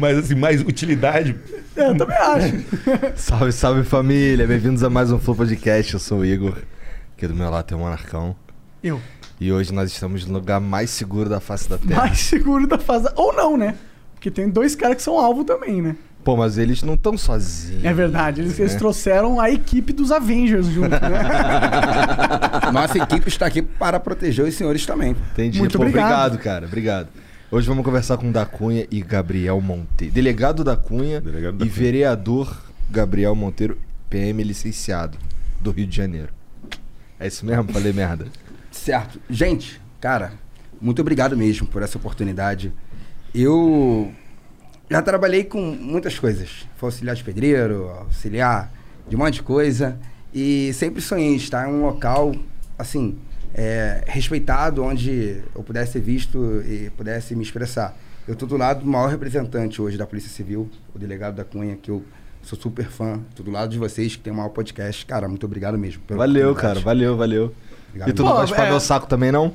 Mas assim, mais utilidade. É, eu também acho. Salve, salve família, bem-vindos a mais um Flow Podcast. Eu sou o Igor, aqui do meu lado tem o Monarcão. Eu. E hoje nós estamos no lugar mais seguro da face da Terra. Mais seguro da fase. Ou não, né? Porque tem dois caras que são alvo também, né? Pô, mas eles não estão sozinhos. É verdade. Eles, eles trouxeram a equipe dos Avengers junto, né? Nossa equipe está aqui para proteger os senhores também. Entendi. Muito Pô, obrigado. cara. Obrigado. Hoje vamos conversar com o da Cunha e Gabriel Monteiro. Delegado da Cunha Delegado da e Cunha. vereador Gabriel Monteiro, PM licenciado, do Rio de Janeiro. É isso mesmo? Falei merda. Certo. Gente, cara, muito obrigado mesmo por essa oportunidade. Eu já trabalhei com muitas coisas. Fui auxiliar de pedreiro, auxiliar de um monte de coisa. E sempre sonhei em estar em um local, assim, é, respeitado, onde eu pudesse ser visto e pudesse me expressar. Eu estou do lado do maior representante hoje da Polícia Civil, o delegado da Cunha, que eu sou super fã. Estou do lado de vocês, que tem o maior podcast. Cara, muito obrigado mesmo. Valeu, cara. Valeu, valeu. Obrigado E tu não vai chupar é- meu saco também, não?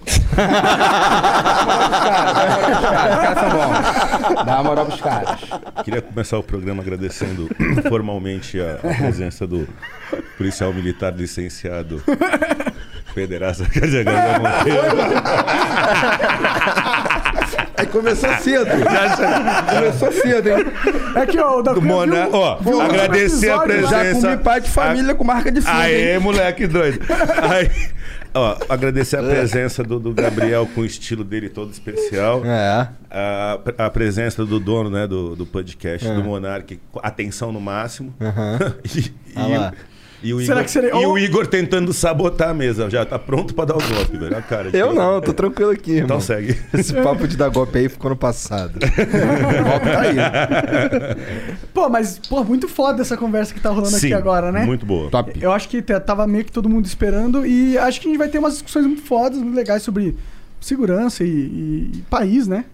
Dá uma moral pros caras. Queria começar o programa agradecendo formalmente a, a presença do policial militar licenciado Federaça Gabriel Monteiro. Aí começou cedo. começou cedo, hein? É que ó, o da Mona, ó, viu o agradecer a presença. Já comi pai de família com marca de fundo, Aê, hein? moleque doido. Aí, ó, agradecer a presença do, do Gabriel com o estilo dele todo especial. É. A, a presença do dono né, do, do podcast, É. do Monark, atenção no máximo. Aham. e, Ah e e o Será Igor, que seria- e o Igor tentando sabotar a mesa. Já tá pronto pra dar o golpe, velho. A cara de Eu não, tô tranquilo aqui, irmão. Então segue. Esse papo de dar golpe aí ficou no passado. O golpe tá aí. Pô, mas, pô, muito foda essa conversa que tá rolando Sim, aqui agora, né? Muito boa. Top. Eu acho que tava meio que todo mundo esperando e acho que a gente vai ter umas discussões muito fodas, muito legais sobre segurança e, e- e país, né?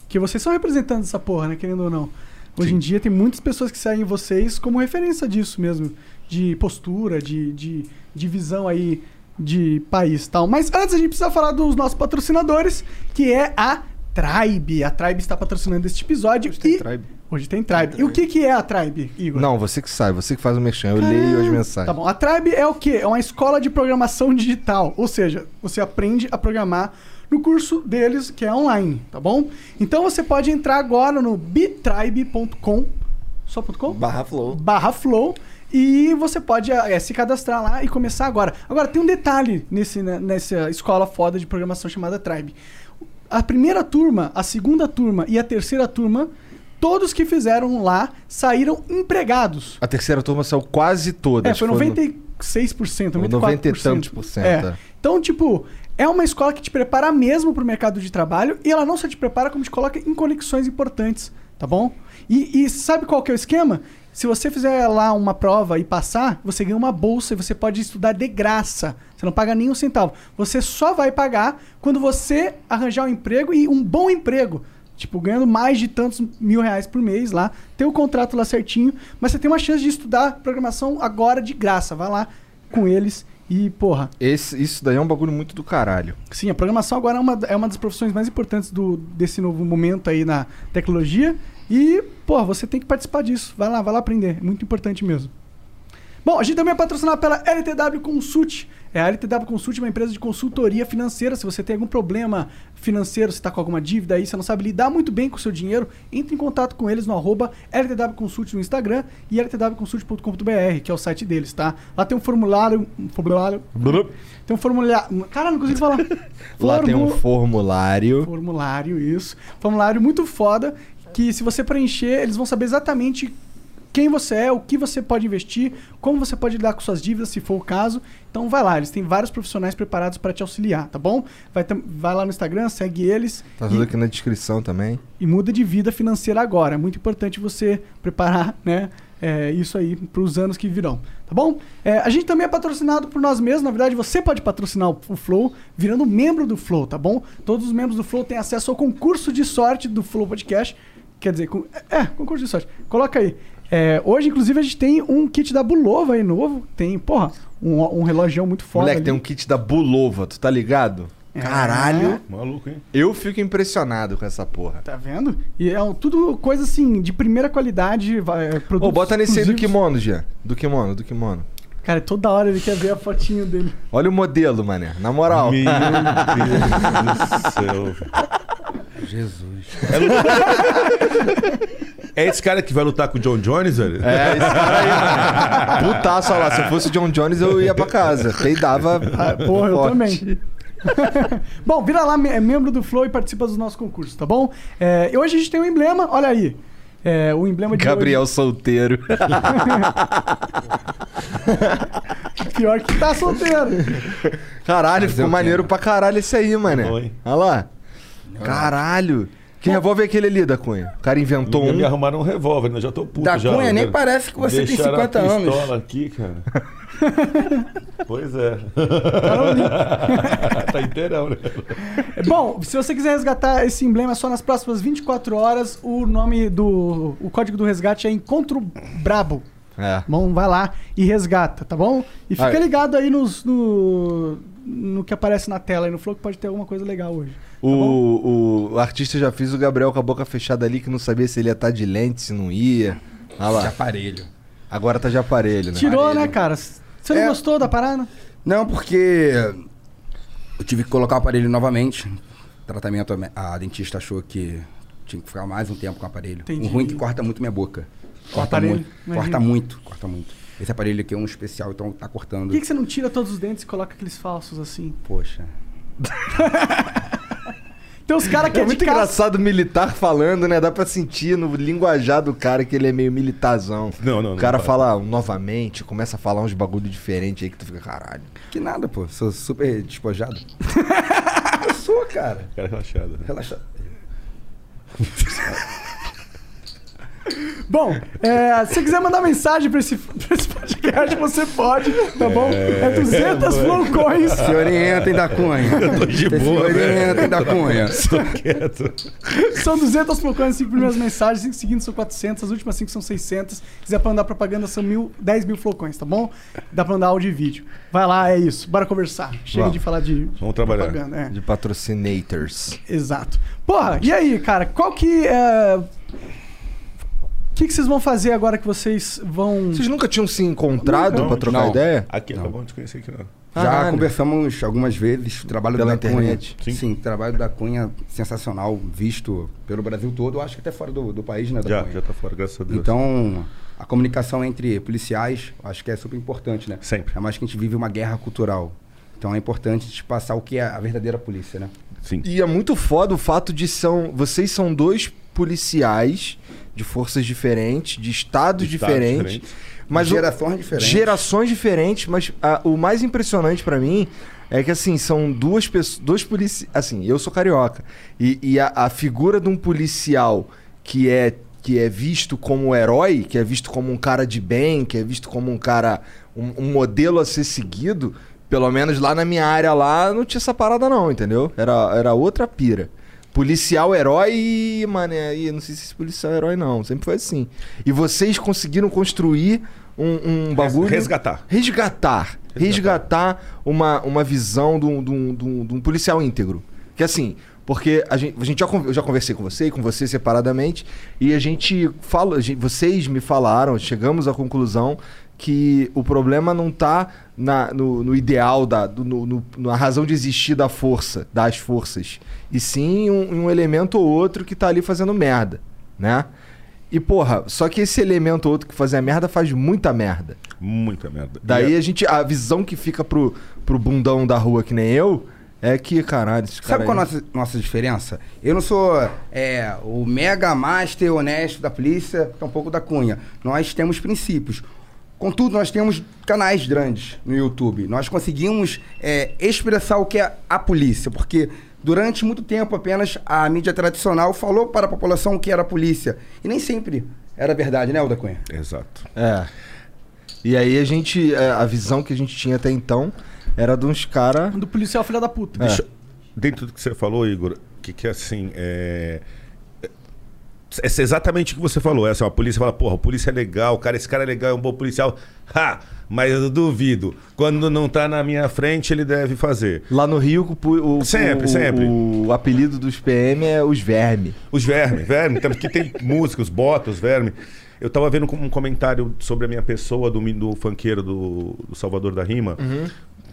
Porque vocês são representantes dessa porra, né? Querendo ou não. Hoje Sim. em dia tem muitas pessoas que seguem vocês como referência disso mesmo. De postura, de, de, de visão aí de país e tal. Mas antes a gente precisa falar dos nossos patrocinadores, que é a Tribe. A Tribe está patrocinando este episódio. tem e... Tribe. Hoje tem Tribe. E o que, que é a Tribe, Igor? Não, você que sabe, você que faz o mexão. Eu leio as mensagens. Tá bom. A Tribe é o quê? É uma escola de programação digital. Ou seja, você aprende a programar no curso deles, que é online, tá bom? Então você pode entrar agora no bitribe.com. Só ponto .com? Barra Flow. barra flow e você pode é, se cadastrar lá e começar agora. Agora, tem um detalhe nesse, né, nessa escola foda de programação chamada Tribe. A primeira turma, a segunda turma e a terceira turma, todos que fizeram lá saíram empregados. A terceira turma saiu quase toda. É, foi Foram- 96%, 94%. 90 e tantos por cento, É. é. Então, tipo, é uma escola que te prepara mesmo pro mercado de trabalho e ela não só te prepara, como te coloca em conexões importantes, tá bom? E, e sabe qual que é o esquema? Se você fizer lá uma prova e passar, você ganha uma bolsa e você pode estudar de graça. Você não paga nem um centavo. Você só vai pagar quando você arranjar um emprego e um bom emprego. Tipo, ganhando mais de tantos mil reais por mês lá, ter o contrato lá certinho, mas você tem uma chance de estudar programação agora de graça. Vai lá com eles e, porra, Esse, isso daí é um bagulho muito do caralho. Sim, a programação agora é uma, é uma das profissões mais importantes do, desse novo momento aí na tecnologia. E, pô, você tem que participar disso. Vai lá, vai lá aprender. É muito importante mesmo. Bom, a gente também é patrocinado pela LTW Consult. É, a LTW Consult é uma empresa de consultoria financeira. Se você tem algum problema financeiro, se está com alguma dívida aí, você não sabe lidar muito bem com o seu dinheiro, entre em contato com eles no arroba LTW Consult no Instagram e ltwconsult.com.br, que é o site deles, tá? Lá tem um formulário... Um formulário... Tem um formulário... Cara, não consigo falar. Lá tem um Formu- formulário. Formulário, isso. Formulário muito foda, que se você preencher, eles vão saber exatamente quem você é, o que você pode investir, como você pode lidar com suas dívidas, se for o caso. Então vai lá, eles têm vários profissionais preparados para te auxiliar, tá bom? Vai, vai lá no Instagram, segue eles Tá tudo e, aqui na descrição também. e muda de vida financeira agora. É muito importante você preparar, né? é, isso aí para os anos que virão, tá bom? É, a gente também é patrocinado por nós mesmos. Na verdade, você pode patrocinar o, o Flow virando membro do Flow, tá bom? Todos os membros do Flow têm acesso ao concurso de sorte do Flow Podcast. Quer dizer, com- é, concurso de sorte. Coloca aí. É, hoje, inclusive, a gente tem um kit da Bulova aí novo. Tem, porra, um, um relógio muito foda. Moleque, ali. tem um kit da Bulova, tu tá ligado? É. Caralho. Maluco, hein? Eu fico impressionado com essa porra. Tá vendo? E é um- tudo coisa assim, de primeira qualidade. vai- é, Ô, produtos bota nesse aí do kimono, Jean. Do kimono, do kimono. Cara, toda hora ele quer ver a fotinho dele. Olha o modelo, mané. Na moral. Meu Deus do céu. Jesus. É esse cara que vai lutar com o John Jones, velho? É, esse cara aí, mano. Putaço, olha lá. Se eu fosse o John Jones, eu ia pra casa. Peidava. Ah, porra, eu também. bom, vira lá, é membro do Flow e participa dos nossos concursos, tá bom? É, e hoje a gente tem um emblema, olha aí. É, o emblema de Gabriel solteiro. hoje, pior que tá solteiro. Caralho, Fazer ficou maneiro né? pra caralho esse aí, hein? Olha lá. Caralho. Que revólver é aquele ali da Cunha? O cara inventou Me um. arrumaram um revólver, né? Já tô puto Da já. Cunha nem né? parece que você tem Deixaram 50 a anos. pistola aqui, cara. pois é. tá inteirão, né? É, Bom, se você quiser resgatar esse emblema só nas próximas 24 horas, o nome do. O código do resgate é Encontro Brabo. É. Bom, vai lá e resgata, tá bom? E fica é. ligado aí nos, no, no que aparece na tela aí no Flow, que pode ter alguma coisa legal hoje. O, o, o artista já fez o Gabriel com a boca fechada ali, que não sabia se ele ia estar de lente, se não ia. Olha De lá. aparelho. Agora tá de aparelho, né? Tirou, Aparelho. né, cara? Você não É. gostou da parada? Não, porque eu tive que colocar o aparelho novamente. Tratamento, a dentista achou que tinha que ficar mais um tempo com o aparelho. Entendi. O ruim é que corta muito minha boca. O Corta aparelho, muito, corta muito, corta muito. Esse aparelho aqui é um especial, então tá cortando. Por que, que você não tira todos os dentes e coloca aqueles falsos assim? Poxa. Tem uns caras que É é, muito de engraçado o militar falando, né? Dá pra sentir no linguajar do cara que ele é meio militarzão. Não, não, O não cara dá. fala novamente, começa a falar uns bagulho diferente aí que tu fica, caralho. Que nada, pô. Sou super despojado. eu sou, cara. Cara relaxado. né? Relaxa. Bom, é, se você quiser mandar mensagem pra esse, pra esse podcast, você pode, tá bom? É 200 flow coins. Se orientem da Cunha. Eu tô de Se boa, orientem velho. da Cunha. Tô quieto. São 200 flow coins, 5 primeiras mensagens, 5 seguintes são 400, as últimas 5 são 600. Se quiser pra mandar propaganda, são mil, 10 mil flow coins, tá bom? Dá pra mandar áudio e vídeo. Vai lá, é isso. Bora conversar. Chega Vamos. de falar de, de Vamos trabalhar. propaganda. É. De patrocinators. Exato. Porra, e aí, cara, qual que é. O que, que vocês vão fazer agora que vocês vão. Vocês nunca tinham se encontrado pra trocar não. ideia? Aqui, Não. acabamos de conhecer aqui, não. Já Caralho. conversamos algumas vezes. O trabalho Pela da internet? Cunha. Sim. Sim. o trabalho da Cunha sensacional, visto pelo Brasil todo, acho que até fora do, do país, né? Da Já, Cunha. já tá fora, graças a Deus. Então, a comunicação entre policiais, acho que é super importante, né? Sempre. É mais que a gente vive uma guerra cultural. Então é importante te passar o que é a verdadeira polícia, né? Sim. E é muito foda o fato de são. Vocês são dois policiais de forças diferentes, de estados, De estados diferentes. diferentes. Mas o- Gerações diferentes. Gerações diferentes, mas ah, o mais impressionante pra mim é que assim, são duas pessoas, dois policiais, assim, eu sou carioca e, e a, a figura de um policial que é que é visto como herói, que é visto como um cara de bem, que é visto como um cara um, um modelo a ser seguido, pelo menos lá na minha área lá não tinha essa parada não, entendeu? Era, era outra pira. Policial herói e, mano, aí não sei se esse policial herói não, sempre foi assim. E vocês conseguiram construir um, um bagulho Resgatar. resgatar. Resgatar uma, uma visão de um, de um- de um- policial íntegro. Que assim, Porque a gente, a gente já, eu já conversei com você e com você separadamente, e a gente fala, a gente- vocês me falaram, chegamos à conclusão que o problema não tá na, no, no ideal, da, do- no, no- na razão de existir da força, das forças, e sim um, um elemento ou outro que tá ali fazendo merda, né? E porra, só que esse elemento ou outro que fazia merda faz muita merda. Muita merda. Daí E a gente. A visão que fica pro, pro bundão da rua que nem eu é que, caralho, esse cara. Sabe qual é a nossa, nossa diferença? Eu não sou é, o mega master honesto da polícia, tampouco da cunha. Nós temos princípios. Contudo, nós temos canais grandes no YouTube. Nós conseguimos é, expressar o que é a polícia, porque durante muito tempo apenas a mídia tradicional falou para a população o que era a polícia. E nem sempre era verdade, né, Alda Cunha? Exato. É. E aí a gente. é, A visão que a gente tinha até então era de uns caras. Do policial filha da puta. Deixa- Dentro do que você falou, Igor, que, que assim, é... É exatamente o que você falou. É assim, ó, a polícia fala, porra, o polícia é legal, cara, esse cara é legal, é um bom policial. Ha! Mas eu duvido. Quando não tá na minha frente, ele deve fazer. Lá no Rio, o, o, Sempre, o, sempre. O apelido dos PM é os verme. Os vermes, verme, então, porque tem música, os botas, os vermes. Eu tava vendo um comentário sobre a minha pessoa do, do funkeiro do, do Salvador da Rima.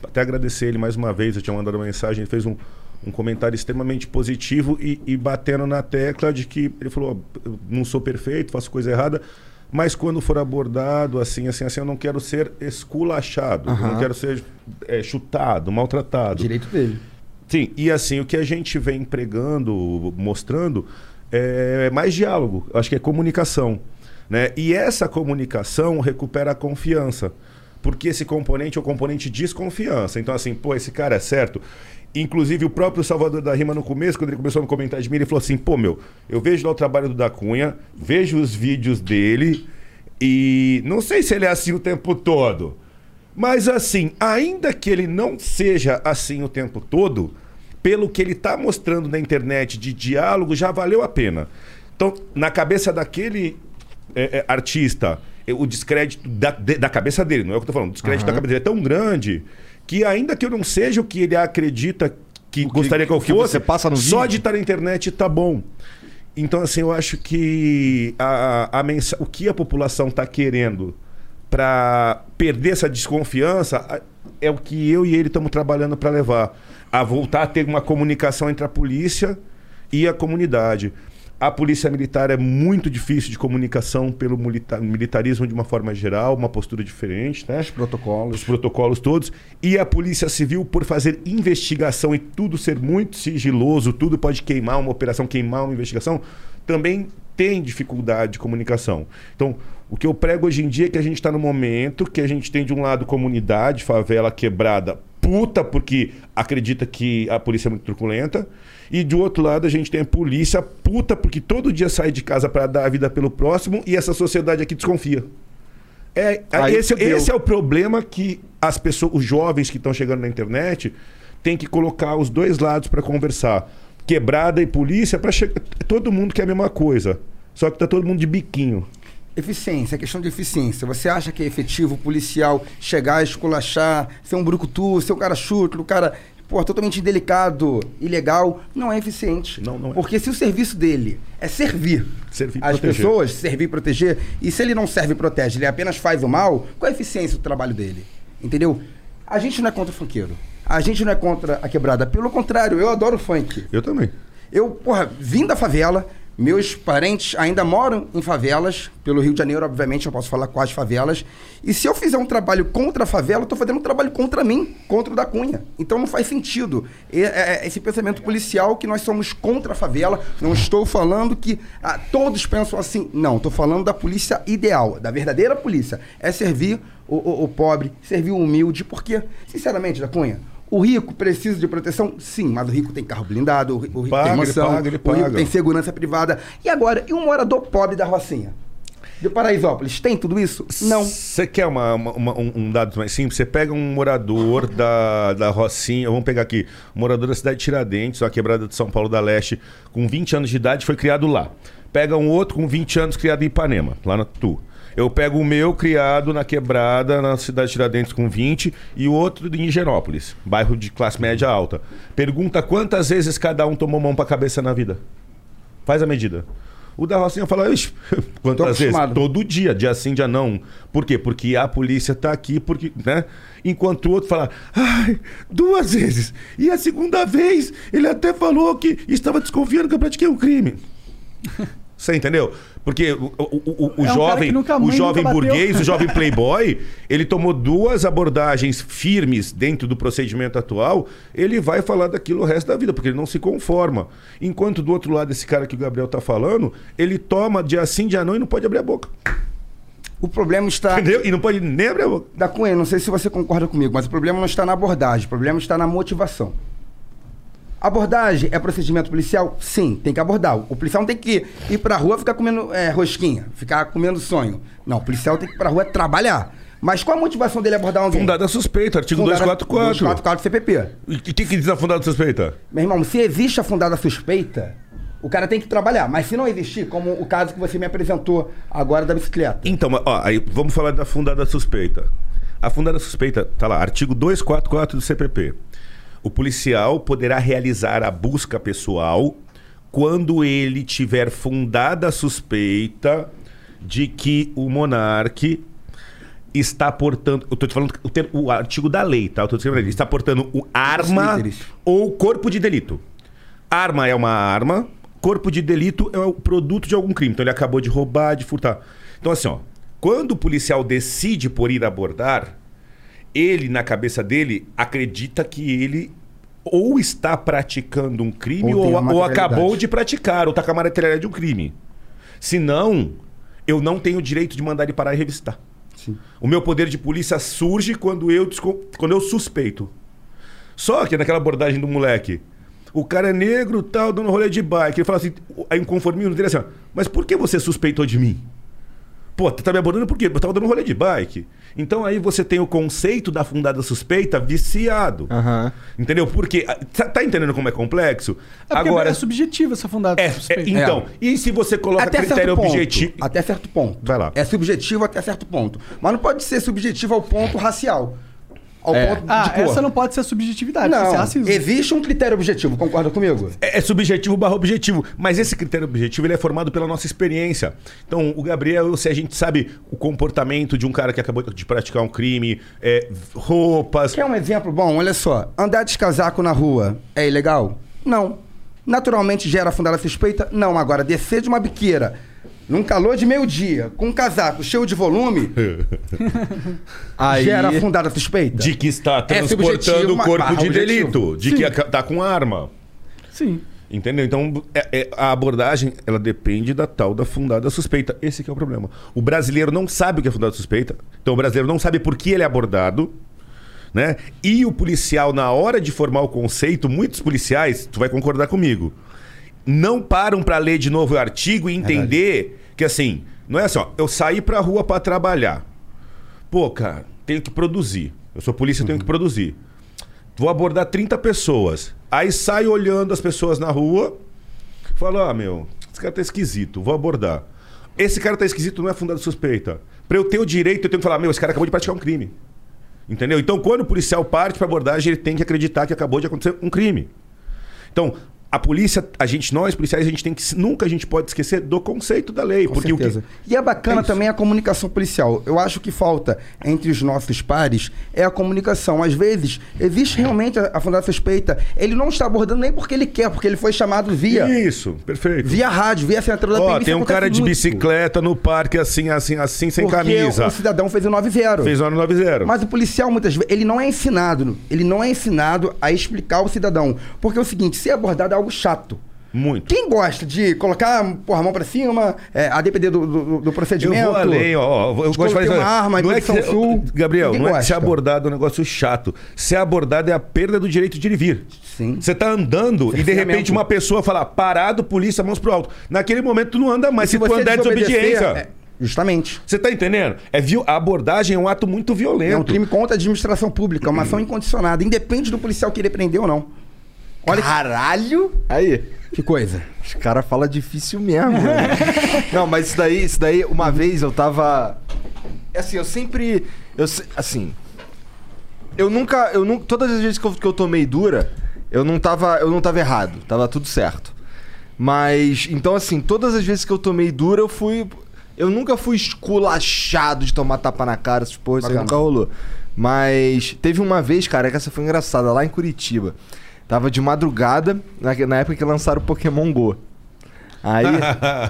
Até agradecer ele mais uma vez, eu tinha mandado uma mensagem, ele fez um, um comentário extremamente positivo e, e batendo na tecla de que ele falou: "Ó, eu não sou perfeito, faço coisa errada, mas quando for abordado assim, assim, assim, eu não quero ser esculachado, não quero ser é, chutado, maltratado. Direito dele. Sim, e assim, o que a gente vem pregando, mostrando, é mais diálogo, acho que é comunicação. Né? E essa comunicação recupera a confiança. Porque esse componente é o componente desconfiança. Então, assim, pô, esse cara é certo. Inclusive, o próprio Salvador da Rima, no começo, quando ele começou a me comentar de mim, ele falou assim: pô, meu, eu vejo lá o trabalho do Da Cunha, vejo os vídeos dele, e não sei se ele é assim o tempo todo. Mas assim, ainda que ele não seja assim o tempo todo, pelo que ele está mostrando na internet de diálogo, já valeu a pena. Então, na cabeça daquele é, é, artista, o descrédito da, de- da cabeça dele, não é o que eu tô falando, o descrédito da cabeça dele é tão grande que ainda que eu não seja o que ele acredita que, gostaria que eu que fosse, você passa no só vídeo. de estar na internet tá bom. Então, assim, eu acho que a, a mensa- o que a população está querendo para perder essa desconfiança é o que eu e ele estamos trabalhando para levar. A voltar a ter uma comunicação entre a polícia e a comunidade. A polícia militar é muito difícil de comunicação pelo milita- militarismo de uma forma geral, uma postura diferente, né? Os protocolos. os protocolos todos, e a Polícia Civil por fazer investigação e tudo ser muito sigiloso, tudo pode queimar uma operação, queimar uma investigação, também tem dificuldade de comunicação. Então, o que eu prego hoje em dia é que a gente está no momento que a gente tem de um lado comunidade, favela quebrada, puta porque acredita que a polícia é muito truculenta, e do outro lado a gente tem a polícia puta porque todo dia sai de casa para dar a vida pelo próximo e essa sociedade aqui desconfia. É, Aí esse, esse é o problema que as pessoas, os jovens que estão chegando na internet, têm que colocar os dois lados para conversar. Quebrada e polícia, para chegar. Todo mundo quer a mesma coisa. Só que tá todo mundo de biquinho. Eficiência, é questão de eficiência. Você acha que é efetivo o policial chegar, esculachar, ser um brucutu, ser um cara chuto, um cara pô, totalmente indelicado, ilegal? Não é eficiente. Não, não é. Porque se o serviço dele é servir, Servir as proteger. pessoas, servir e proteger, e se ele não serve e protege, ele apenas faz o mal, qual é a eficiência do trabalho dele? Entendeu? A gente não é contra o funkeiro. A gente não é contra a quebrada. Pelo contrário, eu adoro funk. Eu também. Eu, porra, vim da favela. Meus parentes ainda moram em favelas. Pelo Rio de Janeiro, obviamente, eu posso falar quais favelas. E se eu fizer um trabalho contra a favela, eu tô fazendo um trabalho contra mim, contra o da Cunha. Então não faz sentido. É- é esse pensamento policial que nós somos contra a favela. Não estou falando que ah, todos pensam assim. Não, estou falando da polícia ideal, da verdadeira polícia. É servir o, o- o pobre, servir o humilde. Porque, sinceramente, da Cunha, o rico precisa de proteção? Sim, mas o rico tem carro blindado, o ri- o rico Paga, tem ele mansão, paga, ele o rico paga. tem segurança privada. E agora, e um morador pobre da Rocinha? De Paraisópolis, tem tudo isso? Não. Você quer uma- uma- uma- um, um dado mais simples? Você pega um morador da, da Rocinha, vamos pegar aqui, um morador da cidade de Tiradentes, uma quebrada de São Paulo da Leste, com 20 anos de idade, foi criado lá. Pega um outro com 20 anos criado em Ipanema, lá na Tu. Eu pego o meu criado na quebrada, na cidade de Tiradentes com 20, e o outro em Higienópolis, bairro de classe média alta. Pergunta quantas vezes cada um tomou mão pra cabeça na vida. Faz a medida. O da Rocinha fala, "Ixi, quantas vezes? Todo dia, dia sim, dia não. Por quê? Porque a polícia tá aqui, porque, né? Enquanto o outro fala, ai, duas vezes. E a segunda vez, ele até falou que estava desconfiando que eu pratiquei um crime. Você entendeu? Porque o, o, o, o É um jovem, nunca- o jovem burguês, o jovem playboy, ele tomou duas abordagens firmes dentro do procedimento atual, ele vai falar daquilo o resto da vida, porque ele não se conforma. Enquanto do outro lado, esse cara que o Gabriel tá falando, ele toma dia sim, dia não e não pode abrir a boca. O problema está. Entendeu? E não pode nem abrir a boca. Da Cunha, não sei se você concorda comigo, mas o problema não está na abordagem, o problema está na motivação. Abordagem é procedimento policial? Sim, tem que abordar. O policial não tem que ir pra rua ficar comendo é, rosquinha, ficar comendo sonho. Não, o policial tem que ir pra rua trabalhar. Mas qual a motivação dele abordar alguém? Fundada suspeita, artigo Fundada- 244. 244 do CPP. E o que, que diz a fundada suspeita? Meu irmão, se existe a fundada suspeita, o cara tem que trabalhar. Mas se não existir, como o caso que você me apresentou agora da bicicleta. Então, ó, aí vamos falar da fundada suspeita. A fundada suspeita, tá lá, artigo 244 do CPP. O policial poderá realizar a busca pessoal quando ele tiver fundada a suspeita de que o monarque está portando. Eu tô te falando o, termo- o artigo da lei, tá? Eu tô descrevendo ali. Está portando o arma ou corpo de delito. Arma é uma arma, corpo de delito é o produto de algum crime. Então ele acabou de roubar, de furtar. Então, assim, ó, quando o policial decide por ir abordar, ele, na cabeça dele, acredita que ele ou está praticando um crime Ou ou, ou, acabou de praticar, ou está com a materialidade de um crime. Senão, eu não tenho o direito de mandar ele parar e revistar. Sim. O meu poder de polícia surge quando eu, quando eu suspeito. Só que naquela abordagem do moleque, o cara é negro, tal, dando rolê de bike. Ele fala assim, aí um conformismo dele assim, mas por que você suspeitou de mim? Pô, tu tá me abordando por quê? Eu tava dando rolê de bike. Então aí você tem o conceito da fundada suspeita viciado. Aham. Entendeu? Porque. Tá, tá entendendo como é complexo? É porque Agora. é subjetivo essa fundada É, é, suspeita. então, e se você coloca Até critério certo ponto. objetivo. Até certo ponto. Vai lá. É subjetivo até certo ponto. Mas não pode ser subjetivo ao ponto racial. Ao É. ponto Ah, de cor. essa não pode ser subjetividade, é Não, racismo. existe um critério objetivo, concorda comigo? É, é subjetivo barra objetivo. Mas esse critério objetivo ele é formado pela nossa experiência. Então, o Gabriel, se a gente sabe o comportamento de um cara que acabou de praticar um crime, é, roupas. Quer um exemplo bom? Olha só. Andar de casaco na rua é ilegal? Não. Naturalmente gera fundada suspeita? Não. Agora, descer de uma biqueira num calor de meio-dia, com um casaco cheio de volume, Aí... gera fundada suspeita? De que está É transportando subjetivo, o corpo de objetivo. delito. De Sim. que aca- tá com arma. Sim. Entendeu? Então, é- é- a abordagem, ela depende da tal da fundada suspeita. Esse que é o problema. O brasileiro não sabe o que é fundada suspeita. Então, o brasileiro não sabe por que ele é abordado. Né? E o policial, na hora de formar o conceito, muitos policiais, tu vai concordar comigo, não param para ler de novo o artigo e entender que, assim, não é assim, ó, eu saí pra rua para trabalhar. Pô, cara, tenho que produzir. Eu sou polícia, eu tenho que produzir. Vou abordar 30 pessoas. Aí saio olhando as pessoas na rua, falo, ah, meu, esse cara tá esquisito, vou abordar. Esse cara tá esquisito, não é fundado suspeita. Pra eu ter o direito, eu tenho que falar, meu, esse cara acabou de praticar um crime. Entendeu? Então, quando o policial parte pra abordagem, ele tem que acreditar que acabou de acontecer um crime. Então, a polícia, a gente, nós policiais, a gente tem que. Nunca a gente pode esquecer do conceito da lei. Com porque certeza. o que. E é bacana É também a comunicação policial. Eu acho que falta entre os nossos pares é a comunicação. Às vezes, existe realmente a, a fundada suspeita. Ele não está abordando nem porque ele quer, porque ele foi chamado via, Isso, perfeito. via rádio, via central da Ó, PM. tem um cara de muito. bicicleta no parque, assim, assim, assim, sem porque camisa. o cidadão fez o 9-0. Fez hora 90. Mas o policial, muitas vezes, ele não é ensinado. Ele não é ensinado a explicar ao cidadão. Porque é o seguinte, abordado é algo chato. Muito. Quem gosta de colocar porra, a mão pra cima, é, a depender do, do, do Eu procedimento. vou além, ó. Eu gosto de fazer. uma arma, não é que Sul, Gabriel, não é que ser gosta. abordado é um negócio chato. Ser abordado é a perda do direito de ir e vir. Sim. Você tá andando e de Cerceamento. repente uma pessoa fala, parado, polícia, mãos pro alto. Naquele momento tu não anda mais, se, tu andar é desobediência. é, justamente. Você tá entendendo? É viol... A abordagem é um ato muito violento. É um crime contra a administração pública, é uma ação incondicionada, independe do policial querer prender ou não. Olha que, Caralho! Aí. que coisa. Os caras falam difícil mesmo. né? Não, mas isso daí, isso daí, uma vez eu tava. Assim, eu sempre. Eu, se- assim. Eu nunca. Eu nunca todas as vezes que eu, que eu tomei dura, eu não, tava, eu não tava errado. Tava tudo certo. Mas. Então, assim, todas as vezes que eu tomei dura, eu fui. Eu nunca fui esculachado de tomar tapa na cara, essas porra, isso aí Bacana. nunca rolou. Mas teve uma vez, cara, que essa foi engraçada, lá em Curitiba. Tava de madrugada, na, época que lançaram o Pokémon GO. Aí,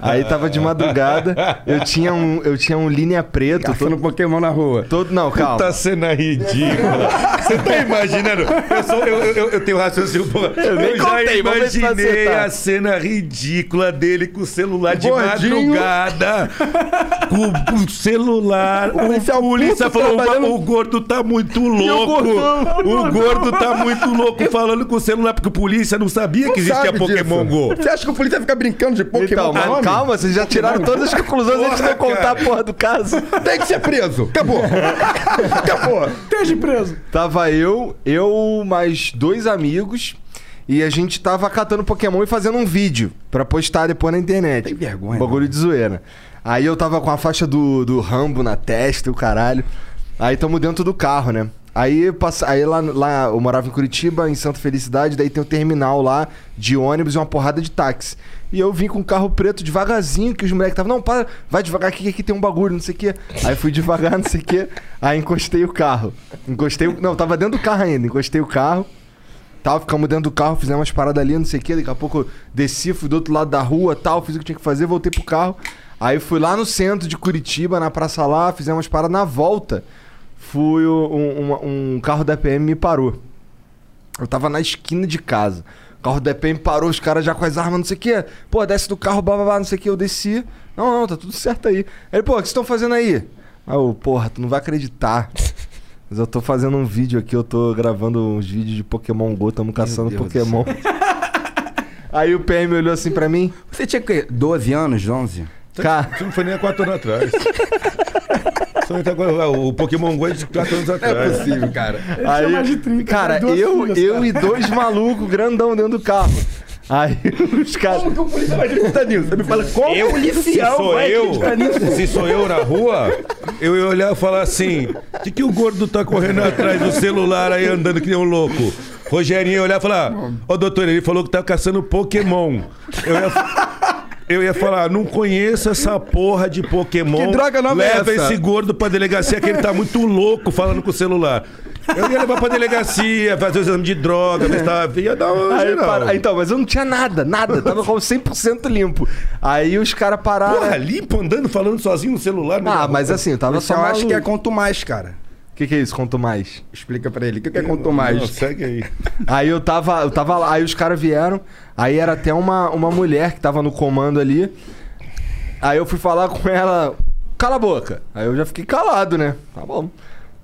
aí tava de madrugada, eu tinha um, eu tinha um linha preto, Caçando todo, Pokémon na rua. todo não, calma. Puta cena ridícula. Você tá imaginando? Eu, sou, eu, eu, eu tenho raciocínio. porra. Eu, nem já contei, imaginei a cena ridícula dele com o celular de Gordinho. madrugada. com o celular. O policial polícia puto falou: trabalhando- o gordo tá muito louco. O gordo tá muito louco falando com o celular, porque o polícia não sabia que existia Pokémon disso. Go. Você acha que o polícia fica brincando de Pokémon Então, mas calma, vocês já tiraram todas as conclusões antes de eu contar a porra do caso. Tem que ser preso. Acabou. Acabou. Esteja preso. Tava eu, eu mais dois amigos e a gente tava catando Pokémon e fazendo um vídeo pra postar depois na internet. Tem vergonha, Um Bagulho de zoeira. Aí eu tava com a faixa do, do Rambo na testa e o caralho. Aí tamo dentro do carro, né? Aí, passa, aí lá, lá eu morava em Curitiba, em Santa Felicidade, daí tem um terminal lá de ônibus e uma porrada de táxi. E eu vim com um carro preto devagarzinho, que os moleques estavam, não, para, vai devagar aqui, que aqui tem um bagulho, não sei o quê. Aí fui devagar, não sei o quê. Aí encostei o carro. Encostei o... Não, tava dentro do carro ainda, encostei o carro. Tal, ficamos dentro do carro, fizemos umas paradas ali, não sei o quê. Daqui a pouco desci, fui do outro lado da rua, tal, fiz o que tinha que fazer, voltei pro carro. Aí fui lá no centro de Curitiba, na praça lá, fizemos umas paradas na volta. Fui um, uma- um carro da PM me parou. Eu tava na esquina de casa. O carro da PM parou, os caras já com as armas, não sei o quê. Pô, desce do carro, blá blá blá, não sei o quê. Eu desci. Não, não, tá tudo certo aí. Aí, pô, o que vocês estão fazendo aí? Aí eu, porra, tu não vai acreditar. Mas eu tô fazendo um vídeo aqui, eu tô gravando uns vídeos de Pokémon GO, tamo caçando Pokémon. aí o PM olhou assim pra mim. Você tinha que 12 anos, 11? Cara, Isso não foi nem há quatro anos atrás. Não O Pokémon Go é de quatro anos atrás. possível, cara. Aí, mais de 30, cara, eu, filhas, eu cara. e dois malucos grandão dentro do carro. Aí os caras. Como que o policial vai acreditar nisso? Você me fala, como Eu, o policial se sou vai eu, se sou eu na rua, eu ia olhar e falar assim: o que, o gordo tá correndo atrás do celular aí andando que nem um louco? Rogerinho ia olhar e falar: Ô doutor, ele falou que tá caçando Pokémon. Eu ia, eu ia falar: não conheço essa porra de Pokémon. Que droga nova é Leva essa? esse gordo pra delegacia que ele tá muito louco falando com o celular. Eu ia levar pra delegacia, fazer o exame de droga, ver se tava. Ia dar uma Aí, geral. para- então, mas eu não tinha nada, nada. Tava com 100% limpo. Aí os caras pararam. Porra, limpo andando, falando sozinho no celular. ah, mas assim, eu tava só eu acho que é maluco. conto mais, cara. O que, que é isso? Conto mais. Explica pra ele. O que que é conto mais? Não, segue aí. Aí eu tava, eu tava lá, aí os caras vieram, aí era até uma, uma mulher que tava no comando ali. Aí eu fui falar com ela, cala a boca. Aí eu já fiquei calado, né? Tá bom.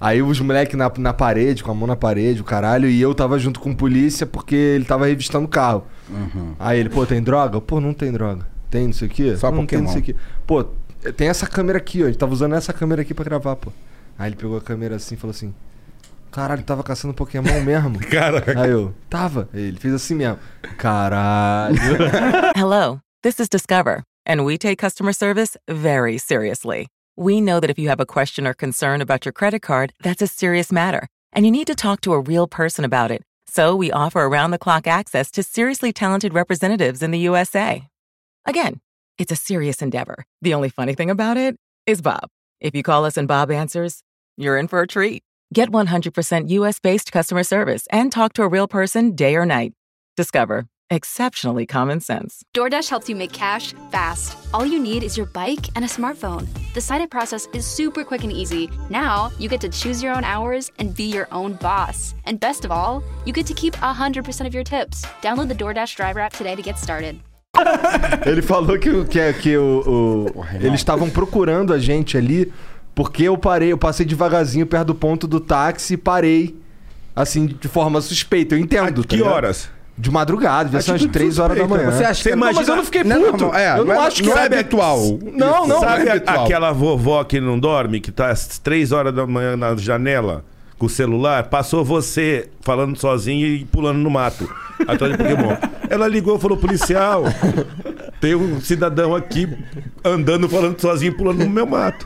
Aí os moleques na, na parede, com a mão na parede, o caralho, e eu tava junto com polícia porque ele tava revistando o carro. Aí ele, pô, tem droga? Pô, não tem droga. Tem não sei o quê? Só não tem não Pokémon. sei o quê. Pô, tem essa câmera aqui, ó. A gente tava usando essa câmera aqui pra gravar, pô. Aí ele pegou a câmera assim e falou assim: Caralho, tava caçando Pokémon mesmo. Caraca. Aí eu, tava. Ele fez assim mesmo. Caralho. Hello, this is Discover, and we take customer service very seriously. We know that if you have a question or concern about your credit card, that's a serious matter, and you need to talk to a real person about it. So we offer around the clock access to seriously talented representatives in the USA. Again, it's a serious endeavor. The only funny thing about it is Bob. If you call us and Bob answers, you're in for a treat. Get 100% US based customer service and talk to a real person day or night. Discover exceptionally common sense. DoorDash helps you make cash fast. All you need is your bike and a smartphone. The sign up process is super quick and easy. Now you get to choose your own hours and be your own boss. And best of all, you get to keep 100% of your tips. Download the DoorDash driver app today to get started. Ele falou que, o- que, é- que o, o- eles estavam procurando a gente ali porque eu parei, eu passei devagarzinho perto do ponto do táxi e parei. Assim, de forma suspeita. Eu entendo. tá que ligado? horas? De madrugada, devia ser umas Atitude 3 horas da manhã. Você acha que imagina- Não, mas eu não fiquei Não é puto. normal, é, eu não, não é- acho que não é sabe- habitual. Não, não. Sabe é a- habitual. aquela vovó que não dorme, que tá às três horas da manhã na janela com o celular? Passou você falando sozinho e pulando no mato atrás de Pokémon. Ela ligou e falou: policial, tem um cidadão aqui andando, falando sozinho, pulando no meu mato.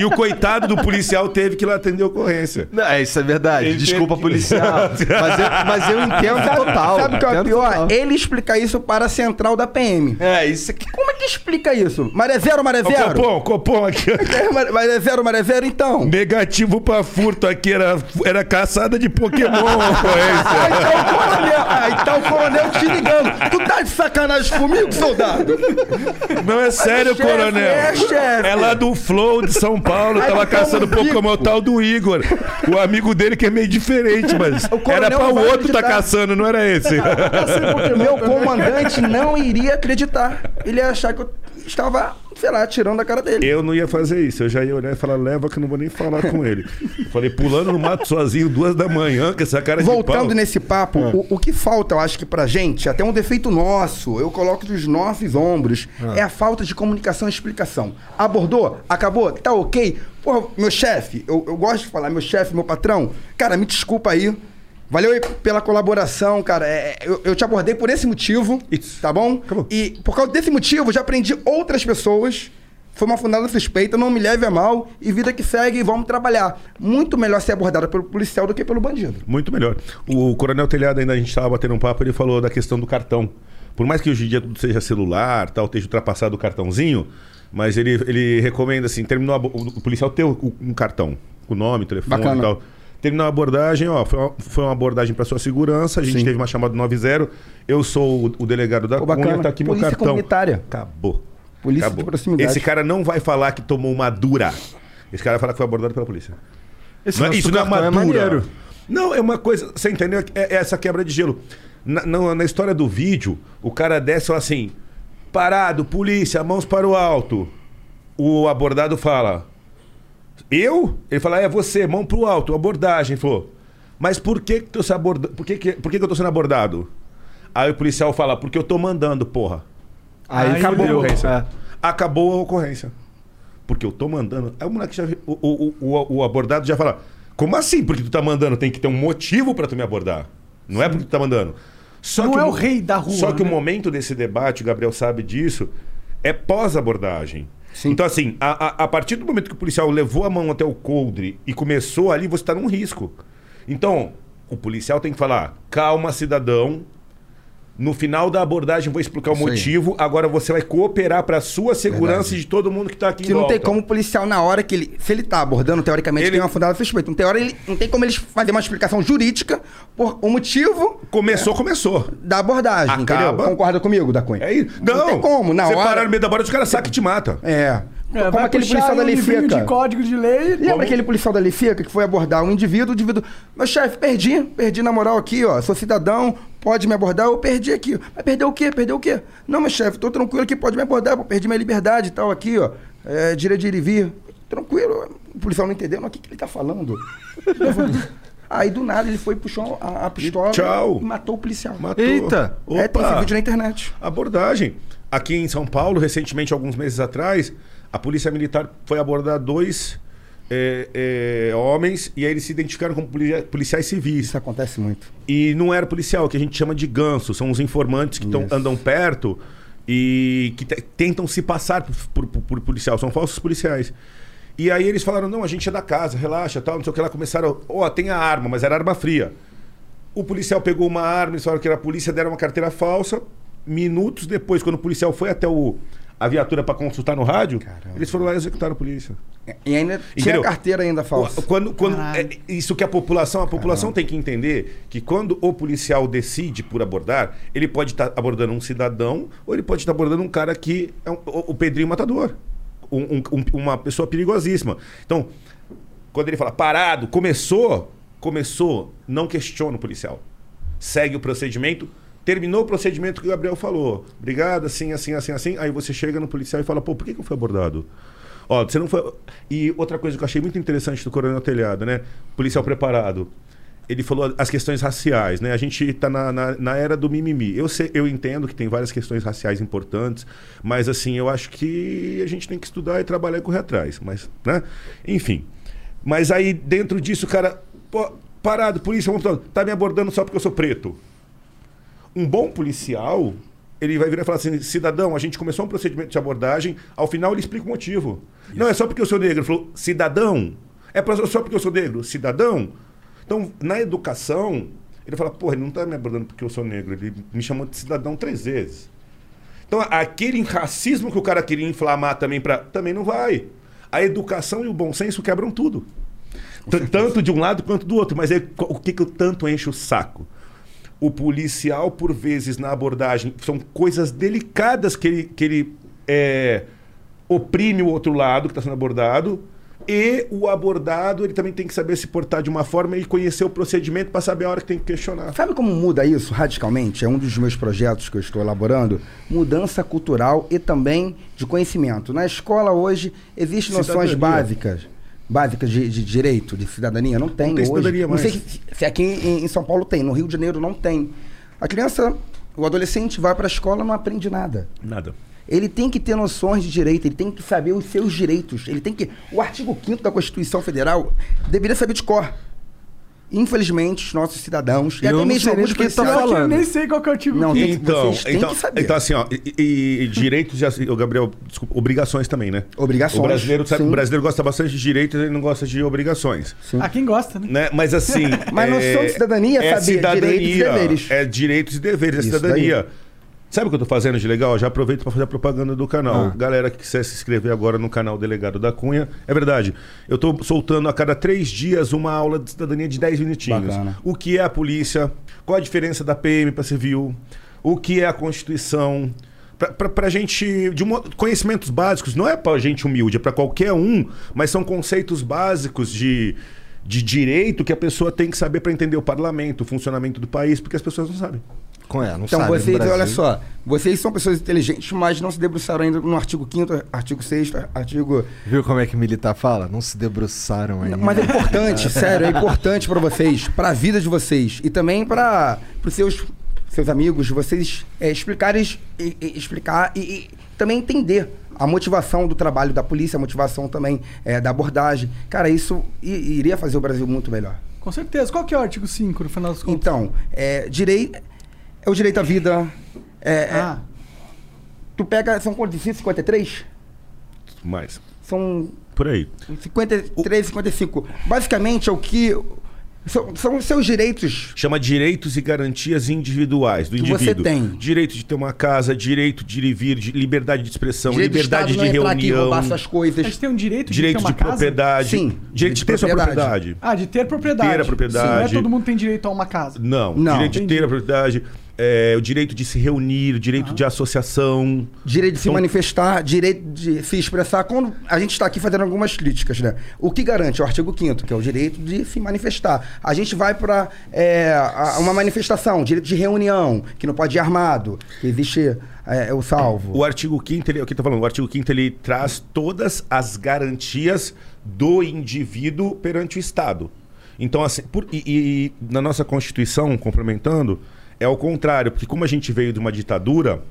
E o coitado do policial teve que ir lá atender a ocorrência. Não, é, isso é verdade. Ele Desculpa, teve- policial. mas, eu, mas eu entendo total. Sabe o que é o pior? total. Ele explica isso para a central da PM. É, isso aqui. Como é que explica isso? Maré zero, maré zero? Copom, Copom aqui. É, Maré zero, maré zero, então. Negativo pra furto aqui, era, era caçada de Pokémon a Ah, ocorrência. então o coronel. Ah, então o coronel te ligando. Tu tá de sacanagem comigo, soldado? Não é sério, chefe, coronel. é, chefe. É lá do Flow de São Paulo, Ai, tava caçando Rico. Pokémon tal do Igor. O amigo dele que é meio diferente, mas O era pra o outro tá caçando, não era esse. Meu comandante não iria acreditar. Ele ia achar que eu estava, sei lá, tirando da cara dele. Eu não ia fazer isso, eu já ia olhar e falar, leva que eu não vou nem falar com ele. Falei, pulando no mato sozinho, duas da manhã, com essa cara de Voltando nesse papo, o, o que falta, eu acho que pra gente, até um defeito nosso, eu coloco dos nossos ombros, é a falta de comunicação e explicação. Abordou? Acabou? Tá ok? Porra, meu chefe, eu, eu gosto de falar, meu chefe, meu patrão, cara, me desculpa aí. Valeu aí pela colaboração, cara. É, eu, eu te abordei por esse motivo, Isso. tá bom? Acabou. E por causa desse motivo, já aprendi outras pessoas. Foi uma fundada suspeita, não me leve a mal. E vida que segue, e vamos trabalhar. Muito melhor ser abordada pelo policial do que pelo bandido. Muito melhor. O Coronel Telhado, ainda a gente estava batendo um papo, ele falou da questão do cartão. Por mais que hoje em dia tudo seja celular, tal, esteja ultrapassado o cartãozinho, mas ele, ele recomenda assim, terminou a o policial ter o- um cartão, com o nome, telefone Bacana. e tal. Terminou a abordagem, ó, foi uma, foi uma abordagem para sua segurança, a gente Sim. teve uma chamada 90, eu sou o, o delegado da Pô, bacana. Cunha, tá aqui Polícia meu cartão. comunitária. Acabou. Polícia Acabou. de proximidade. Esse cara não vai falar que tomou uma dura. Esse cara vai falar que foi abordado pela polícia. Esse Não é- isso não é uma dura. maneiro. Não, é uma coisa. Você entendeu? É, é essa quebra de gelo. Na, na- na história do vídeo, o cara desce e fala assim: parado, polícia, mãos para o alto. O abordado fala: eu? Ele fala: é você, mão para o alto, abordagem. Ele falou: mas por que, que, tô se aborda... por, que, que, por que, que eu tô sendo abordado? Aí o policial fala: porque eu tô mandando, porra. Aí, acabou a ocorrência. É. Acabou a ocorrência. Porque eu tô mandando. Aí o moleque já. O, o, o, o abordado já fala: Como assim? Porque tu tá mandando? Tem que ter um motivo pra tu me abordar. Não é porque tu tá mandando. Só Não que é o rei da rua, Só que né? o momento desse debate, o Gabriel sabe disso, é pós-abordagem. Sim. Então, assim, a, a, a partir do momento que o policial levou a mão até o coldre e começou ali, você tá num risco. Então, o policial tem que falar: calma, cidadão. No final da abordagem, vou explicar o Isso aí. motivo. Agora você vai cooperar para sua segurança Verdade. e de todo mundo que tá aqui Que em não tem volta. como o policial, na hora que ele. Se ele tá abordando, teoricamente, Ele- tem uma fundada suspeita. Não tem, hora, ele, não tem como eles fazer uma explicação jurídica por o motivo Começou, começou. da abordagem, Acaba. entendeu? Concorda comigo, da Cunha? É isso. Não, Não tem como, na você hora- parar no meio da borda, os caras sacam e te mata. É. É, como aquele policial da seca. de código de lei. Lembra aquele policial da lei seca que foi abordar um indivíduo, o indivíduo. Meu chefe, perdi, perdi na moral aqui, ó. Sou cidadão, pode me abordar, eu perdi aqui. Mas perdeu o quê? Perdeu o quê? Não, meu chefe, tô tranquilo aqui, pode me abordar, pô, perdi minha liberdade e tal aqui, ó. É, direito de ir e vir. Tranquilo, o policial não entendeu, mas o que, que ele tá falando? Aí do nada ele foi e puxou a, a pistola Tchau. e matou o policial. Matou. Eita. É, tem esse Opa. vídeo na internet. Abordagem. Aqui em São Paulo, recentemente, alguns meses atrás, a Polícia Militar foi abordar dois é, é, homens e aí eles se identificaram como policia- policiais civis. Isso acontece muito. E não era policial, que a gente chama de ganso. São os informantes que tão, andam perto e que te- tentam se passar por, por- por policial. São falsos policiais. E aí eles falaram, não, a gente é da casa, relaxa, tal, não sei o que lá. Começaram, ó, tem a arma, mas era arma fria. O policial pegou uma arma, eles falaram que era a polícia, deram uma carteira falsa. Minutos depois, quando o policial foi até o, a viatura para consultar no rádio, Caramba. eles foram lá e executaram a polícia. E ainda tinha Entendeu? carteira ainda falsa. Quando, quando é, isso que a população, a população tem que entender que quando o policial decide por abordar, ele pode estar abordando um cidadão ou ele pode estar abordando um cara que é um- o, o Pedrinho Matador, um- um- uma pessoa perigosíssima. Então, quando ele fala parado, começou, começou, não questiona o policial. Segue o procedimento. Terminou o procedimento que o Gabriel falou. Obrigado, assim, assim, assim, assim. Aí você chega no policial e fala, pô, por que, que eu fui abordado? Ó, você não foi. E outra coisa que eu achei muito interessante do Coronel Telhado, né? Policial preparado. Ele falou as questões raciais, né? A gente está na, na, na era do mimimi. Eu, sei, eu entendo que tem várias questões raciais importantes, mas assim, eu acho que a gente tem que estudar e trabalhar e correr atrás. Mas, né? Enfim. Mas aí, dentro disso, cara. Pô, parado, polícia, tá me abordando só porque eu sou preto. Um bom policial, ele vai virar e falar assim: cidadão, a gente começou um procedimento de abordagem, ao final ele explica o motivo. Não é só porque eu sou negro. Ele falou: cidadão. É só porque eu sou negro? Cidadão. Então, na educação, ele fala: porra, ele não tá me abordando porque eu sou negro. Ele me chamou de cidadão três vezes. Então, aquele racismo que o cara queria inflamar também para também não vai. A educação e o bom senso quebram tudo. Tanto de um lado quanto do outro. Mas aí, o que, que eu tanto encho o saco? O policial, por vezes, na abordagem, são coisas delicadas que ele, que ele é, oprime o outro lado que está sendo abordado. E o abordado, ele também tem que saber se portar de uma forma e conhecer o procedimento para saber a hora que tem que questionar. Sabe como muda isso radicalmente? É um dos meus projetos que eu estou elaborando. Mudança cultural e também de conhecimento. Na escola hoje existem noções Cidadania. básicas. Básicas de, de direito, de cidadania. Não tem, Não tem hoje. cidadania não sei se, se aqui em, em São Paulo tem, no Rio de Janeiro não tem. A criança, o adolescente vai para a escola e não aprende nada. Nada. Ele tem que ter noções de direito, ele tem que saber os seus direitos. Ele tem que. O artigo 5 da Constituição Federal deveria saber de cor. Infelizmente, os nossos cidadãos, e Eu até mesmo alguns que ele tá policiais- Eu falando. nem sei qual que é o artigo Não, tem que- Então, vocês têm então, que saber. então assim, ó, e, e- e direitos de assi- ô, Gabriel, desculpa, obrigações também, né? Obrigações, O brasileiro, sabe, sim. o brasileiro gosta bastante de direitos, ele não gosta de obrigações, Ah, quem gosta, né? né? Mas assim, Mas noção de cidadania é saber direitos e deveres. É direitos e deveres, é Isso cidadania. Sabe o que eu tô fazendo de legal? Já aproveito para fazer a propaganda do canal. Ah. Galera que quiser se inscrever agora no canal Delegado da Cunha, é verdade. Eu tô soltando a cada três dias uma aula de cidadania de 10 minutinhos. Bacana. O que é a polícia? Qual a diferença da PM para civil? O que é a Constituição? Pra gente. De conhecimentos básicos, não é pra gente humilde, é pra qualquer um, mas são conceitos básicos de, de direito que a pessoa tem que saber para entender o parlamento, o funcionamento do país, porque as pessoas não sabem. Com é, não Então, sabe, vocês, Brasil. olha só, vocês são pessoas inteligentes, mas não se debruçaram ainda no artigo 5, artigo 6, artigo. Viu como é que militar fala? Não se debruçaram ainda. Mas é importante, sério, é importante para vocês, para a vida de vocês e também para os seus, seus amigos, vocês é, explicarem, e- e- explicar e, e também entender a motivação do trabalho da polícia, a motivação também é, da abordagem. Cara, isso iria fazer o Brasil muito melhor. Com certeza. Qual que é o artigo 5, no final das contas? Então, é, direi, é o direito à vida. É, é- ah, tu pega, são quantos? 53? Mas, São por aí. 53, 55. Basicamente é o que. São, são os seus direitos. Chama direitos e garantias individuais do Que você indivíduo. tem. Direito de ter uma casa, direito de ir e vir, de liberdade de expressão, direito liberdade Estado de não entrar aqui reunião, roubar suas a coisas. gente tem um direito, direito de ter de uma casa? propriedade, Sim, direito direito de de ter sua propriedade. Ah, de ter propriedade. Ter a propriedade. Sim, não é todo mundo tem direito a uma casa. Não, Não. direito de ter Entendi. a propriedade, é, o direito de se reunir, o direito de associação. Direito de se Então- manifestar, direito de se expressar. Quando a gente está aqui fazendo algumas críticas, né? O que garante? É o artigo 5 que é o direito de se manifestar. A gente vai para uma manifestação, direito de reunião, que não pode ir armado, que existe é, o salvo. O artigo 5 ele, é o que tá falando, o artigo 5 ele traz todas as garantias do indivíduo perante o Estado. Então, assim, por- e, e na nossa Constituição, complementando, é o contrário, porque como a gente veio de uma ditadura,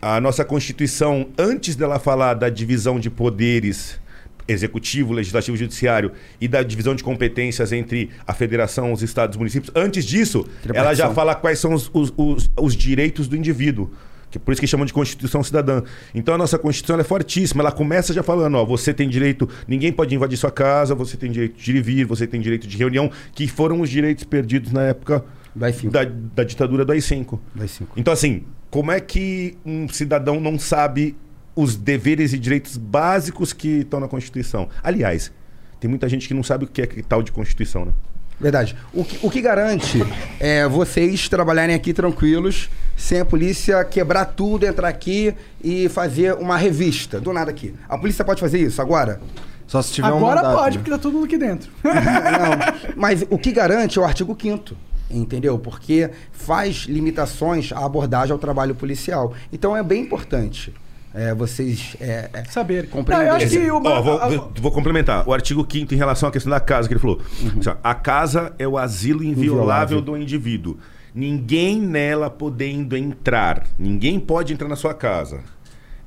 a nossa Constituição, antes dela falar da divisão de poderes executivo, legislativo e judiciário e da divisão de competências entre a federação, os estados e os municípios, antes disso, ela já fala quais são os, os- os- os direitos do indivíduo. Que por isso que chamam de Constituição Cidadã. Então a nossa Constituição é fortíssima. Ela começa já falando, ó, você tem direito, ninguém pode invadir sua casa, você tem direito de ir e vir, você tem direito de reunião, que foram os direitos perdidos na época Do AI-5. Da, da ditadura do AI-5. Do AI-5. Então, assim, como é que um cidadão não sabe os deveres e direitos básicos que estão na Constituição? Aliás, tem muita gente que não sabe o que é que tal de Constituição, né? Verdade. O que, o que garante é vocês trabalharem aqui tranquilos, sem a polícia quebrar tudo, entrar aqui e fazer uma revista. Do nada aqui. A polícia pode fazer isso agora? Só se tiver um Agora mandato, pode, né? porque tá todo mundo aqui dentro. Não. Mas o que garante é o artigo 5 entendeu? Porque faz limitações à abordagem ao trabalho policial. Então é bem importante é, vocês é, é, Saber. Não, compreenderem. eu acho que o... Ó, vou, vou- vou complementar. O artigo 5 em relação à questão da casa, que ele falou. Assim, ó, a casa é o asilo inviolável, Inviolável. do indivíduo. Ninguém nela podendo entrar. Ninguém pode entrar na sua casa.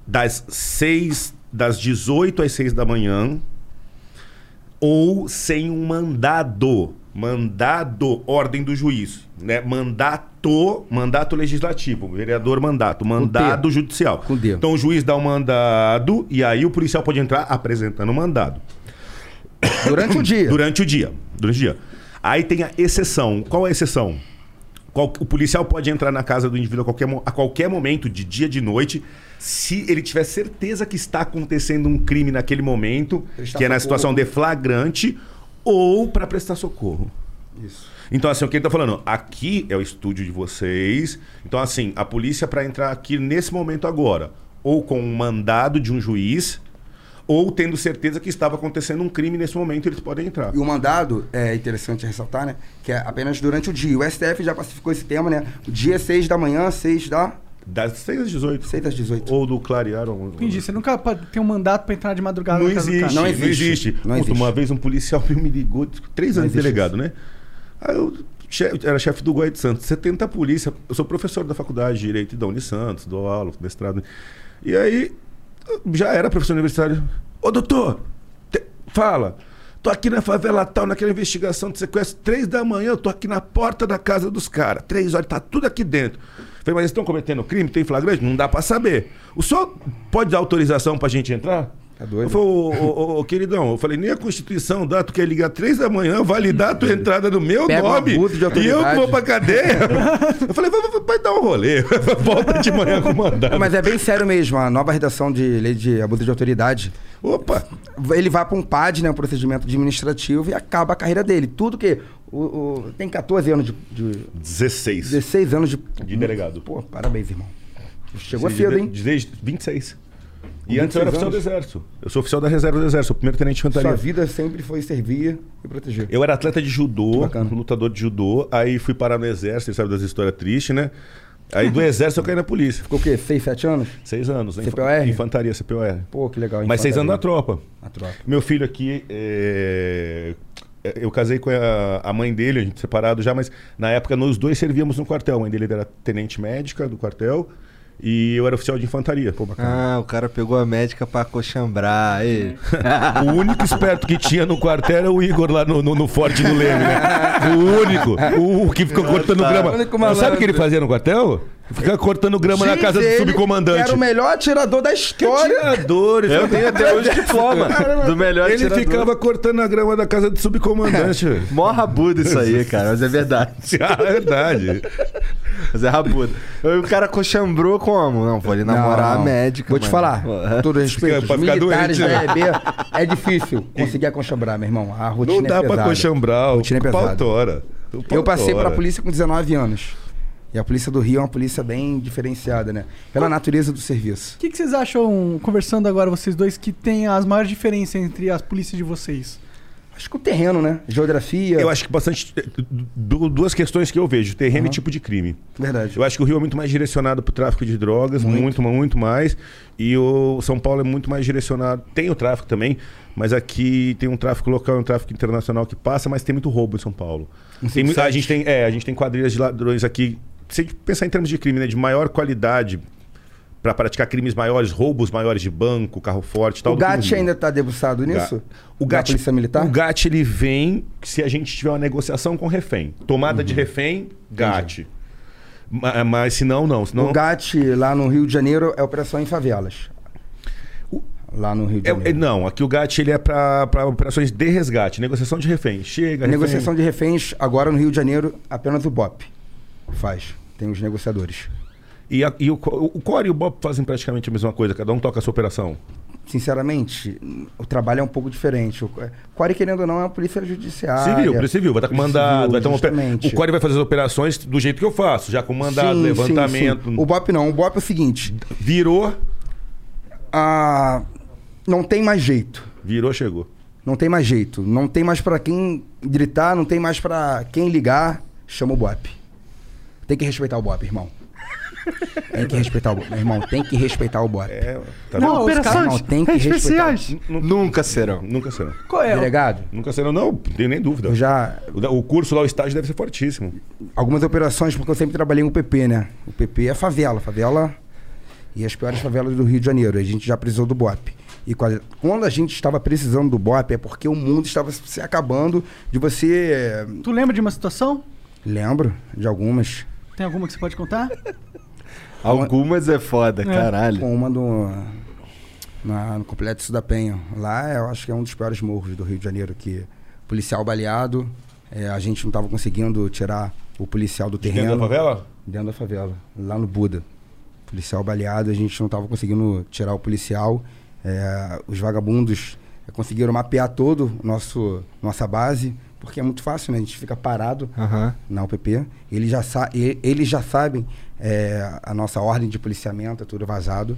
Das 6, das 18 às 6 da manhã, ou sem um mandado. Mandado, ordem do juiz. Né? Mandato, mandato legislativo. Vereador, mandato. Mandado judicial. Com. Então o juiz dá o mandado e aí o policial pode entrar apresentando o mandado. Durante o dia. Durante o dia. Durante o dia. Aí tem a exceção. Qual é a exceção? Qual- o policial pode entrar na casa do indivíduo a qualquer, a qualquer momento, de dia, de noite, se ele tiver certeza que está acontecendo um crime naquele momento, que é na situação de flagrante, ou para prestar socorro. Isso. Então, assim, o que ele tá falando? Aqui é o estúdio de vocês. Então, assim, a polícia para entrar aqui nesse momento agora, ou com um mandado de um juiz, ou tendo certeza que estava acontecendo um crime nesse momento, eles podem entrar. E o mandado, é interessante ressaltar, né? Que é apenas durante o dia. O STF já pacificou esse tema, né? O dia é 6 da manhã, 6 da. Das 6 às 18. 6 às 18. Ou do clarear. Ou... Entendi. Você nunca pode ter um mandato pra entrar de madrugada Não na casa do existe, cara. não Não existe. existe. Não Puta, existe. Uma vez um policial me ligou, três anos de existe delegado, isso. né? Aí eu era chefe do Guai de Santos, 70 polícia. Eu sou professor da faculdade de Direito da Unisantos, dou aula, mestrado. E aí, já era professor universitário. Ô, doutor, te- fala. Tô aqui na favela tal, naquela investigação de sequestro, três da manhã, eu tô aqui na porta da casa dos caras. Três horas, tá tudo aqui dentro. Falei, mas eles estão cometendo crime? Tem flagrante? Não dá pra saber. O senhor pode dar autorização pra gente entrar? Tá doido? Eu falei, ô, ô, ô, ô, queridão, eu falei, nem a Constituição dá, tu quer ligar três da manhã, validar a tua entrada no meu Pega um nome de e eu que vou pra cadeia. eu falei, vai, vai, vai dar um rolê, volta de manhã com mandado. Mas é bem sério mesmo, a nova redação de lei de abuso de autoridade. Opa, Ele vai para um PAD, né, um procedimento administrativo, e acaba a carreira dele. Tudo que. O, o- tem 14 anos de, de. 16. 16 anos de. De delegado. Pô, parabéns, irmão. Chegou cedo, de- hein? Desde 26. E Com antes eu era 26 oficial do anos? Exército. Eu sou oficial da Reserva do Exército, primeiro tenente de Sua infantaria. vida sempre foi servir e proteger. Eu era atleta de judô, lutador de judô, aí fui parar no Exército, você sabe das histórias tristes, né? Aí do Exército eu caí na polícia. Ficou o quê? 6, 7 anos? Seis anos, né? CPOR? Infantaria, CPOR. Pô, que legal. Mas seis anos na tropa. Na tropa. Meu filho aqui, é, eu casei com a, a mãe dele, a gente separado já, mas na época nós dois servíamos no quartel. A mãe dele era tenente médica do quartel e eu era oficial de infantaria. Pô, bacana. Ah, o cara pegou a médica pra coxambrar. Ei. O único esperto que tinha no quartel era o Igor lá no, no, no Forte do Leme, né? O único. O, o que ficou cortando grama. Não, sabe o que ele malandro. fazia no quartel? Ficava cortando grama na Gente, casa do ele subcomandante. Era o melhor atirador da história. Atirador, Eu tenho até hoje diploma do melhor Ele atirador. ficava cortando a grama da casa do subcomandante. Mó rabudo isso aí, cara, mas é verdade. Ah, é verdade. Mas é rabudo. Aí o cara coxambrou como? Não, vou ali namorar Não, a médica. Vou te mano. falar, Pô, com todo respeito, pra ficar militares doente, da né? EB é difícil conseguir aconchambrar, meu irmão. A rotina Não dá é pesada. pra coxambrar. O Rotina é pau pesada. tora. O pau Eu passei pra polícia com 19 anos. E a polícia do Rio é uma polícia bem diferenciada, né? Pela natureza do serviço. O que, que vocês acham, conversando agora, vocês dois, que tem as maiores diferenças entre as polícias de vocês? Acho que o terreno, né? Geografia. Eu acho que bastante. du- Duas questões que eu vejo: terreno e tipo de crime. Verdade. Eu acho que o Rio é muito mais direcionado para o tráfico de drogas, muito. muito, mais. E o São Paulo é muito mais direcionado. Tem o tráfico também, mas aqui tem um tráfico local e um tráfico internacional que passa, mas tem muito roubo em São Paulo. Tem muito- a, gente tem, é, a gente tem quadrilhas de ladrões aqui. Se a gente pensar em termos de crime, né, de maior qualidade para praticar crimes maiores, roubos maiores de banco, carro forte e tal. o GAT ainda tá debruçado nisso? O GAT, Polícia Militar? o GAT ele vem se a gente tiver uma negociação com refém. Tomada Uhum. de refém, GAT. Ma- Mas se não, não. Senão, O GAT lá no Rio de Janeiro é operação em favelas. Lá no Rio de É- Janeiro. é- não, aqui o GAT ele é para operações de resgate, negociação de refém. Chega, refém. Negociação de reféns, agora no Rio de Janeiro, apenas o BOP faz. Tem os negociadores. E, a- e o, o Core e o Bob fazem praticamente a mesma coisa, cada um toca a sua operação. Sinceramente, o trabalho é um pouco diferente. O Core, querendo ou não, é uma polícia judiciária. Civil, polícia civil, vai estar com Polícia mandado, civil, vai ter uma. O Core vai fazer as operações do jeito que eu faço, já com mandado, Sim, levantamento. sim, sim. O BOP não. O BOP é o seguinte: Virou, ah, não tem mais jeito. virou, chegou. Não tem mais jeito. Não tem mais pra quem gritar, não tem mais pra quem ligar. Chama o BOP. Tem que respeitar o BOP, irmão. Tem que respeitar o BOP. Meu irmão, tem que respeitar o BOP. É, tá Não, vendo? os caras- Não, tem que respeitar. Nunca serão. Nunca serão. Qual é? Delegado, Nunca serão, não, não tenho nem dúvida. eu já. O, curso lá, o estágio deve ser fortíssimo. Algumas operações, porque eu sempre trabalhei com o PP, né? O PP é favela. Favela. E as piores favelas do Rio de Janeiro. A gente já precisou do BOP. E quando a gente estava precisando do BOP é porque o mundo estava se acabando de você. eh, Tu lembra de uma situação? Lembro de algumas. Tem alguma que você pode contar? Algumas é foda, É. caralho. Com uma do. Na, no Complexo da Penha. Lá eu acho que é um dos piores morros do Rio de Janeiro, que policial baleado, eh, a gente não estava conseguindo tirar o policial do terreno. Dentro da favela? Dentro da favela, lá no Buda. Policial baleado, a gente não estava conseguindo tirar o policial. É, os vagabundos é, conseguiram mapear todo nosso nossa base, porque é muito fácil, né? A gente fica parado na UPP. Eles já, sa eles já sabem é, a nossa ordem de policiamento, é tudo vazado.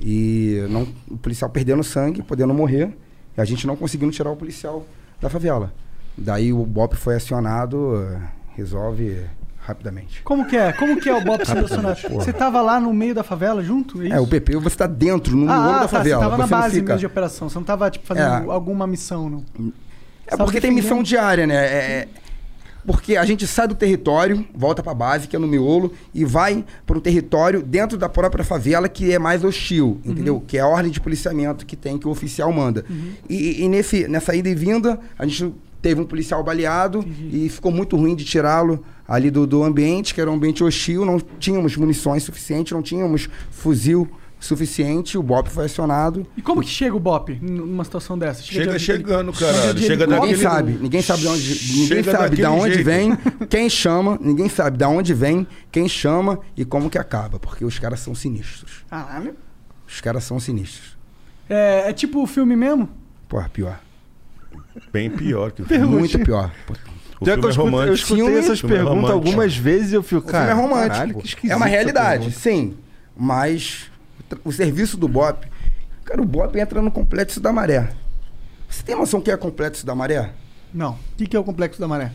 E não, o policial perdendo sangue, podendo morrer, e a gente não conseguindo tirar o policial da favela. Daí o BOP foi acionado, resolve rapidamente. Como que é? Como que é o Bop selecionado? Você tava lá no meio da favela junto? É, É, o PP você tá dentro, no miolo ah, da tá, favela. Você tava na base fica- mesmo de operação. Você não tava, tipo, fazendo É. alguma missão, não. É porque tem missão diária, né? É- é- porque a gente sai do território, volta pra base, que é no miolo, e vai para um território dentro da própria favela que é mais hostil, entendeu? Que é a ordem de policiamento que tem, que o oficial manda. E, e nesse, nessa ida e vinda, a gente teve um policial baleado e ficou muito ruim de tirá-lo ali do, do ambiente, que era um ambiente hostil, não tínhamos munições suficientes, não tínhamos fuzil suficiente, o BOP foi acionado. E como que chega o Bop numa situação dessa? Chega de- chegando, de- de Chega? Ninguém daquele- sabe, ninguém sabe de onde, ninguém Chega sabe da onde jeito. vem, quem chama, ninguém sabe da onde vem, quem chama e como que acaba, porque os caras são sinistros. Caralho. Os caras são sinistros. É, é tipo o filme mesmo? Porra, pior. Bem pior que o filme. Muito pior. Pô, O filme é eu escutei, eu romântico. escutei Filme- essas filme é perguntas romântico. algumas vezes e eu fico, O cara. filme é romântico. caralho, que esquisito é uma realidade, sim. Mas o serviço do BOP, cara, o BOP entra no complexo da maré. Você tem noção que é complexo da maré? Não. O que, que é o Complexo da Maré?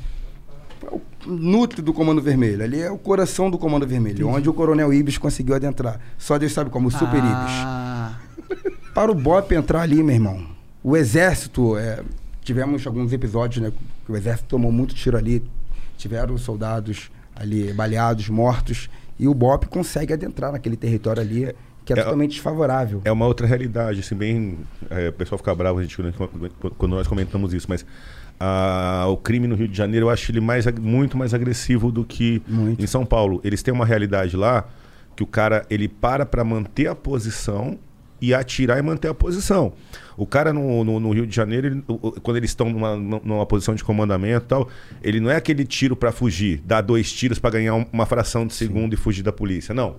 É o núcleo do Comando Vermelho. Ali é o coração do Comando Vermelho, onde o Coronel Ibis conseguiu adentrar. Só Deus sabe como, o Super Ibis. ah, Para o BOP entrar ali, meu irmão, o exército, é, tivemos alguns episódios, né? Que o exército tomou muito tiro ali, tiveram soldados ali baleados, mortos, e o BOP consegue adentrar naquele território ali, que é, É, totalmente desfavorável. É uma outra realidade, assim, bem. é, o pessoal fica bravo a gente, quando, nós comentamos isso, mas ah, o crime no Rio de Janeiro eu acho ele mais, muito mais agressivo do que Muito. em São Paulo. Eles têm uma realidade lá que o cara ele para para manter a posição e atirar e manter a posição. O cara no, no, no Rio de Janeiro, ele- quando eles estão numa, numa posição de comandamento e tal, ele não é aquele tiro para fugir, dar dois tiros para ganhar um- uma fração de segundo e fugir da polícia. Não.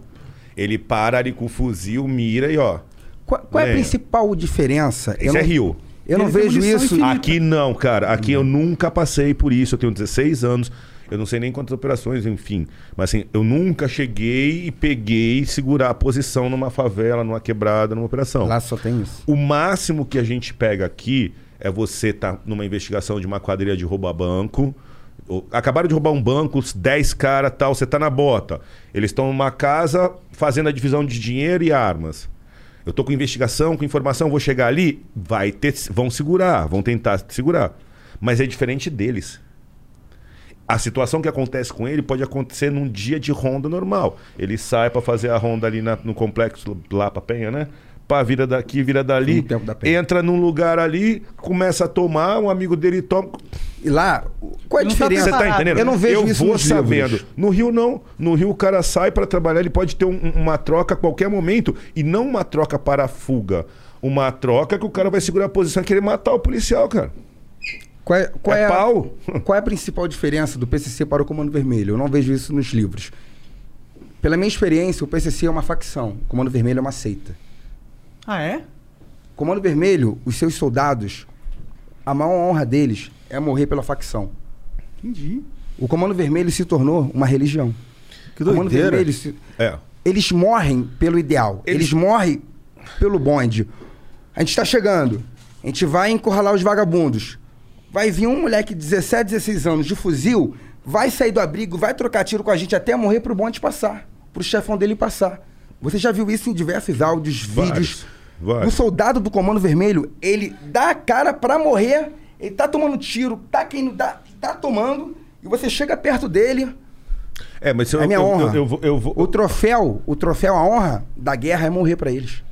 Ele para ali com o fuzil, mira e ó. Qual, qual é a principal diferença? Isso é Rio. Eu não vejo isso. infinita. Aqui não, cara. Aqui eu nunca passei por isso. Eu tenho 16 anos. Eu não sei nem quantas operações, enfim. Mas assim, eu nunca cheguei e peguei segurar a posição numa favela, numa quebrada, numa operação. Lá só tem isso. O máximo que a gente pega aqui é você estar numa investigação de uma quadrilha de roubo a banco. Acabaram de roubar um banco, os 10 caras tal, você tá na bota. Eles estão numa casa fazendo a divisão de dinheiro e armas. Eu tô com investigação, com informação, vou chegar ali, vai ter, vão segurar, vão tentar segurar. Mas é diferente deles. A situação que acontece com ele pode acontecer num dia de ronda normal. Ele sai para fazer a ronda ali na- no complexo lá pra Penha, né? Pá, vira daqui, vira dali, entra num lugar ali, começa a tomar, um amigo dele toma. E lá, qual é a Não tá diferença? Você tá entendendo? Eu não vejo eu isso vou nos sabendo. livros. No Rio não. No Rio o cara sai para trabalhar, ele pode ter um- uma troca a qualquer momento e não uma troca para fuga. Uma troca que o cara vai segurar a posição e querer matar o policial, cara. Qual é, qual É é a- pau. qual é a principal diferença do PCC para o Comando Vermelho? Eu não vejo isso nos livros. Pela minha experiência, o PCC é uma facção, o Comando Vermelho é uma seita. Ah, é? O Comando Vermelho, os seus soldados, a maior honra deles é morrer pela facção. Entendi. O Comando Vermelho se tornou uma religião. Que o Comando doideira. Vermelho se- É. eles morrem pelo ideal. Eles- Eles, morrem pelo bonde. A gente está chegando. A gente vai encurralar os vagabundos. Vai vir um moleque de 17, 16 anos de fuzil, vai sair do abrigo, vai trocar tiro com a gente até morrer pro bonde passar. Pro chefão dele passar. Você já viu isso em diversos áudios, Vários, vídeos. vários. O soldado do Comando Vermelho, ele dá a cara pra morrer, ele tá tomando tiro, tá quem dá, tá tomando, e você chega perto dele, É, mas se eu, é minha eu, honra. eu, eu vou- O troféu, o troféu, a honra da guerra é morrer pra eles.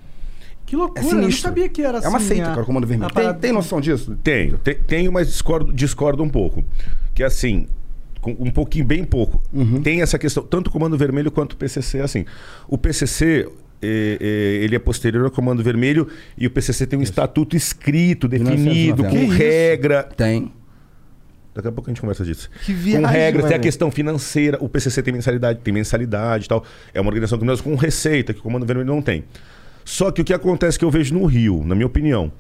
Que loucura, É eu não sabia que era assim. É uma seita, a- cara, o Comando Vermelho. Tem, tem noção disso? Tenho, te- tenho, mas discordo, discordo um pouco. Que assim, um pouquinho, bem pouco. Tem essa questão, tanto o Comando Vermelho quanto o PCC, assim. O PCC, eh, eh, ele é posterior ao Comando Vermelho e o PCC tem um estatuto escrito, definido, 1990. com isso? regra. Tem. Daqui a pouco a gente conversa disso. Que com viagem, regras, tem a mano. questão financeira. O PCC tem mensalidade, tem mensalidade e tal. É uma organização criminosa com receita, que o Comando Vermelho não tem. Só que o que acontece que eu vejo no Rio, na minha opinião,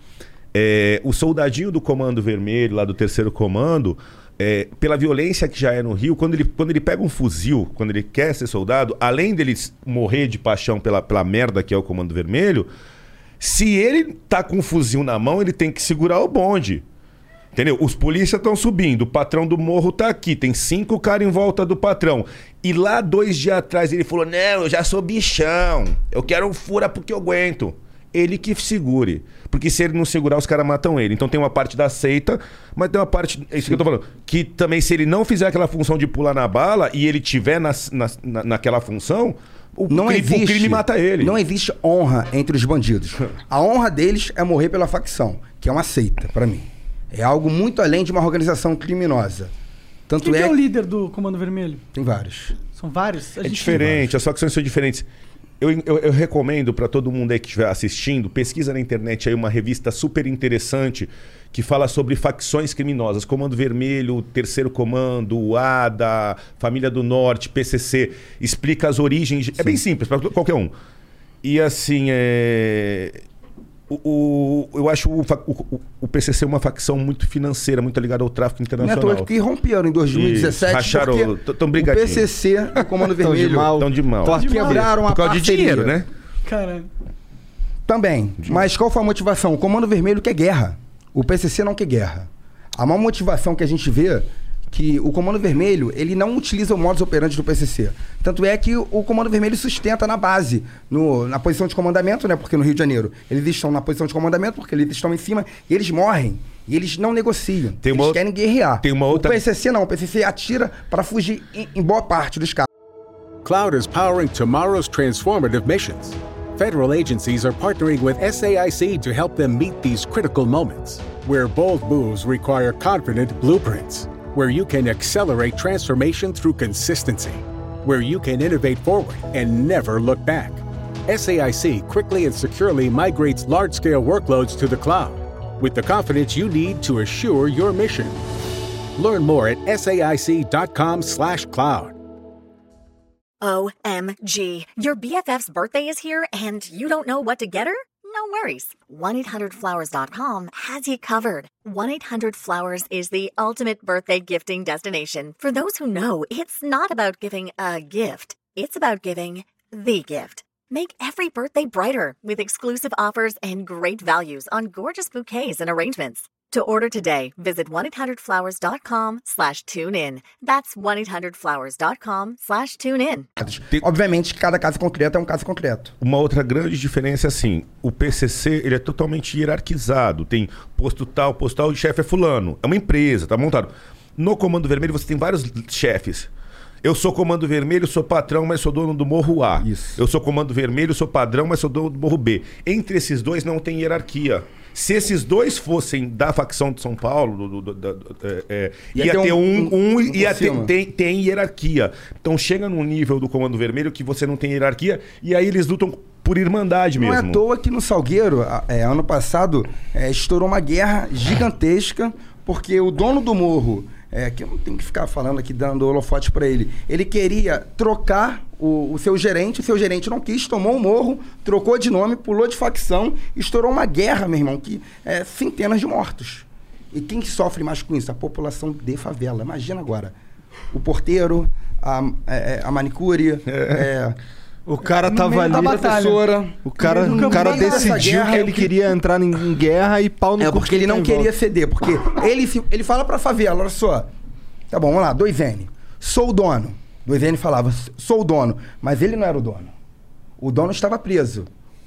é, o soldadinho do Comando Vermelho, lá do terceiro comando, é, pela violência que já é no Rio, quando ele, quando ele pega um fuzil, quando ele quer ser soldado, além dele morrer de paixão pela, pela merda que é o Comando Vermelho, se ele tá com um fuzil na mão, ele tem que segurar o bonde. Entendeu? Os polícias estão subindo, o patrão do morro tá aqui, tem cinco caras em volta do patrão. E lá dois dias atrás ele falou: Não, eu já sou bichão, eu quero um fura porque eu aguento. Ele que segure. Porque se ele não segurar, os caras matam ele. Então tem uma parte da seita, mas tem uma parte. É isso que eu tô falando. Que também, se ele não fizer aquela função de pular na bala e ele tiver na, na, na- naquela função, o, Não crime, existe. o crime mata ele. Não existe honra entre os bandidos. A honra deles é morrer pela facção, que é uma seita, pra mim. É algo muito além de uma organização criminosa. Tanto Quem que é é o líder do Comando Vermelho? tem vários. São vários? A É gente- diferente, as facções são diferentes. Eu, eu, eu recomendo para todo mundo aí que estiver assistindo, pesquisa na internet aí uma revista super interessante que fala sobre facções criminosas, Comando Vermelho, Terceiro Comando, ADA, Família do Norte, PCC, explica as origens. É bem simples para qualquer um. E assim, é... o, o- eu acho o, o, o PCC uma facção muito financeira, muito ligada ao tráfico Não é internacional. toa que romperam em 2017 Isso, racharam, porque tão- tão o brigadinho. PCC e o Comando Tão de Vermelho mal. Tão de mal. quebraram a Por causa de parceria. dinheiro, né? Caralho. Também. Mas qual foi a motivação? O Comando Vermelho quer guerra. O PCC não quer guerra. Há uma motivação que a gente vê que o Comando Vermelho, ele não utiliza o modus operandi do PCC. Tanto é que o Comando Vermelho sustenta na base, no- na posição de comandamento, né? Porque no Rio de Janeiro eles estão na posição de comandamento porque eles estão em cima e eles morrem. E eles não negociam. Tem uma eles querem guerrear. tem uma outra- O PCC não. O PCC atira para fugir em, em boa parte dos casos. Cloud is powering tomorrow's transformative missions. Federal agencies are partnering with SAIC to help them meet these critical moments, where bold moves require confident blueprints, where you can accelerate transformation through consistency, where you can innovate forward and never look back. SAIC quickly and securely migrates large scale workloads to the cloud with the confidence you need to assure your mission. Learn more at saic.com/slash cloud. OMG. Your BFF's birthday is here and you don't know what to get her? No worries. 1-800-Flowers.com has you covered. 1-800-Flowers is the ultimate birthday gifting destination. For those who know, it's not about giving a gift. It's about giving the gift. Make every birthday brighter with exclusive offers and great values on gorgeous bouquets and arrangements. To order today, visit 1-800-Flowers.com slash tune in. That's 1-800-Flowers.com slash tune in. Obviamente que cada caso concreto é um caso concreto. Uma outra grande diferença é assim, o PCC ele é totalmente hierarquizado, tem posto tal, posto tal, o chefe é fulano, é uma empresa, tá montado. No Comando Vermelho você tem vários chefes. Eu sou Comando Vermelho, sou patrão, mas sou dono do Morro A. Isso. Eu sou Comando Vermelho, sou padrão, mas sou dono do Morro B. Entre esses dois não tem hierarquia. Se esses dois fossem da facção de São Paulo, do- do- do- é, é, Ia ia, ter um- um, um- ia ter, tem, tem hierarquia. Então chega num nível do Comando Vermelho que você não tem hierarquia e aí eles lutam por irmandade Não mesmo. é à toa que no Salgueiro, é, ano passado, é, estourou uma guerra gigantesca, porque o dono do morro, é, que eu não tenho que ficar falando aqui, dando holofote pra ele, ele queria trocar o, o seu gerente, o seu gerente não quis, tomou o morro, trocou de nome, pulou de facção, estourou uma guerra, meu irmão, que é centenas de mortos. E quem que sofre mais com isso? A população de favela. Imagina agora. O porteiro, a, é, a manicure, é, O cara tava ali. professora. O cara, o cara decidiu guerra, que é ele queria entrar em, guerra e pau no É porque ele não queria volta. ceder, porque ele, ele fala pra favela, olha só. Tá bom, vamos lá, 2N. Sou o dono. 2N falava, sou o dono. Mas ele não era o dono. O dono estava preso.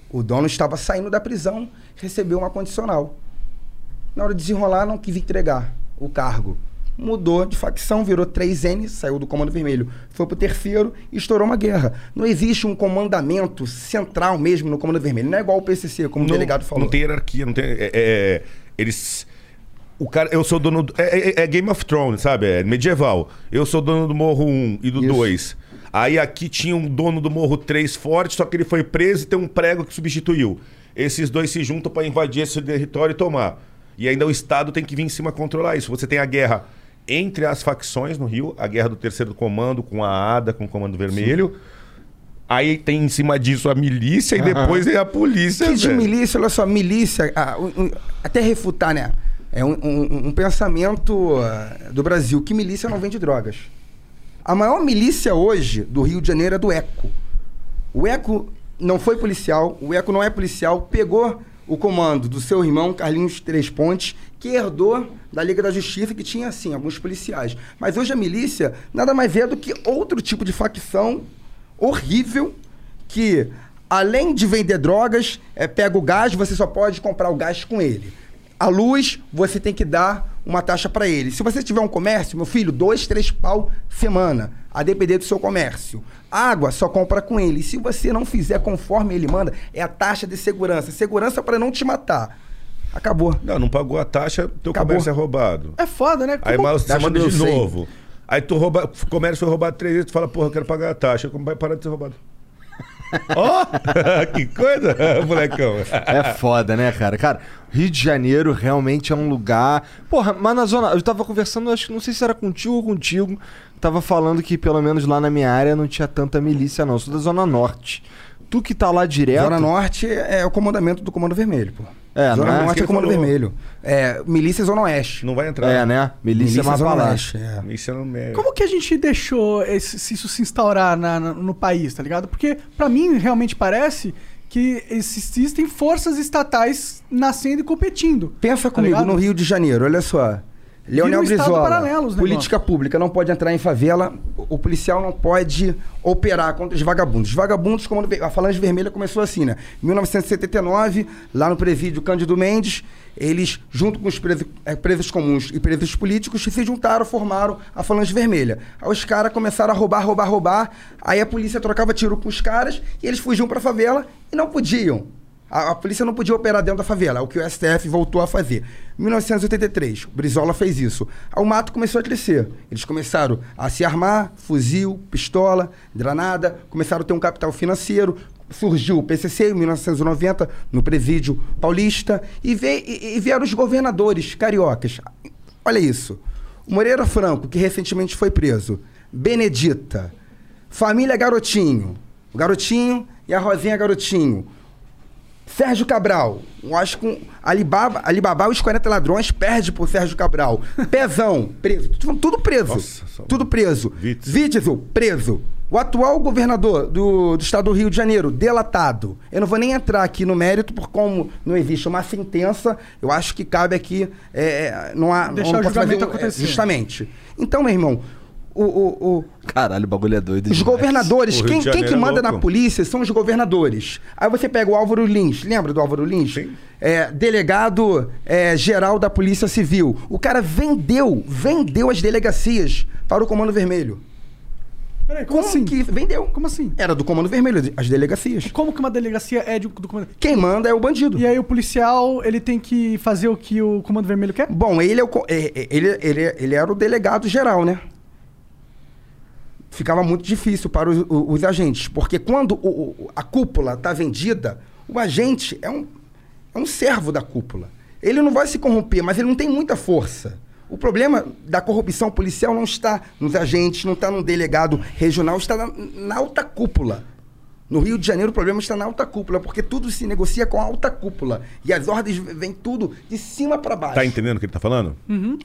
O dono estava saindo da prisão, recebeu uma condicional. Na hora de desenrolar, não quis entregar o cargo. mudou de facção, virou 3N, saiu do Comando Vermelho, foi pro terceiro e estourou uma guerra. Não existe um comandamento central mesmo no Comando Vermelho. Não é igual o PCC, como o não, delegado falou. Não tem hierarquia, não tem. é- é- é- eles. O cara, eu sou dono. Do, é, é- é Game of Thrones, sabe? É medieval. Eu sou dono do Morro 1 e do Isso. 2. Aí aqui tinha um dono do Morro 3 forte, só que ele foi preso e tem um prego que substituiu. Esses dois se juntam para invadir esse território e tomar. E ainda o Estado tem que vir em cima controlar isso. Você tem a guerra entre as facções no Rio, a guerra do terceiro comando com a ADA, com o Comando Vermelho. Aí tem em cima disso a milícia e depois é a polícia. Que de milícia, olha só, milícia, até refutar, né? É um, um- um pensamento ah, do Brasil que milícia não vende drogas. A maior milícia hoje do Rio de Janeiro é do ECO. O ECO não foi policial, o ECO não é policial, pegou o comando do seu irmão, Carlinhos Três Pontes, que herdou da Liga da Justiça, que tinha, assim, alguns policiais. Mas hoje a milícia nada mais é do que outro tipo de facção horrível que, além de vender drogas, é, pega o gás, você só pode comprar o gás com ele. A luz, você tem que dar uma taxa para ele. Se você tiver um comércio, meu filho, dois, três pau semana, a depender do seu comércio. Água, só compra com ele. E se você não fizer conforme ele manda, é a taxa de segurança. Segurança para não te matar. Acabou. Não, não pagou a taxa, teu Acabou. comércio é roubado. É foda, né? Aí Como- mas você Taxa manda de novo. Aí tu rouba, o comércio foi roubado três vezes, tu fala, porra, eu quero pagar a taxa. Como vai parar de ser roubado? Ó, que coisa, molecão. É foda, né, cara? Cara, Rio de Janeiro realmente é um lugar. Porra, mas na zona. Eu tava conversando, acho que não sei se era contigo ou contigo. Tava falando que pelo menos lá na minha área não tinha tanta milícia, não. Eu sou da Zona Norte. Tu que tá lá direto. Zona Norte é o comandamento do Comando Vermelho, pô. É, Zona não é? Norte é Comando falou? Vermelho. É, milícia Zona Oeste. Não vai entrar. É, né? Milícia, é mais pra Zona. Oeste. É. Isso não é... Como que a gente deixou esse- se isso se instaurar na- na- no país, tá ligado? Porque pra mim realmente parece que existem forças estatais nascendo e competindo. Pensa Tá comigo, ligado? no Rio de Janeiro, olha só. Leonel Brizola, política pública, não pode entrar em favela, o policial não pode operar contra os vagabundos. Os vagabundos, como a Falange Vermelha começou assim, né? Em 1979, lá no presídio Cândido Mendes, eles, junto com os presos, eh, presos comuns e presos políticos, se juntaram, formaram a Falange Vermelha. Aí os caras começaram a roubar, roubar, roubar, aí a polícia trocava tiro com os caras e eles fugiam pra favela e não podiam. A, a polícia não podia operar dentro da favela, é o que o STF voltou a fazer. Em 1983, o Brizola fez isso. O mato começou a crescer. Eles começaram a se armar, fuzil, pistola, granada, começaram a ter um capital financeiro. Surgiu o PCC em 1990, no presídio paulista, e, veio, e, e vieram os governadores cariocas. Olha isso. Moreira Franco, que recentemente foi preso. Benedita. Família Garotinho. O Garotinho e a Rosinha Garotinho. Sérgio Cabral. Eu acho que Alibaba, Alibaba os 40 ladrões perde pro Sérgio Cabral. Pezão, preso. Tudo, tudo preso. Nossa, tudo preso. Witzel. Preso. O atual governador do, do estado do Rio de Janeiro, delatado. Eu não vou nem entrar aqui no mérito, por como não existe uma sentença, eu acho que cabe aqui. é, não há. Deixar não o julgamento um- é, acontecer. justamente. Então, meu irmão, o- o- o, Caralho, o bagulho é doido. os demais. governadores, O Rio quem, quem que é manda na polícia são os governadores. Aí você pega o Álvaro Lins, lembra do Álvaro Lins? Sim. É, delegado é, geral da Polícia Civil. O cara vendeu, vendeu as delegacias para o Comando Vermelho. Peraí, como, assim? que vendeu? Como assim? Era do Comando Vermelho, as delegacias. Como que uma delegacia é de, do comando? Quem manda é o bandido. E aí o policial, ele tem que fazer o que o Comando Vermelho quer? Bom, ele, é o é- é- ele, ele, ele era o delegado geral, né? Ficava muito difícil para os, os agentes, porque quando o- a cúpula está vendida, o agente é um, é um servo da cúpula. Ele não vai se corromper, mas ele não tem muita força. O problema da corrupção policial não está nos agentes, não está no delegado regional, está na, na alta cúpula. No Rio de Janeiro, o problema está na alta cúpula, porque tudo se negocia com a alta cúpula. E as ordens vêm tudo de cima para baixo. Tá entendendo o que ele tá falando?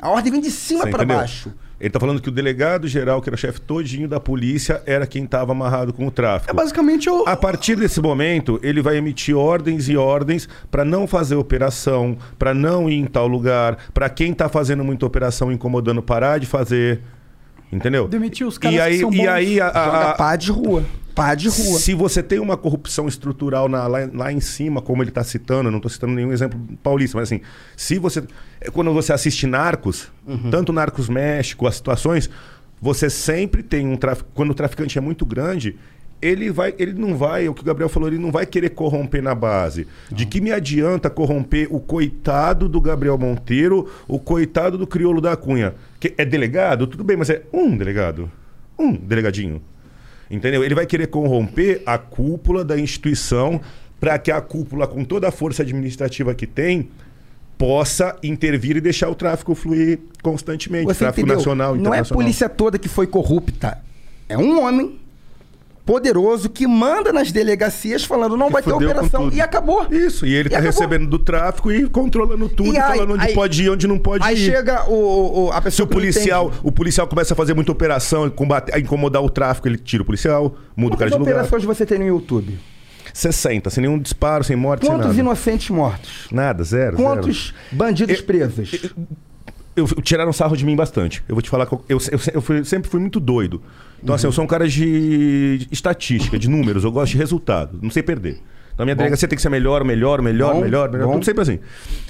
A ordem vem de cima para baixo. Ele tá falando que o delegado geral, que era chefe todinho da polícia, era quem tava amarrado com o tráfico. É basicamente o. A partir desse momento, ele vai emitir ordens e ordens para não fazer operação, para não ir em tal lugar, para quem tá fazendo muita operação incomodando parar de fazer. Entendeu? Demitir os caras e aí, que são E bons. aí a, a- Joga a- pá de rua. Pá de rua. Se você tem uma corrupção estrutural na- lá, lá em cima, como ele está citando, não estou citando nenhum exemplo paulista, mas assim, se você. é Quando você assiste Narcos, Uhum. tanto Narcos México, as situações, você sempre tem um. Quando o traficante é muito grande. Ele, vai, ele não vai, é o que o Gabriel falou, ele não vai querer corromper na base. De que me adianta corromper o coitado do Gabriel Monteiro, o coitado do crioulo da Cunha? Que é delegado? Tudo bem, mas é um delegado. Um delegadinho. Entendeu? Ele vai querer corromper a cúpula da instituição para que a cúpula, com toda a força administrativa que tem, possa intervir e deixar o tráfico fluir constantemente. Você tráfico entendeu? nacional, Não é a internacional. polícia toda que foi corrupta. É um homem poderoso que manda nas delegacias falando não Que vai ter operação e acabou. Isso, e ele tá acabou. recebendo do tráfico e controlando tudo, E aí- falando onde aí- pode ir, onde não pode Aí ir. chega o, o- a Se pessoa o que não policial, o policial começa a fazer muita operação e combater, a incomodar o tráfico, ele tira o policial, muda o cara Quantas de lugar. operações você tem no YouTube? 60, sem nenhum disparo, sem morte, sem Quantos nada. inocentes mortos? Nada, zero. Quantos bandidos Eu- presos? zero. Eu, tiraram sarro de mim bastante. Eu vou te falar que eu, eu, eu, fui- sempre fui muito doido. Então, assim, eu sou um cara de, de estatística, de números, eu gosto de resultado, não sei perder. Na minha delegacia tem que ser melhor, melhor, melhor, Bom, melhor, melhor, bom. tudo sempre assim.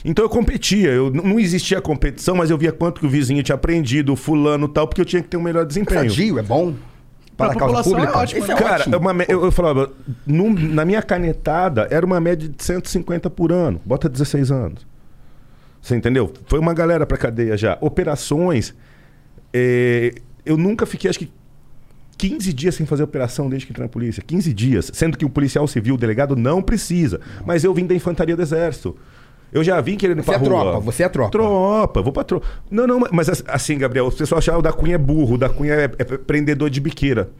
Então eu competia, eu, não existia competição, mas eu via quanto que o vizinho tinha aprendido, o fulano e tal, porque eu tinha que ter um melhor desempenho. Sadio é bom? Para Pra a causa população é pública? ótimo, Esse é né? Cara, ótimo. é uma eu, eu falava, num- na minha canetada era uma média de 150 por ano. Bota 16 anos. Você entendeu? Foi uma galera pra cadeia já. Operações. eh, eu nunca fiquei, acho que 15 dias sem fazer operação desde que entrei na polícia. 15 dias. Sendo que o policial civil, o delegado, não precisa. Mas eu vim da infantaria do exército. Eu já vim querendo ir Você pra é rua. tropa, você é tropa. Tropa, vou pra tropa. Não, não, mas assim, Gabriel, o pessoal achava o da Cunha é burro, o da Cunha é, é prendedor de biqueira.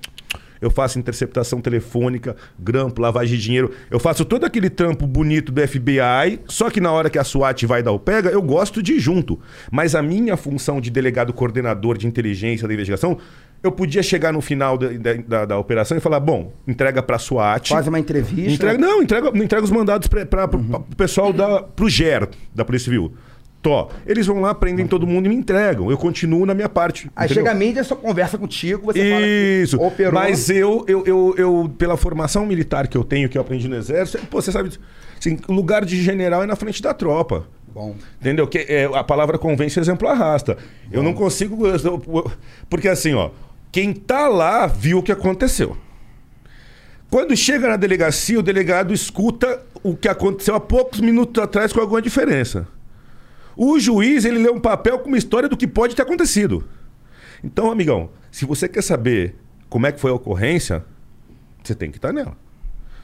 Eu faço interceptação telefônica, grampo, lavagem de dinheiro. Eu faço todo aquele trampo bonito do FBI, só que na hora que a SWAT vai dar o pega, eu gosto de ir junto. Mas a minha função de delegado coordenador de inteligência da investigação, eu podia chegar no final da, da, da- operação e falar: bom, entrega pra SWAT. Faz uma entrevista. Entrega, não, entrega, não entrega os mandados para o pessoal da, pro GER, da Polícia Civil. Tó, eles vão lá, prendem todo mundo e me entregam. Eu continuo na minha parte. Aí entendeu? chega a mídia, só conversa contigo, você Isso. fala que operou. Mas eu, eu, eu, eu, pela formação militar que eu tenho, que eu aprendi no Exército, pô, você sabe, assim, o lugar de general é na frente da tropa. Bom. Entendeu? Que é, a palavra convence, o exemplo arrasta. Eu não consigo. Porque assim, ó, quem tá lá viu o que aconteceu. Quando chega na delegacia, o delegado escuta o que aconteceu há poucos minutos atrás com alguma diferença. O juiz, ele lê um papel com uma história do que pode ter acontecido. Então, amigão, se você quer saber como é que foi a ocorrência, você tem que estar nela.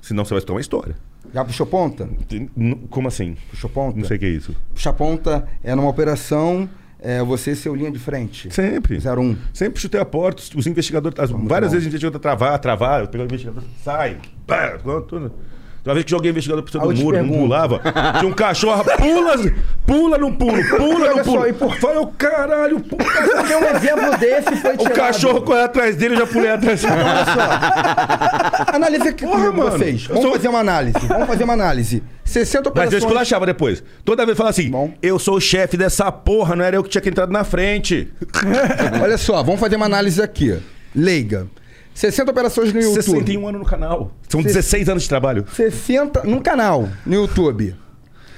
Senão você vai escutar uma história. Já puxou ponta? Como assim? Puxou ponta? Não sei o que é isso. Puxar ponta é numa operação, é você ser o linha de frente. Sempre. 01. Sempre chutei a porta, os investigadores. as- várias bom. vezes a investigador travar, travar, eu pegava o investigador, sai, pá, tudo. Uma vez que joguei o investigador por cima do muro, não pulava. Tinha um cachorro, pula, pula no pulo, pula no pulo. por- Falei, o caralho, puta. Porque um exemplo desse foi O tirado. cachorro correu atrás dele, eu já pulei atrás dele. Olha só. Analise aqui Porra, comigo, mano. vocês. Vamos sou- fazer uma análise. Vamos fazer uma análise. 60 Mas eu operações... esculachava depois. Toda vez fala assim: Bom. eu sou o chefe dessa porra, não era eu que tinha que entrado na frente. Olha só, vamos fazer uma análise aqui. Leiga. 60 operações no YouTube. 61 anos no canal. São 16 anos de trabalho. 60 num canal no YouTube.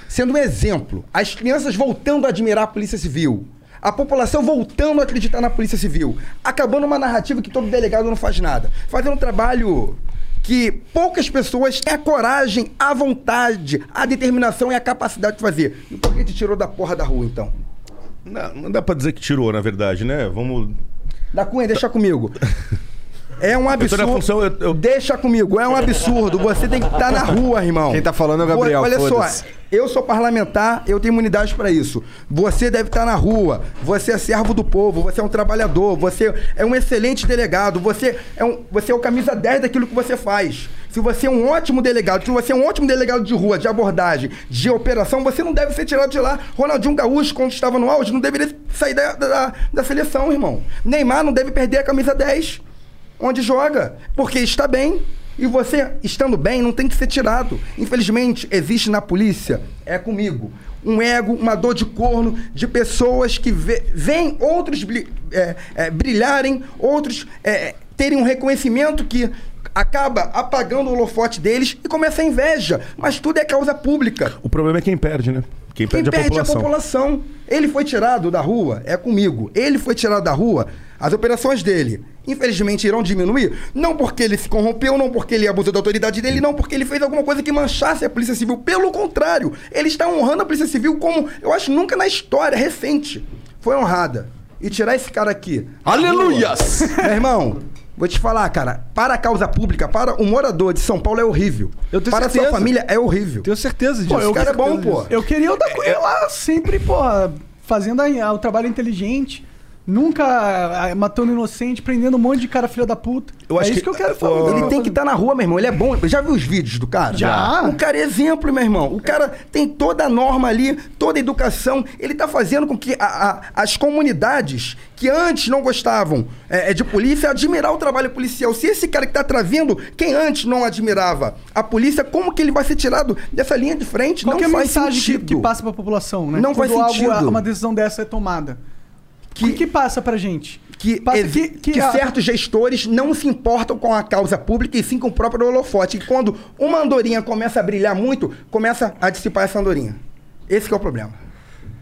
Sendo um exemplo, as crianças voltando a admirar a Polícia Civil. A população voltando a acreditar na Polícia Civil. Acabando uma narrativa que todo delegado não faz nada. Fazendo um trabalho que poucas pessoas têm a coragem, a vontade, a determinação e a capacidade de fazer. E por que te tirou da porra da rua, então? Não, não dá pra dizer que tirou, na verdade, né? Vamos. Da Cunha, deixa comigo. É um tô na absurdo. função, eu- eu- Deixa comigo, é um absurdo. Você tem que estar na rua, irmão. Quem tá falando é o Gabriel, Olha só, eu sou parlamentar, eu tenho imunidade pra isso. Você deve estar na rua, você é servo do povo, você é um trabalhador, você é um excelente delegado, você é, um, você é o camisa 10 daquilo que você faz. Se você é um ótimo delegado, se você é um ótimo delegado de rua, de abordagem, de operação, você não deve ser tirado de lá. Ronaldinho Gaúcho, quando estava no auge, não deveria sair da, da, da seleção, irmão. Neymar não deve perder a camisa 10 onde joga, porque está bem. E você, estando bem, não tem que ser tirado. Infelizmente, existe na polícia, é comigo, um ego, uma dor de corno de pessoas que veem outros é, é, brilharem, outros é, terem um reconhecimento que acaba apagando o holofote deles e começa a inveja. Mas tudo é causa pública. O problema é quem perde, né? Quem Quem perde, perde a população. a população. Ele foi tirado da rua, é comigo. Ele foi tirado da rua, as operações dele, infelizmente, irão diminuir. Não porque ele se corrompeu, não porque ele abusou da autoridade dele, não porque ele fez alguma coisa que manchasse a Polícia Civil. Pelo contrário, ele está honrando a Polícia Civil como, eu acho, nunca na história recente foi honrada. E tirar esse cara aqui. Aleluias! Meu irmão. Vou te falar, cara, para a causa pública, para o morador de São Paulo é horrível. Eu tenho para a certeza. sua família é horrível. Tenho certeza disso. Pô, eu- Esse cara é bom, pô. Eu queria o da Cunha lá sempre, porra, fazendo a- o trabalho inteligente. Nunca ah, matando inocente, prendendo um monte de cara filha da puta. Eu acho é isso que, que- eu quero falar. Ó, Ele tem que estar na rua, meu irmão. Ele é bom. Já viu os vídeos do cara? Já. O cara é exemplo, meu irmão. O cara tem toda a norma ali, toda a educação. Ele tá fazendo com que a- a- as comunidades que antes não gostavam é, é, de polícia admirar o trabalho policial. Se esse cara que tá trazendo, quem antes não admirava a polícia, como que ele vai ser tirado dessa linha de frente? Qual não que é a faz mensagem que, sentido. que passa pra população, né? Não Quando faz algo- sentido. uma decisão dessa é tomada. Que- Que, que passa pra gente? que, Passa exi- que a- certos gestores não se importam com a causa pública e sim com o próprio holofote. E quando uma andorinha começa a brilhar muito, começa a dissipar essa andorinha. Esse que é o problema.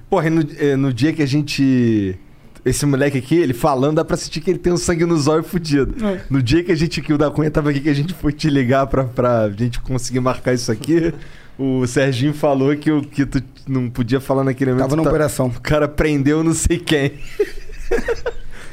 Porra, e no, eh, no dia que a gente. Esse moleque aqui, ele falando, dá pra sentir que ele tem um sangue no zóio fudido. É. No dia que a gente, que o da Cunha tava aqui, que a gente foi te ligar pra, pra gente conseguir marcar isso aqui, o Serginho falou que, o, que tu não podia falar naquele momento. Tava na tá- operação. O cara prendeu não sei quem.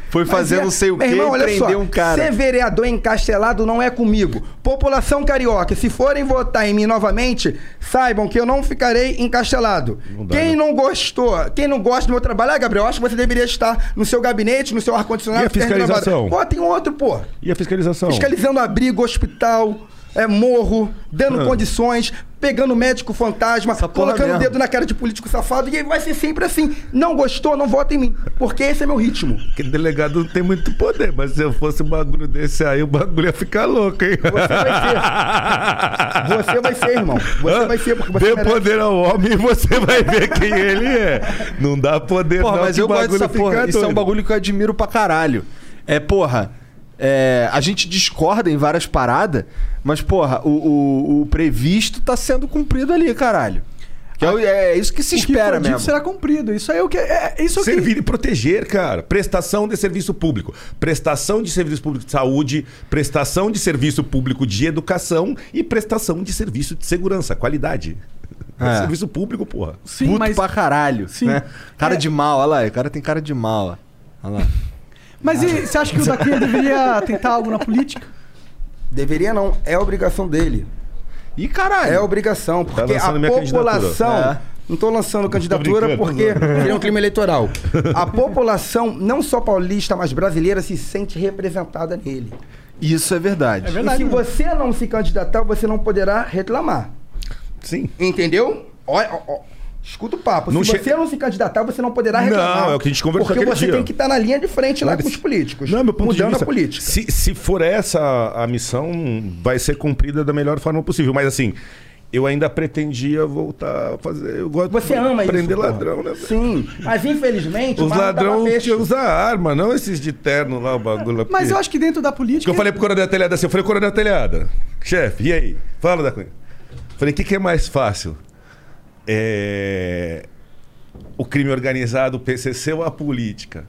foi fazer Mas é- não sei o quê irmão, e prendeu só, um cara. Ser vereador encastelado não é comigo. População carioca, se forem votar em mim novamente, saibam que eu não ficarei encastelado. Não dá, quem né? não gostou, quem não gosta do meu trabalho, ah, Gabriel, acho que você deveria estar no seu gabinete, no seu ar-condicionado. E a fiscalização? Bota em outro, pô. E a fiscalização? Fiscalizando abrigo, hospital, é, morro, dando Ah. condições, pegando médico fantasma, Essa colocando o dedo na cara de político safado, e vai ser sempre assim. Não gostou, não vota em mim. Porque esse é meu ritmo. Porque delegado não tem muito poder, mas se eu fosse um bagulho desse aí, o bagulho ia ficar louco, hein? Você vai ser. Você vai ser, irmão. Você vai ser, porque você Dê merece. poder ao homem e você vai ver quem ele é. Não dá poder Porra, não, mas que eu o gosto bagulho dessa porra. Isso é um bagulho que eu admiro pra caralho. É, porra. É, a gente discorda em várias paradas, mas, porra, o, o- o previsto tá sendo cumprido ali, caralho. Que é, é isso que se o que espera dito mesmo. será cumprido. Isso aí é o que é, é- isso é o que Servir e proteger, cara. Prestação de serviço público. Prestação de serviço público de saúde, prestação de serviço público de educação e prestação de serviço de segurança, qualidade. É. Serviço público, porra. Sim, Puto mas pra caralho. Sim. Né? Cara É. de mal, olha lá. O cara tem cara de mal. ó. Olha lá. Mas e, você acha que o da Cunha deveria tentar algo na política? Deveria não, é obrigação dele. Ih, caralho. É obrigação, porque a lançando minha população. É. Não tô lançando candidatura porque seria um clima eleitoral. A população, não só paulista, mas brasileira, se sente representada nele. Isso é verdade. É verdade. E se você não se candidatar, você não poderá reclamar. Sim. Entendeu? Olha, ó, escuta o papo. Não se che- você não se candidatar, você não poderá reclamar. Não, é o que a gente conversou Porque você dia. tem que estar na linha de frente lá Mas- com os políticos. Não, meu ponto de mudando vista, a política. Se, se for essa a missão, vai ser cumprida da melhor forma possível. Mas assim, eu ainda pretendia voltar a fazer. Eu gosto Você de ama isso. prender porra. ladrão, né? Sim. Mas infelizmente. Os ladrões que usar arma, não esses de terno lá, o bagulho. Mas porque- eu acho que dentro da política. que eu falei pro Coronel Telhada assim, eu falei, Coronel Telhada, chefe, e aí? Fala da Cunha. Falei, o que, que é mais fácil? É... O crime organizado, o PCC ou a política?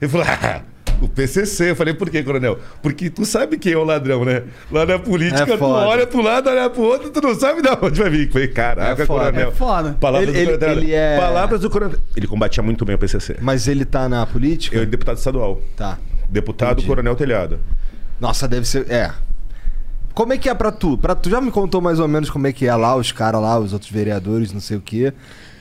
Ele falou, ah, o PCC. Eu falei, por quê, Coronel? Porque tu sabe quem é o ladrão, né? Lá na política, É tu olha pro lado, olha pro outro, tu não sabe de onde vai vir. Eu falei, caraca, É foda. Coronel. É foda. Palavras Ele- do ele- Coronel. ele é- Palavras do Coronel. Ele combatia muito bem o PCC. Mas ele tá na política? Eu, deputado estadual. Tá. Deputado Entendi. Coronel Telhada. Nossa, deve ser. É. Como é que é pra tu? Pra tu já me contou mais ou menos como é que é lá, os caras lá, os outros vereadores, não sei o quê.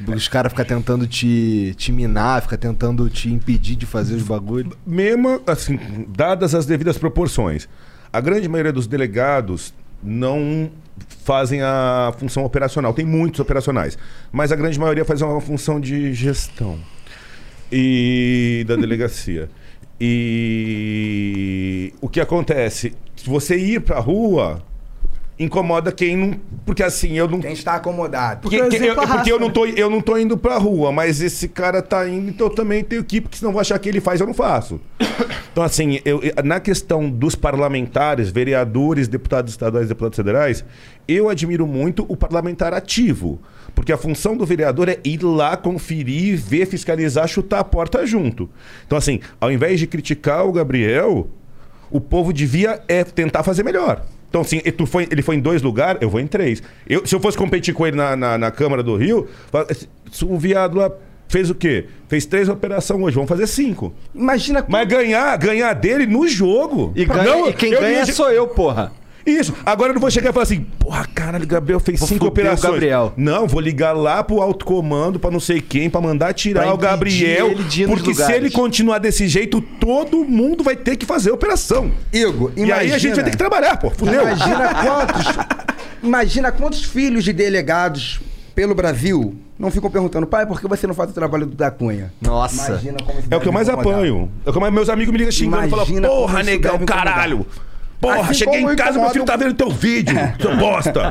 Os caras ficam tentando te, te minar, ficam tentando te impedir de fazer os bagulhos. mesmo assim, dadas as devidas proporções, a grande maioria dos delegados não fazem a função operacional. Tem muitos operacionais, mas a grande maioria faz uma função de gestão e da delegacia. E o que acontece? Se você ir pra rua, incomoda quem não. Porque assim, eu não. Quem está acomodado. Porque Que- o que- eu, porque eu não, tô, eu não tô indo pra rua, mas esse cara tá indo, então eu também tenho que ir, porque senão vou achar que ele faz, eu não faço. Então, assim, eu, na questão dos parlamentares, vereadores, deputados estaduais e deputados federais, eu admiro muito o parlamentar ativo. Porque a função do vereador é ir lá, conferir, ver, fiscalizar, chutar a porta junto. Então, assim, ao invés de criticar o Gabriel, o povo devia é, tentar fazer melhor. Então, assim, tu foi- ele foi em dois lugares, eu vou em três. Eu, se eu fosse competir com ele na, na, na Câmara do Rio, o viado lá fez o quê? Fez três operações hoje, vamos fazer cinco. Imagina Mas ganhar, ganhar dele no jogo. E, ganha- Não, e quem ganha ia- sou eu, porra. Isso. Agora eu não vou chegar e falar assim, porra, caralho, Gabriel fez Vou cinco o operações. Gabriel. Não, vou ligar lá pro alto comando pra não sei quem, pra mandar tirar Pra o Gabriel. porque se ele continuar desse jeito, todo mundo vai ter que fazer a operação. Igor, E aí a gente vai ter que trabalhar, pô. Fudeu. Imagina quantos. imagina quantos filhos de delegados pelo Brasil não ficam perguntando, pai, por que você não faz o trabalho do da Cunha? Nossa. Imagina como isso É o que eu mais incomodar. apanho. É o que mais- meus amigos me ligam xingando e falam, Imagina porra, negão, deve incomodar." Porra, Assim cheguei em casa, meu incomoda filho o- tá vendo teu vídeo, seu bosta.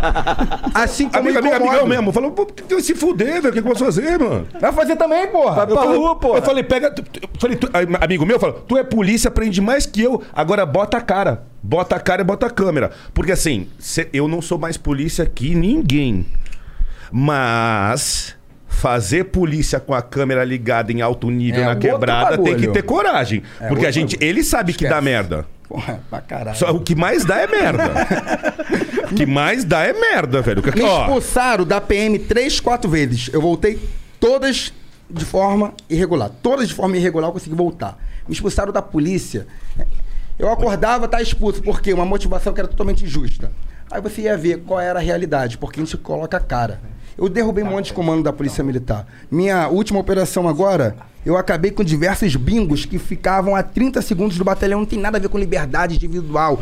Assim como Amigo, amigo, incomoda. amigão mesmo. Falou, pô, tem que se fuder, velho. O que que eu posso fazer, mano? Vai fazer também, porra. Vai pra Eu falei- rua, porra. Eu falei, pega. Eu falei, tu- amigo meu falou, tu é polícia, aprende mais que eu. Agora bota a cara. Bota a cara e bota a câmera. Porque assim, cê- eu não sou mais polícia que ninguém. Mas. Fazer polícia com a câmera ligada em alto nível É na quebrada tem que ter coragem. É porque a gente. bagulho. Ele sabe que dá Esquece. merda. Porra, pra caralho. Só, o que mais dá é merda. o que mais dá é merda, velho. Me Ó, expulsaram da PM três, quatro vezes. Eu voltei todas de forma irregular. Todas de forma irregular eu consegui voltar. Me expulsaram da polícia. Eu acordava, tá expulso. Por quê? Uma motivação que era totalmente injusta. Aí você ia ver qual era a realidade, porque a gente coloca a cara. Eu derrubei um monte de comando da Polícia Militar. Minha última operação agora, eu acabei com diversos bingos que ficavam a 30 segundos do batalhão. Não tem nada a ver com liberdade individual.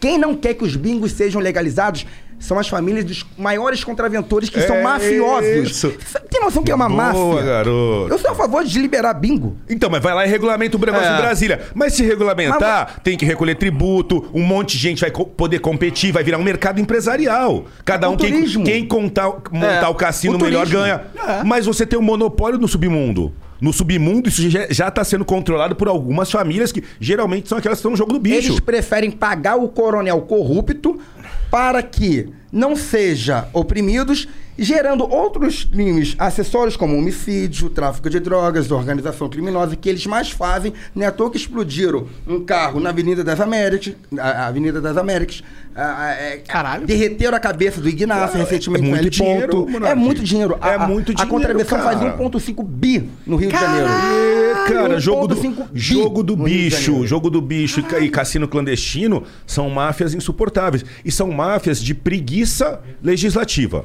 Quem não quer que os bingos sejam legalizados são as famílias dos maiores contraventores que são É mafiosos. isso. Tem noção que é uma Boa, máfia? garoto. Eu sou a favor de liberar bingo. Então, mas vai lá e regulamenta o negócio É. em Brasília. Mas se regulamentar, tem que recolher tributo, um monte de gente vai co- poder competir, vai virar um mercado empresarial. Cada É um, o quem, quem contar, montar É, o cassino o melhor ganha. É. Mas você tem um monopólio no submundo. No submundo, isso já está sendo controlado por algumas famílias que geralmente são aquelas que estão no jogo do bicho. Eles preferem pagar o coronel corrupto para que não seja oprimidos, gerando outros crimes acessórios como homicídio, tráfico de drogas, organização criminosa, que eles mais fazem. Não é à toa que explodiram um carro na Avenida das Américas, a a Avenida das Américas. a- a- é, Caralho. Derreteram a cabeça do Ignacio recentemente. é muito no L dinheiro. É muito dinheiro. A- É a- muito A dinheiro, contravenção faz cara. 1,5 bi no Rio de Janeiro. É, cara, jogo do, 1,5 bi jogo do bicho, jogo do bicho e ca- e cassino clandestino são máfias insuportáveis. E são máfias de preguiça legislativa.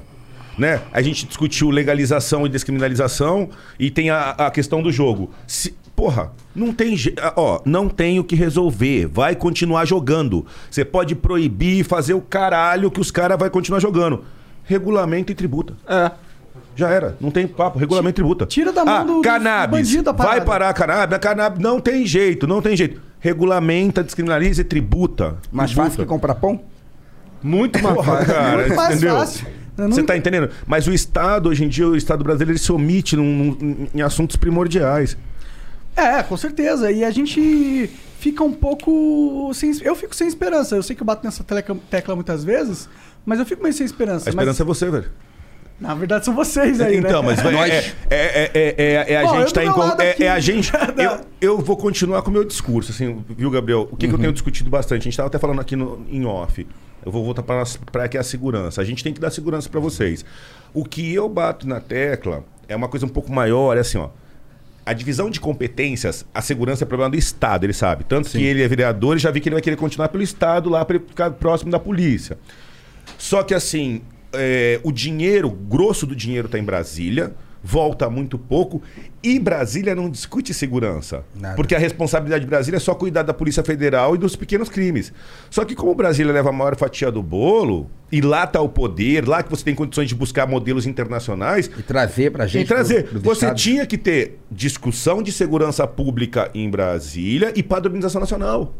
Né? A gente discutiu legalização e descriminalização e tem a, a questão do jogo. Se- porra, não tem, ó, não tem o que resolver. Vai continuar jogando. Você pode proibir e fazer o caralho que os caras vai continuar jogando. Regulamento e tributa. É. Já era, não tem papo, regulamento tributa. Tira da mão ah, do- do cannabis. parada. vai parar a cannabis, a cannabis não tem jeito, não tem jeito. Regulamenta, descriminaliza e tributa. Mais Tributa. fácil que comprar pão? Muito mais fácil, cara. Muito mais entendeu? fácil. Não- Você tá entendendo? Mas o Estado, hoje em dia, o Estado brasileiro, ele se omite num- num- em assuntos primordiais. É, com certeza. E a gente fica um pouco. Sem... Eu fico sem esperança. Eu sei que eu bato nessa tecla, tecla muitas vezes, mas eu fico meio sem esperança. A esperança mas, é você, velho. Na verdade, são vocês aí, então, né? mas vai- Nós- é, é, é, é, é- é a Bom, gente tá em. É, é a gente. Eu, eu vou continuar com o meu discurso, assim, viu, Gabriel? O que, que eu tenho discutido bastante? A gente tava até falando aqui no, em off. Eu vou voltar para que é a segurança. A gente tem que dar segurança para vocês. O que eu bato na tecla é uma coisa um pouco maior, é assim, ó. A divisão de competências, a segurança é problema do Estado, ele sabe. Tanto que ele é vereador e já vi que ele vai querer continuar pelo Estado lá para ele ficar próximo da polícia. Só que assim, é, o dinheiro, o grosso do dinheiro está em Brasília, volta muito pouco, e Brasília não discute segurança. Nada. Porque a responsabilidade de Brasília é só cuidar da Polícia Federal e dos pequenos crimes. Só que como Brasília leva a maior fatia do bolo, e lá está o poder, lá que você tem condições de buscar modelos internacionais, E trazer pra gente. e trazer. pro- Você tinha que ter discussão de segurança pública em Brasília e padronização nacional.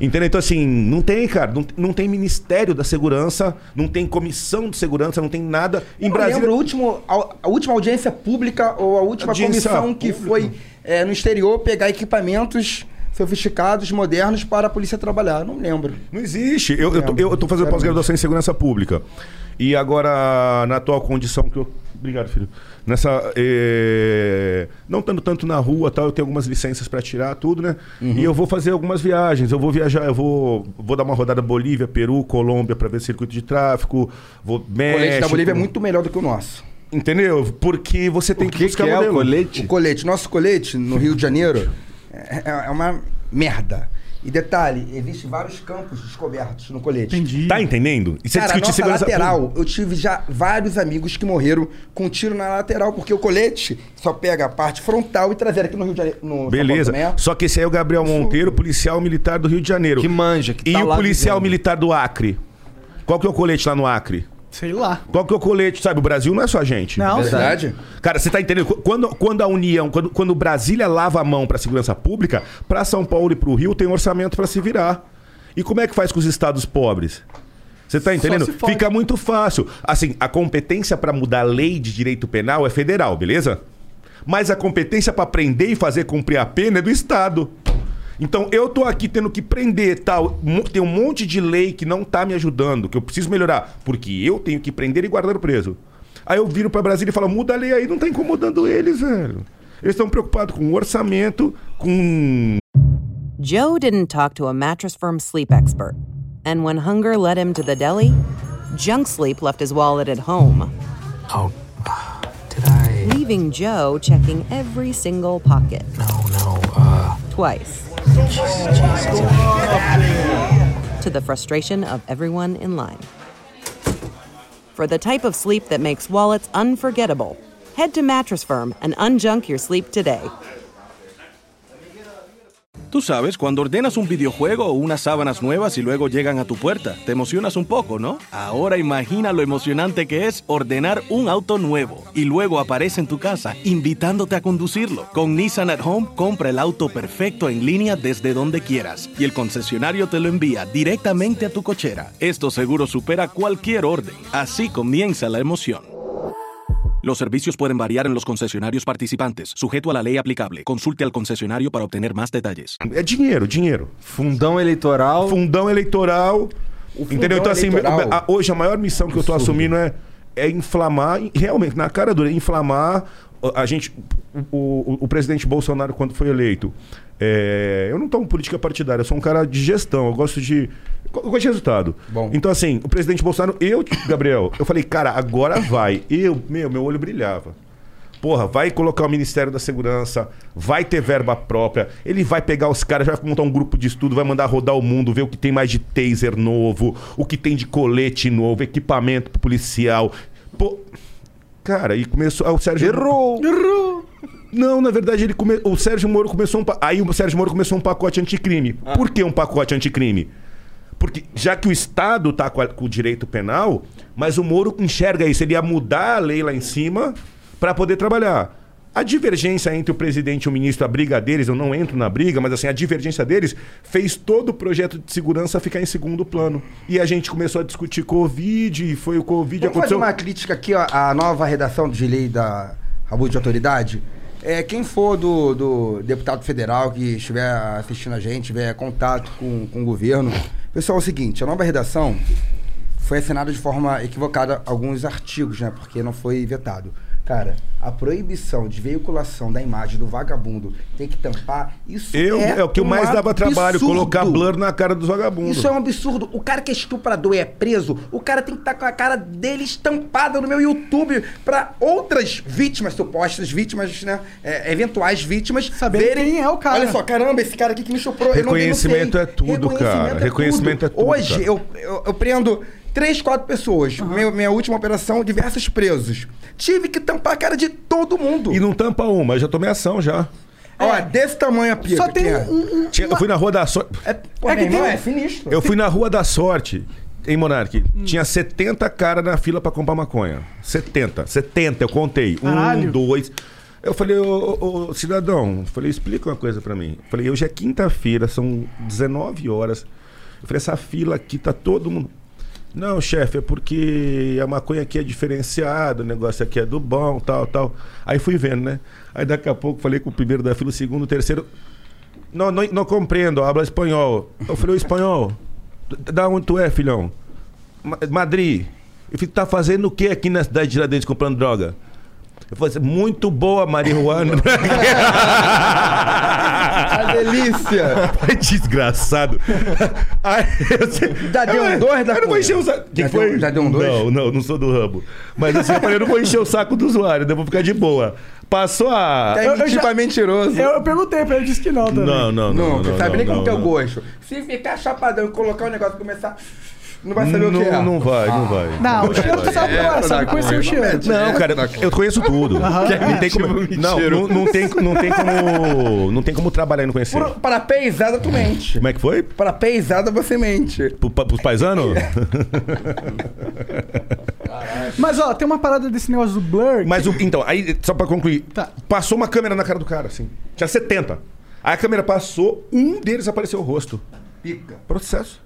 Entendeu? Então, assim, não tem, cara, não, não tem Ministério da Segurança, não tem comissão de segurança, não tem nada. Em Eu não Brasília. lembro o último, a, a última audiência pública ou a última Audiência comissão que pública. foi é, no exterior pegar equipamentos sofisticados, modernos para a polícia trabalhar. Não lembro. Não existe. Eu, eu, tô, eu tô fazendo pós-graduação em segurança pública. E agora, na atual condição que eu. Obrigado, filho. Nessa. eh, Não estando tanto na rua tal, eu tenho algumas licenças para tirar, tudo, né? E eu vou fazer algumas viagens. Eu vou viajar, eu vou, vou dar uma rodada Bolívia, Peru, Colômbia para ver circuito de tráfico. Vou O México. colete da Bolívia é muito melhor do que o nosso. Entendeu? Porque você tem O que, que, buscar que é o colete? O colete, nosso colete no Rio de Janeiro é, é uma merda. E detalhe, existem vários campos descobertos no colete. Entendi. Tá entendendo? E você Cara, a discute nossa segurança lateral, eu tive já vários amigos que morreram com tiro na lateral, porque o colete só pega a parte frontal e traseira aqui no Rio de Janeiro. No Beleza. Só que esse aí é o Gabriel Monteiro, policial militar do Rio de Janeiro. Que manja, que E tá o policial vivendo. militar do Acre? Qual que é o colete lá no Acre? Sei lá. Qual que é o colete? Sabe, o Brasil não é só a gente. Não, Verdade? Cara, você tá entendendo? Quando, quando a União, quando, quando Brasília lava a mão pra segurança pública, pra São Paulo e pro Rio tem orçamento pra se virar. E como é que faz com os estados pobres? Você tá entendendo? Fica muito fácil. Assim, a competência pra mudar a lei de direito penal é federal, beleza? Mas a competência pra prender e fazer cumprir a pena é do estado. Então eu tô aqui tendo que prender tal, tem um monte de lei que não tá me ajudando, que eu preciso melhorar, porque eu tenho que prender e guardar o preso. Aí eu viro pra Brasília e falo: "Muda a lei aí, não tá incomodando eles, velho". Eles estão preocupados com o orçamento, com Joe didn't talk to a mattress firm sleep expert. And when hunger led him to the deli, junk sleep left his wallet at home, Oh, did I? leaving Joe checking every single pocket No, no. Uh, twice. To the frustration of everyone in line. For the type of sleep that makes wallets unforgettable, head to Mattress Firm and unjunk your sleep today. Tú sabes, cuando ordenas un videojuego o unas sábanas nuevas y luego llegan a tu puerta, te emocionas un poco, ¿no? Ahora imagina lo emocionante que es ordenar un auto nuevo y luego aparece en tu casa invitándote a conducirlo. Con Nissan at Home, compra el auto perfecto en línea desde donde quieras y el concesionario te lo envía directamente a tu cochera. Esto seguro supera cualquier orden. Así comienza la emoción. Los servicios pueden variar en los concesionarios participantes, sujeto a la ley aplicable. Consulte al concesionario para obtener más detalles. é dinheiro, dinheiro. Fundão eleitoral. Fundão eleitoral. fundão entendeu? Então, assim, eleitoral- a- hoje a maior missão que eu tô assumindo é, é inflamar, realmente, na cara dura, inflamar. A gente, o, o- o presidente Bolsonaro, quando foi eleito, é, eu não tomo política partidária, eu sou um cara de gestão, eu gosto de. Eu gosto de resultado. Bom. Então, assim, o presidente Bolsonaro, eu, Gabriel, eu falei, cara, agora vai. Eu, meu, meu olho brilhava. Porra, vai colocar o Ministério da Segurança, vai ter verba própria, ele vai pegar os caras, vai montar um grupo de estudo, vai mandar rodar o mundo, ver o que tem mais de taser novo, o que tem de colete novo, equipamento policial. Pô, cara, e começou. aí o Sérgio. Errou! Não, na verdade, ele come... o Sérgio Moro começou um pa- Aí o Sérgio Moro começou um pacote anticrime. Por que um pacote anticrime? Porque já que o Estado tá com, a- com o direito penal, mas o Moro enxerga isso, ele ia mudar a lei lá em cima para poder trabalhar. A divergência entre o presidente e o ministro, a briga deles, eu não entro na briga, mas assim, a divergência deles fez todo o projeto de segurança ficar em segundo plano. E a gente começou a discutir Covid, e foi o Covid, Vamos fazer aconteceu. uma crítica aqui ó, à nova redação de lei da abuso de autoridade. É, quem for do, do deputado federal que estiver assistindo a gente, tiver contato com, com o governo. Pessoal, é o seguinte, a nova redação foi assinada de forma equivocada alguns artigos, né? Porque não foi vetado. Cara, a proibição de veiculação da imagem do vagabundo tem que tampar, isso Eu, é, é, o que um mais dava trabalho, absurdo. colocar blur na cara dos vagabundos. Isso é um absurdo. O cara que é estuprador e é preso, o cara tem que estar com a cara dele estampada no meu YouTube pra outras vítimas, supostas vítimas, né? é, eventuais vítimas, Saber quem é o cara. Olha só, caramba, esse cara aqui que me estuprou. eu não Reconhecimento é tudo, cara. Reconhecimento é tudo, Hoje, cara. Eu, eu, eu prendo três, quatro pessoas. Meu- minha última operação, diversos presos. Tive que tampar a cara de todo mundo. E não tampa uma, eu já tomei ação já. Ó, desse tamanho a pica. Só tem que é. um. um- Tinha- Eu fui na Rua da Sorte. É, pô, É que irmão, tem- é sinistro. Eu fui na Rua da Sorte, em Monark. Tinha 70 caras na fila pra comprar maconha. 70. 70, eu contei. Caralho. Um, dois. Eu falei, ô, ô, ô, cidadão, eu falei, explica uma coisa pra mim. Eu falei, hoje é quinta-feira, são 19 horas. Eu falei, essa fila aqui tá todo mundo. Não, chefe, é porque a maconha aqui é diferenciada, o negócio aqui é do bom, tal, tal. Aí fui vendo, né? Aí daqui a pouco falei com o primeiro da fila, o segundo, o terceiro. não, não, não compreendo, habla espanhol. Eu falei, "Ô, espanhol, da onde tu é, filhão? Ma- Madrid. Eu falei, tá fazendo o que aqui na cidade de Tiradentes comprando droga? Eu falei, assim, muito boa marihuana. A delícia! Desgraçado. Aí, eu sei- Já deu um dois da Eu não vou encher o saco. Já foi? deu- já deu um dois? Não, não, não sou do ramo. Mas assim, eu falei, eu não vou encher o saco do usuário, eu vou ficar de boa. Passou a. É eu já- tipo mentiroso. Eu, eu perguntei pra ele, disse que não também. Não, não, não. Não, não, você sabe não, nem como não, que é o não. gosto. Se ficar chapadão e colocar um negócio e começar. Não vai saber o que Não, é. não vai, não vai. Não, o cheiro tu sabe agora, sabe conhecer o cheiro. Não, cara, eu conheço tudo. Não tem como, não, não, não tem, não tem como, não tem como trabalhar e não conhecer. Por- Para peisada, tu mente. Como é que foi? Para peisada, você mente. Pro, pa- pros paisanos? Mas ó, tem uma parada desse negócio do blur. Mas o, então, aí só pra concluir, Tá. passou uma câmera na cara do cara, assim. Tinha 70. Aí a câmera passou, um deles apareceu o rosto. Pica. Processo.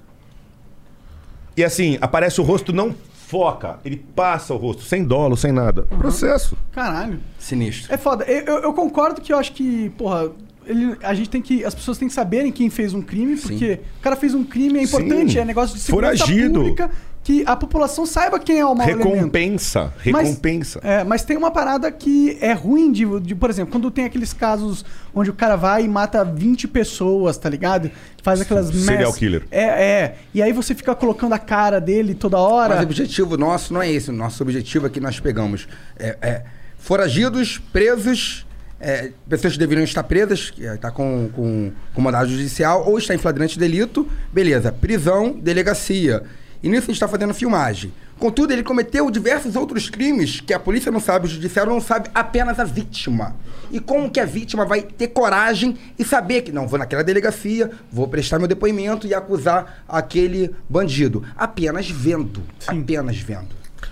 E assim, aparece o rosto, não foca. Ele passa o rosto, sem dolo, sem nada. Processo. Caralho. Sinistro. É foda. Eu, eu- eu concordo que eu acho que, porra, ele- a gente tem que. As pessoas têm que saberem quem fez um crime, porque o cara fez um crime, é importante, Sim. é negócio de segurança Foragido. pública, que a população saiba quem é o mau elemento. Recompensa. Mas- Recompensa. É, mas tem uma parada que é ruim de, de, por exemplo, quando tem aqueles casos onde o cara vai e mata 20 pessoas, tá ligado? Faz aquelas Serial mass- killer. É, é. E aí você fica colocando a cara dele toda hora. Mas o objetivo nosso não é esse. O nosso objetivo é que nós pegamos é, é, foragidos, presos, é, pessoas que deveriam estar presas, que está com, com, com mandado judicial, ou está em flagrante delito, beleza, prisão, delegacia. E nisso a gente está fazendo filmagem. Contudo, ele cometeu diversos outros crimes que a polícia não sabe, o judiciário não sabe, apenas a vítima. E como que a vítima vai ter coragem e saber que não, vou naquela delegacia, vou prestar meu depoimento e acusar aquele bandido? Apenas vendo. Apenas vendo.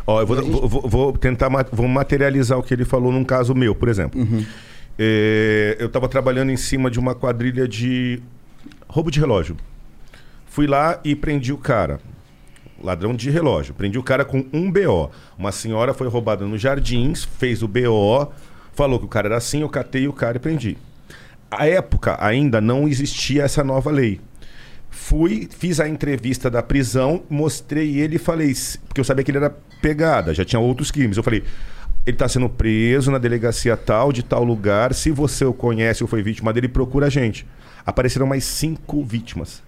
Ó, eu vou, vou- vou- vou tentar vou materializar o que ele falou num caso meu, por exemplo. É, eu estava trabalhando em cima de uma quadrilha de roubo de relógio. Fui lá e prendi o cara. Ladrão de relógio. Prendi o cara com um BO. Uma senhora foi roubada nos jardins, fez o BO, falou que o cara era assim, eu catei o cara e prendi. A época ainda não existia essa nova lei. Fui, fiz a entrevista da prisão, mostrei ele e falei, porque eu sabia que ele era pegada, já tinha outros crimes. Eu falei, ele está sendo preso na delegacia tal, de tal lugar. Se você o conhece ou foi vítima dele, procura a gente. Apareceram mais cinco vítimas.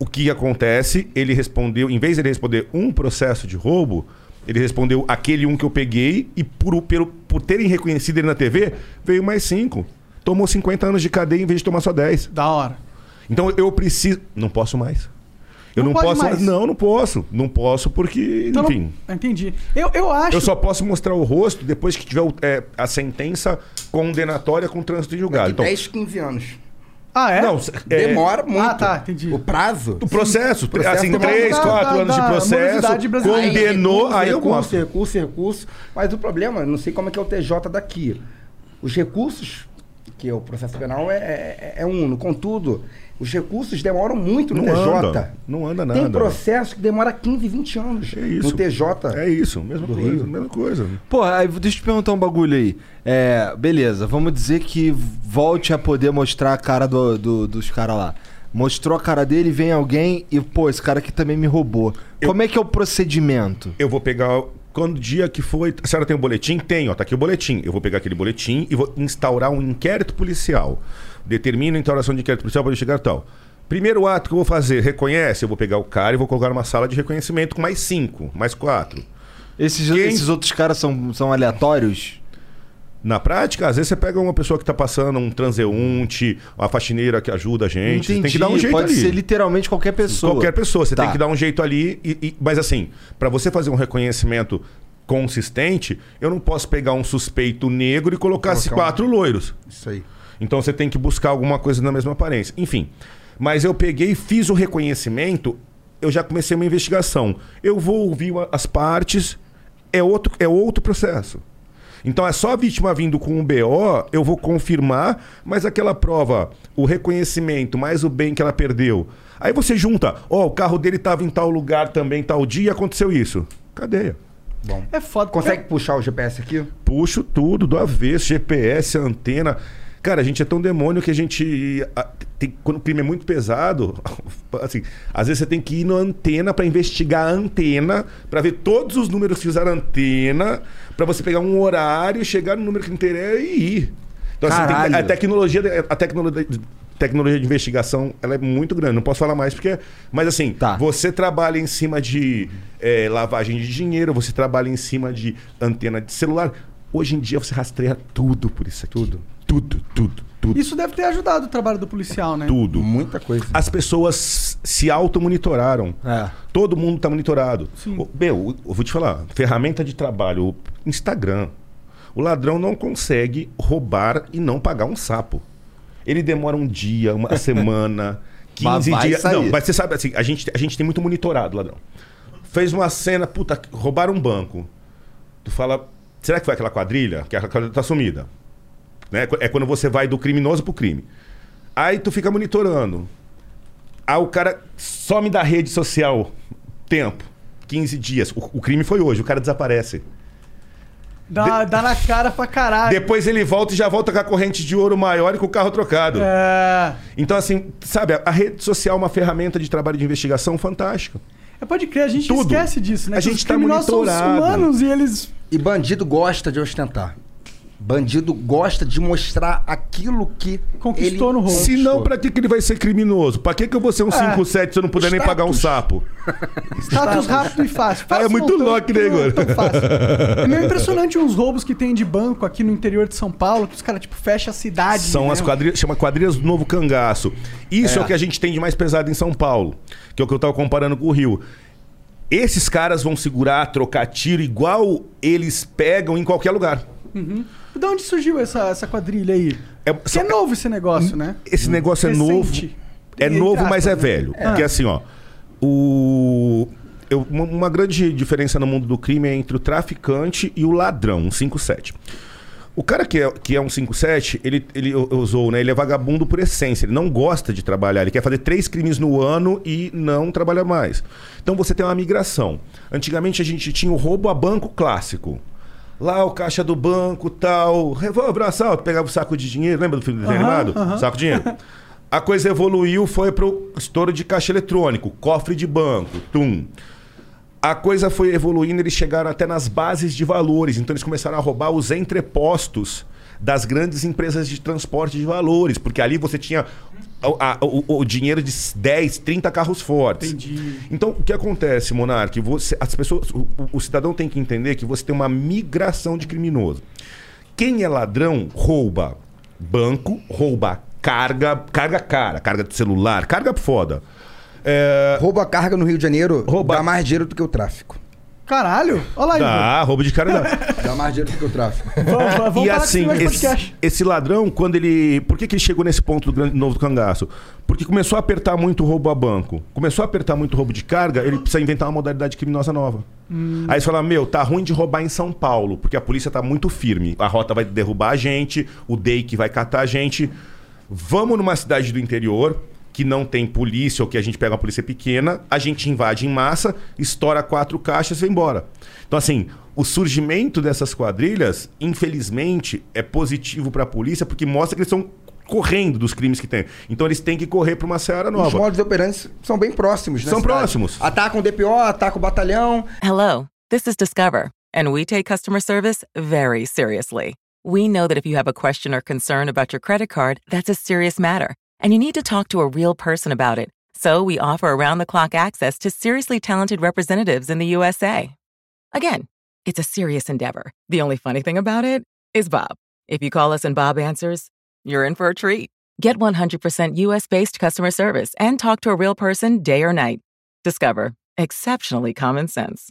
O que acontece? Ele respondeu, em vez de ele responder um processo de roubo, ele respondeu aquele um que eu peguei e por, pelo, por terem reconhecido ele na TV, veio mais cinco. Tomou 50 anos de cadeia em vez de tomar só 10. Da hora. Então eu preciso. Não posso mais. Eu Não não, pode posso. mais? Não, não posso. Não posso porque, Então não- enfim. Entendi. Eu, eu acho. Eu só posso mostrar o rosto depois que tiver o- é, a sentença condenatória com trânsito em julgado. Daqui Então, 10, 15 anos. Ah, é? não, é, Demora muito. Ah, tá, entendi. O prazo. o processo, Sim, processo assim, demora- 3, da- 4 da- anos de processo, condenou, recurso, aí eu recurso, mostro. recurso, recurso. Mas o problema, não sei como é que é o TJ daqui. Os recursos, que é o processo penal, é, é, é uno. Contudo, os recursos demoram muito no Não TJ. anda, não anda Tem nada. processo que demora 15, 20 anos É isso. no TJ. É isso, mesma coisa, Rio. mesma coisa. Pô, aí deixa eu te perguntar um bagulho aí. É, beleza, vamos dizer que volte a poder mostrar a cara do, do- dos caras lá. Mostrou a cara dele, vem alguém e, pô, esse cara aqui também me roubou. Eu- Como é que é o procedimento? Eu vou pegar. Quando dia que foi. A senhora tem o boletim? Tem, ó. Tá aqui o boletim. Eu vou pegar aquele boletim e vou instaurar um inquérito policial. Determina a instauração de inquérito policial para chegar tal. Primeiro ato que eu vou fazer, reconhece? Eu vou pegar o cara e vou colocar numa sala de reconhecimento com mais cinco, mais quatro. Esses, Quem- esses outros caras são, são aleatórios? Na prática, às vezes você pega uma pessoa que tá passando, um transeunte, uma faxineira que ajuda a gente. Você tem que dar um jeito Pode ali. ser literalmente qualquer pessoa. Qualquer pessoa, você Tá. tem que dar um jeito ali. e- e- mas assim, para você fazer um reconhecimento consistente, eu não posso pegar um suspeito negro e colocar esses Colocar um- quatro loiros. Isso aí. Então você tem que buscar alguma coisa na mesma aparência. Enfim. Mas eu peguei e fiz o reconhecimento, eu já comecei uma investigação. Eu vou ouvir as partes, é outro, é outro processo. Então é só a vítima vindo com um BO, eu vou confirmar, mas aquela prova, o reconhecimento, mais o bem que ela perdeu. Aí você junta, ó, o carro dele estava em tal lugar também, tal dia, e aconteceu isso. Cadeia. Bom. É foda. Consegue puxar o GPS aqui? Puxo tudo do avesso, GPS, antena. Cara, a gente é tão demônio que a gente. tem- quando o crime é muito pesado, assim, às vezes você tem que ir na antena para investigar a antena, para ver todos os números que usaram a antena, para você pegar um horário, chegar no número que interessa e ir. Então, assim, tem- a tecnologia, a tecnologia, tecnologia de investigação, ela é muito grande. Não posso falar mais porque, mas assim, Tá. você trabalha em cima de eh, lavagem de dinheiro, você trabalha em cima de antena de celular. Hoje em dia você rastreia tudo por isso aqui. Tudo, tudo, tudo, tudo. Isso deve ter ajudado o trabalho do policial, né? Tudo. Muita coisa. As pessoas se automonitoraram. É. Todo mundo está monitorado. Sim. Meu, eu vou te falar, ferramenta de trabalho, Instagram. O ladrão não consegue roubar e não pagar um sapo. Ele demora um dia, uma semana, Mas 15 vai dias. sair. Não, mas você sabe assim, a gente, a gente tem muito monitorado, ladrão. Fez uma cena, puta, roubaram um banco. Tu fala, será que foi aquela quadrilha? Que a quadrilha tá sumida. Né? É quando você vai do criminoso pro crime. Aí tu fica monitorando. Aí o cara some da rede social. Tempo. 15 dias. O, o crime foi hoje, o cara desaparece. Dá, dá na cara pra caralho. Depois ele volta e já volta com a corrente de ouro maior e com o carro trocado. É... Então, assim, sabe, a- rede social é uma ferramenta de trabalho de investigação fantástica. é. Pode crer, a gente Tudo. esquece disso, né? A gente os tá criminosos são monitorado. humanos e eles... E bandido gosta de ostentar. Bandido gosta de mostrar aquilo que Conquistou ele no roubo. Se não, pra que, que ele vai ser criminoso? Pra que, que eu vou ser um 5-7 se eu não puder nem Status. pagar um sapo? Status rápido e fácil. Ah, é Fácil muito não, tão- louco, né, tão- Igor? É meio impressionante uns roubos que tem de banco aqui no interior de São Paulo, que os caras, tipo, fecham a cidade. São né? as quadrilhas, chama quadrilhas do Novo Cangaço. Isso é. o que a gente tem de mais pesado em São Paulo, que é o que eu tava comparando com o Rio. Esses caras vão segurar, trocar tiro igual eles pegam em qualquer lugar. De onde surgiu essa, essa quadrilha aí? É, Porque só- é novo esse negócio, né? Esse negócio é Recente. novo. É novo, mas é né? velho. É. Porque assim, ó. O. eu- uma, grande diferença no mundo do crime é entre o traficante e o ladrão, um 5-7. O cara que é, que é um 5-7, ele, ele usou, né? Ele é vagabundo por essência. Ele não gosta de trabalhar. Ele quer fazer três crimes no ano e não trabalhar mais. Então você tem uma migração. Antigamente a gente tinha o roubo a banco clássico. Lá o caixa do banco, tal, revólver, assalto, pegava o saco de dinheiro, lembra do filme do desenho animado? Saco de dinheiro. A coisa evoluiu, foi pro estouro de caixa eletrônico, cofre de banco, tum. A coisa foi evoluindo, eles chegaram até nas bases de valores, então eles começaram a roubar os entrepostos das grandes empresas de transporte de valores, porque ali você tinha o, o- o dinheiro de 10, 30 carros fortes. Entendi. Então, o que acontece, Monark? Você, as pessoas, o, o- o cidadão tem que entender que você tem uma migração de criminoso. Quem é ladrão rouba banco, rouba carga, carga cara, carga de celular, carga foda. É, rouba carga no Rio de Janeiro, Rouba- dá mais dinheiro do que o tráfico. Caralho, olha lá, dá, roubo de cara dá. Dá mais dinheiro do que o tráfico. Vamos, vamos e assim, esse esse, ladrão, quando ele. Por que, que ele chegou nesse ponto do grande, novo do cangaço? Porque começou a apertar muito o roubo a banco. Começou a apertar muito o roubo de carga, ele precisa inventar uma modalidade criminosa nova. Aí você fala, meu, tá ruim de roubar em São Paulo, porque a polícia tá muito firme. A rota vai derrubar a gente, o DEIC vai catar a gente. Vamos numa cidade do interior, que não tem polícia ou que a gente pega uma polícia pequena, a gente invade em massa, estoura quatro caixas e vai embora. Então, assim, o surgimento dessas quadrilhas, infelizmente, é positivo para a polícia porque mostra que eles estão correndo dos crimes que tem. Então, eles têm que correr para uma seara Os nova. modos operantes são bem próximos, né? São próximos. Atacam o DPO, atacam o batalhão. Hello, this is Discover, and we take customer service very seriously. We know that if you have a question or concern about your credit card, that's a serious matter, and you need to talk to a real person about it. So we offer around the clock access to seriously talented representatives in the USA. Again, it's a serious endeavor. The only funny thing about it is Bob. If you call us and Bob answers, you're in for a treat. Get 100% US based customer service and talk to a real person day or night. Discover exceptionally common sense.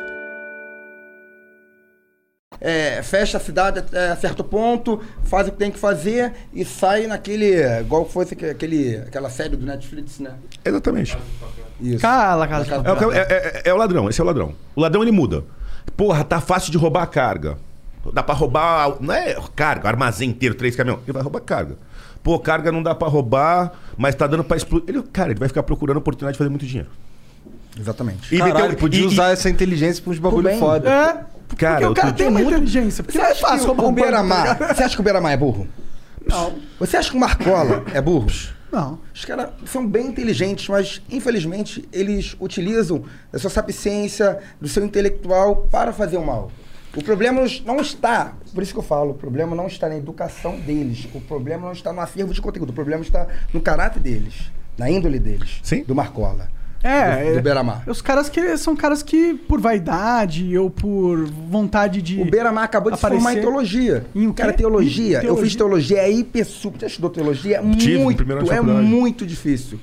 É, fecha a cidade até certo ponto, faz o que tem que fazer e sai naquele. igual fosse aque- aquele, aquela série do Netflix, né? Exatamente. Isso. Cala, cara. É, o- é- é- é o ladrão, esse é o ladrão. O ladrão ele muda. Porra, tá fácil de roubar a carga. Dá pra roubar. Não é carga, armazém inteiro, três caminhões. Ele vai roubar carga. Pô, carga não dá pra roubar, mas tá dando pra explodir. Ele, cara, ele vai ficar procurando oportunidade de fazer muito dinheiro. Exatamente. E Caralho, meteu- podia e- usar essa inteligência pra uns bagulho bem. foda. É. Cara, porque o cara tem uma inteligência. Porque Você é acha fácil que o tá Beiramar. ligado? Você acha que o Beiramar é burro? Não. Você acha que o Marcola é burro? Não. Os caras são bem inteligentes, mas infelizmente eles utilizam da sua sapiência, do seu intelectual para fazer o mal. O problema não está, por isso que eu falo, o problema não está na educação deles, o problema não está no acervo de conteúdo, o problema está no caráter deles, na índole deles, Sim. do Marcola, É, do, do é- Beiramar. Os caras que são caras que, por vaidade ou por vontade de. O Beiramar acabou de se formar em aparecer- teologia. Em o Cara, teologia. Em Eu fiz teologia, é hiper super. Você estudou teologia? É Tive, muito, é muito difícil.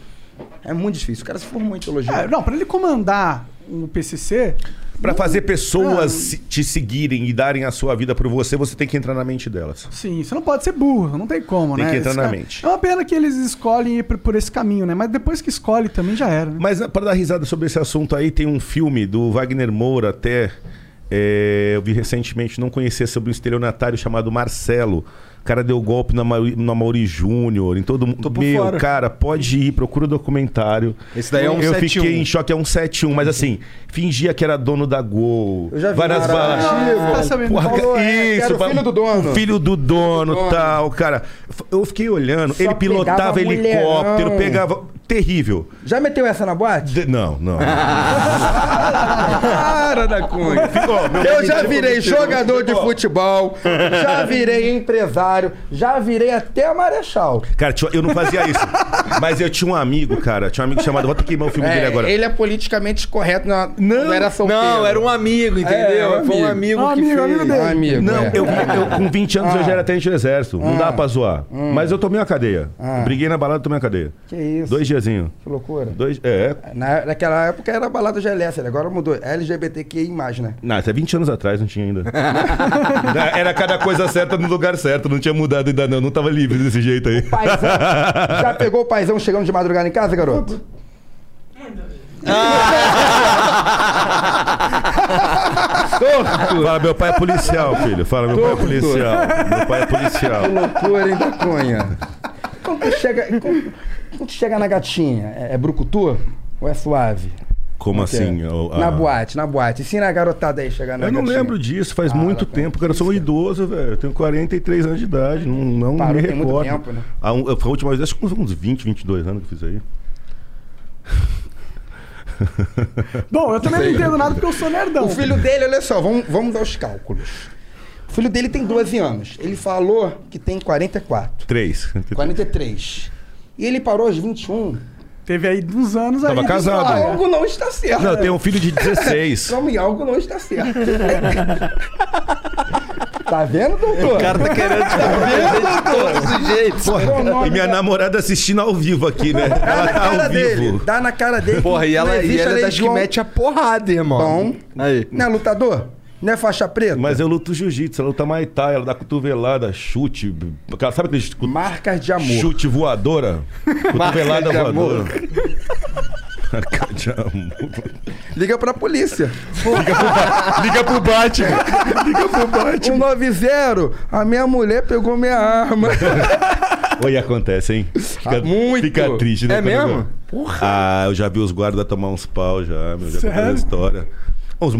É muito difícil. O cara se formou em teologia. É, não, pra ele comandar o PCC. Pra fazer pessoas Ah, te seguirem e darem a sua vida por você, você tem que entrar na mente delas. Sim, você não pode ser burro, não tem como, Tem né? que entrar Esse na mente. É uma pena que eles escolhem ir por, por esse caminho, né? Mas depois que escolhe também já era. Né? Mas para dar risada sobre esse assunto aí, tem um filme do Wagner Moura até. é, eu vi recentemente, não conhecia sobre um estelionatário chamado Marcelo. O cara deu golpe na Mauri, na Mauri Júnior, em todo mundo. Meu, fora. cara, pode ir, procura o documentário. Esse daí é um Eu 71. fiquei em choque, é um 71, mas assim, fingia que era dono da Gol. Eu já vi várias balas. Tá sabendo? Porra, Falou, é, isso, era o filho do dono. o filho do dono, dono. tal, cara. Eu fiquei olhando, Só ele pilotava helicóptero, mulherão. pegava. Terrível. Já meteu essa na boate? De- Não, não. Para da cunha. Eu já virei jogador de futebol, já virei empresário, já virei até marechal. Cara, eu não fazia isso. Mas eu tinha um amigo, cara. Tinha um amigo chamado. Vou que queimar o filme dele É, agora. ele é politicamente correto, não, não era solteiro. Não, era um amigo, entendeu? É, um Foi um amigo. amigo Um que amigo, fez. amigo dele. Ah, amigo, Não, é. eu, eu com 20 anos eu já era tenente do exército. Não dá pra zoar. Mas eu tomei uma cadeia. Ah. Briguei na balada e tomei uma cadeia. Que isso? Dois diazinhos. Que loucura. Dois. É. Na, naquela época era balada GLS, agora mudou. LGBTQI+, né? Não, isso é 20 anos atrás, não tinha ainda. Era cada coisa certa no lugar certo, não tinha mudado ainda não. Não tava livre desse jeito aí. Paizão. Já pegou o paizão chegando de madrugada em casa, garoto? Fala, meu pai é policial, filho. Fala, meu pai é Torto. policial. Meu pai é policial. Que loucura, hein, da cunha. Quando tu chega, quando, quando tu chega na gatinha, é, é brucutu ou é suave? Como que é? assim? o- a- Na boate, na boate. Ensina a garotada aí a chegar na Eu não gatinha. lembro disso, faz Ah, muito tempo, cara. Eu sou um idoso, velho. Eu tenho 43 anos de idade. Não, não Parou me tem muito recordo. tempo, né? A, um- foi a última vez, acho que uns- uns 20, 22 anos que eu fiz aí. Bom, eu também não entendo nada porque eu sou nerdão. O filho dele, olha só, vamos, vamos aos cálculos. O filho dele tem 12 anos. Ele falou que tem 44. 3. 43. E ele parou aos 21. Teve aí uns anos aí. Tava casado. Algo não está certo. Não, eu tenho um filho de 16. Calma aí, algo não está certo. tá vendo, doutor? O cara tá querendo te convencer de todos os jeitos. Porra, e minha namorada assistindo ao vivo aqui, né? Dá Ela na tá cara ao dele. vivo. Dá na cara dele. Porra, e ela, e ela é das de que João. mete a porrada, irmão. Bom. Aí. Não é lutador? Não é faixa preta? Mas eu luto jiu-jitsu, ela luta Muay Thai, ela dá cotovelada, chute. Sabe aquele cu- Marcas de amor. chute voadora? Cotovelada de amor. voadora. Marca de amor. Liga pra polícia. Liga pro Batman. Liga pro Batman. 190, a minha mulher pegou minha arma. Oi, acontece, hein? Fica, Ah, muito. Fica triste, né? É mesmo? eu- Ah, eu já vi os guardas tomar uns pau já, meu. Já Sério? contei a história. Os,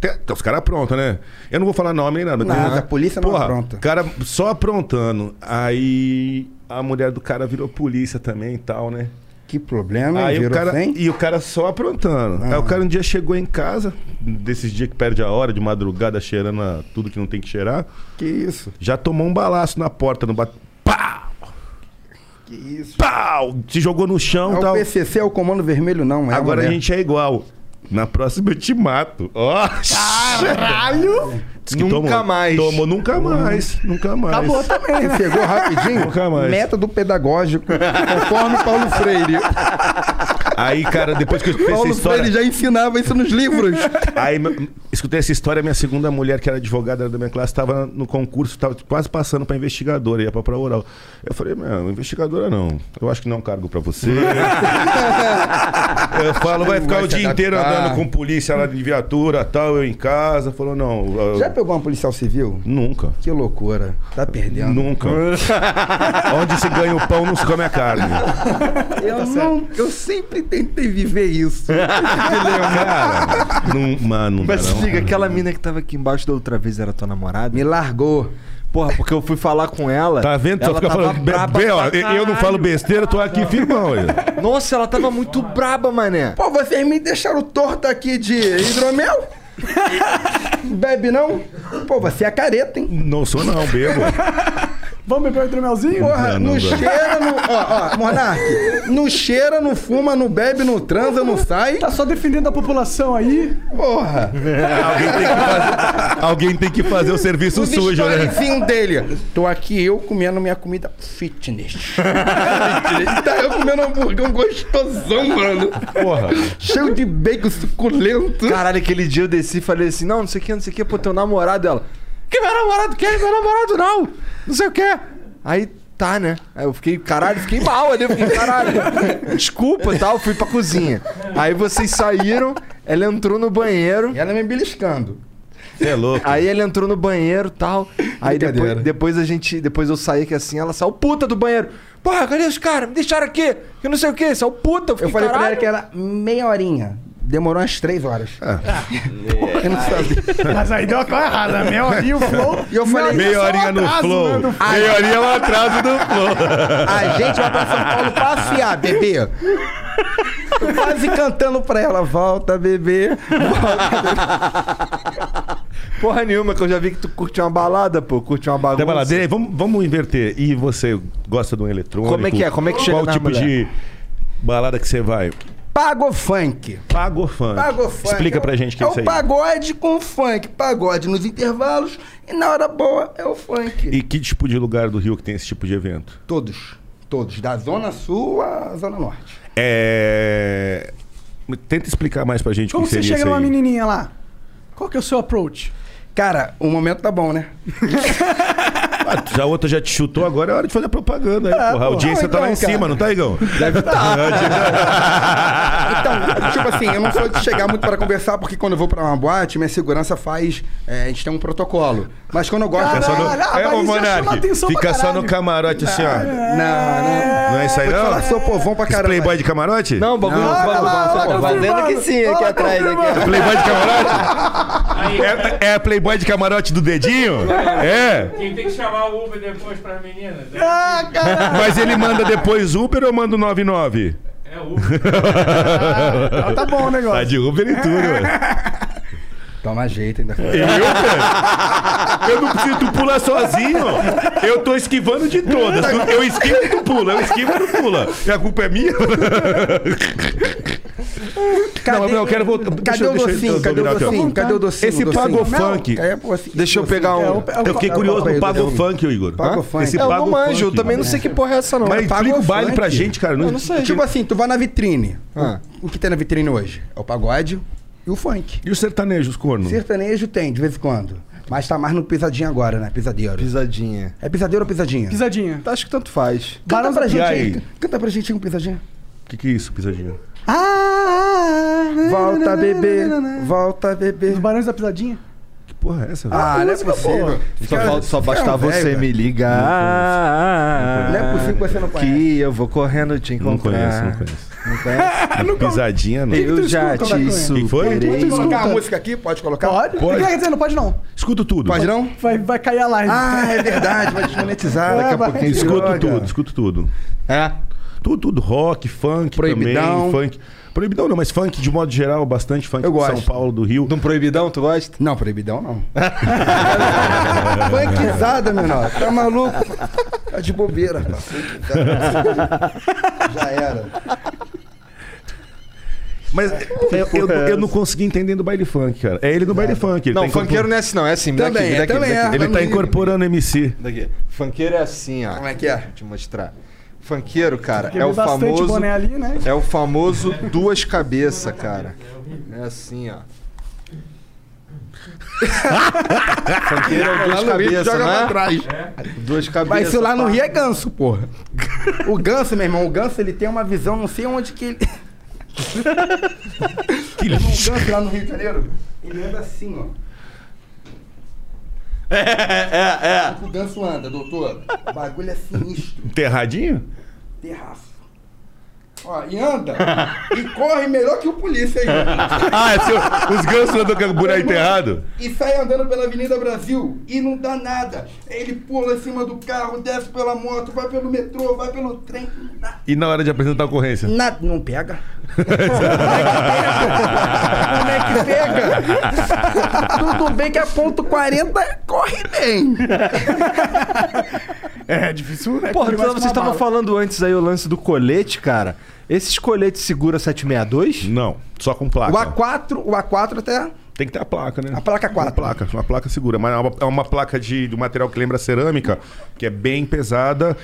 tem, tem os caras aprontam, né? Eu não vou falar nome nem nada. mas Nada, tem- a polícia não Porra, apronta. cara só aprontando. Aí a mulher do cara virou polícia também e tal, né? Que problema? Aí o cara, sem? e o cara só aprontando. Aí o cara um dia chegou em casa, desses dias que perde a hora, de madrugada, cheirando a tudo que não tem que cheirar. Que isso? Já tomou um balaço na porta, no bat... Pá! Que isso? Pau! Se jogou no chão É e o tal. PCC, é o Comando Vermelho, não. É Agora a gente é igual. Na próxima eu te mato. Ó! Caralho! Diz que Nunca tomou- mais. Tomou nunca mais. Nunca mais. Acabou também, né? Pegou rapidinho? Nunca mais. Método pedagógico, conforme Paulo Freire. Aí, cara, depois que eu escutei essa Paulo história. Freire já ensinava isso nos livros. Aí escutei essa história, minha segunda mulher, que era advogada da minha classe, estava no concurso, estava quase passando para investigadora, ia para prova oral. Eu falei, meu, investigadora não. Eu acho que não é um cargo para você. eu falo, vai ficar Vai o dia inteiro andando com polícia lá de viatura tal, eu em casa. Falou, não. eu- Já pegou uma policial civil? Nunca. Que loucura. Tá perdendo. Nunca. Onde se ganha o pão, não se come a carne. Eu, não, eu sempre tentei viver isso. Cara, não, mano, não dá Mas não. fica, aquela mina que tava aqui embaixo da outra vez era tua namorada? Me largou. Porra, porque eu fui falar com ela. Tá vendo? Ela fica tava falando. Braba bem, ó, pra eu não falo besteira, tô aqui firmão. Nossa, ela tava muito braba, mané. Pô, vocês me deixaram torto aqui de hidromel? Bebe não? Pô, você é careta, hein? Não sou não, bebo. Vamos beber o hidromelzinho? Porra, Não, não, cheira, não. Ó, ó, Monark. Não cheira, não fuma, não bebe, não transa, não sai. Tá só defendendo a população aí. Porra. Alguém tem que fazer, alguém tem que fazer o serviço Os sujo, né? storyzinho dele. Tô aqui eu comendo minha comida fitness. fitness. Tá eu comendo um hambúrguer gostosão, mano. Porra. Cheio de bacon suculento. Caralho, aquele dia eu desci e falei assim: não, não sei o que, não sei o que, pô, teu namorado dela. Que meu namorado quer? Meu namorado não! Não sei o que. Aí tá, né? Aí eu fiquei, caralho, fiquei mal ali, eu fiquei, caralho. Desculpa e tal, fui pra cozinha. Aí vocês saíram, ela entrou no banheiro. E ela me beliscando. Você é louco. Aí ele entrou no banheiro e tal. Aí depois, depois a gente. Depois eu saí que assim, ela saiu puta do banheiro. Porra, cadê os caras? Me deixaram aqui. Que não sei o que, saiu puta. Eu, Eu fiquei, falei pra ela "Caralho." que era meia horinha. Demorou umas três horas. Porra, eu não sabia. Mas aí deu uma coisa errada. Meia horinha o flow. E eu falei, Meia horinha no flow. né, do Meia horinha é um atraso do flow. A gente vai pra São Paulo pra afiar, bebê. Tô quase cantando pra ela. Volta, bebê. Porra nenhuma, que eu já vi que tu curte uma balada, pô. Curte uma bagunça. Tem baladeira aí? Vamos, vamos inverter. E você gosta de um eletrônico? Como é que é? Como é que chega Qual na tipo mulher? de balada que você vai? Pago funk. Pago funk. Pago funk. Explica pra gente o que é é isso o aí. pagode com funk. Pagode nos intervalos e na hora boa é o funk. E que tipo de lugar do Rio que tem esse tipo de evento? Todos. Todos. Da Zona Sul à Zona Norte. É... Tenta explicar mais pra gente Como o que você seria chega isso numa aí. menininha lá? Qual que é o seu approach? Cara, o momento tá bom, né? Ah, já a outra já te chutou, agora é hora de fazer propaganda. Aí, porra. A audiência Não, tá lá em então, cara. cima, não tá, Igão? Deve estar. Então, tipo assim, eu não sou de chegar muito pra conversar, porque quando eu vou pra uma boate, minha segurança faz. é, a gente tem um protocolo. Mas quando eu gosto Fica só no... Caralho, ah, É, mas ô Monark, fica só caralho. no camarote assim, ó. Não, não. Não é isso aí, não? falar, sou povão pra caramba. Playboy de camarote? Não, o bagulho. Não, o bagulho- olha lá, tá olha lá, fazendo que sim, aqui Olha, atrás. Aqui, É Playboy de camarote? É, é a Playboy de camarote do dedinho? É. Quem tem que chamar o Uber depois para as meninas? Ah, cara. Mas ele manda depois Uber ou manda o 99? É Uber. Ah, tá bom o negócio. Tá de Uber e tudo, velho. Toma jeito ainda. Eu, velho? Eu não preciso, tu pula sozinho. Eu tô esquivando de todas. Eu esquivo e tu pula. Eu esquivo e tu pula. E a culpa é minha? Cadê, Não, eu quero voltar. Cadê eu- o docinho? eu- Cadê o docinho? Cadê o docinho? Esse o pago funk. É, assim, Deixa eu pegar um. É o- é o- Eu fiquei curioso no pago funk, ô Igor. Pago funk. Esse Eu não pago manjo, eu também não sei que porra é essa, não. Mas explica o baile pra gente, cara. Eu não sei. Tipo assim, tu vai na vitrine. O, o que tem na vitrine hoje? É o pagode e o funk. E os sertanejos, corno? Sertanejo tem, de vez em quando. Mas tá mais no pisadinho agora, né? Pisadeiro. Pisadinha. É pisadeiro ou pisadinha? Pisadinha. Acho que tanto faz. Canta Barão pra gente aí. Canta pra gente um pisadinho. O que, que é isso, pisadinha? Ah, Volta, bebê. Volta, bebê. Os Barões da Pisadinha? Que porra é essa, velho? Ah, não é música, possível. Só, falta- só fica basta velho, você velho. me ligar. Não é possível que você não conhece. Que eu vou correndo te não encontrar. conheço, não conheço. Não conhece? Pisadinha, não. Eu já te foi? Pode colocar a música aqui? Pode colocar? Pode? Pode. Quer dizer, não pode não. Escuto tudo. Pode não? Vai, vai cair a live. Ah, é verdade, vai desmonetizar. Daqui a pouquinho. Escuto tudo, escuto tudo. É. Tudo, tudo. Rock, funk Proibidão. também. Funk. Proibidão não, mas funk de modo geral, bastante funk Eu de São. Paulo, do Rio. De um proibidão, tu gosta? Não, proibidão não. Funkizada, menor. Tá maluco? Tá de bobeira. Funkizada. Já era. Mas eu, eu, eu não consegui entender do baile funk, cara. É ele no baile funk. Ele Não, tá incorpor- funkeiro não é assim, não. É assim. Também aqui, me é, dá aqui, também dá é. Ele tá incorporando MC. Daqui. Funkeiro é assim, ó. Como é que é? Vou te mostrar. Funkeiro, cara, é o famoso. boné ali, né? É o famoso duas cabeças, cara. É assim, ó. Funkeiro é duas cabeças, joga pra né? trás. Duas cabeças. Mas isso lá no. Rio é ganso, porra. O ganso, meu irmão, o ganso ele tem uma visão, não sei onde que ele. Que. O ganso lá no Rio de Janeiro, ele anda assim, ó. É, é, é. O ganso anda, doutor. O bagulho é sinistro. Enterradinho? Terraço. Ó, e anda. e corre melhor que o polícia aí. Ah, é seu- os gansos andam com o buraco enterrado? E sai andando pela Avenida Brasil e não dá nada. Ele pula em cima do carro, desce pela moto, vai pelo metrô, vai pelo trem. E na hora de apresentar a ocorrência? nada. Não pega. Como é que pega? Tudo bem que a ponto 40 corre bem. É difícil, né? Porra, então vocês uma estavam falando antes aí o lance do colete, cara. Esses coletes segura 762? Não, só com placa. O A4, o A4 até. Tem que ter a placa, né? A placa 4. Uma placa, uma placa segura. Mas é uma, é uma placa de, de material que lembra cerâmica, que é bem pesada,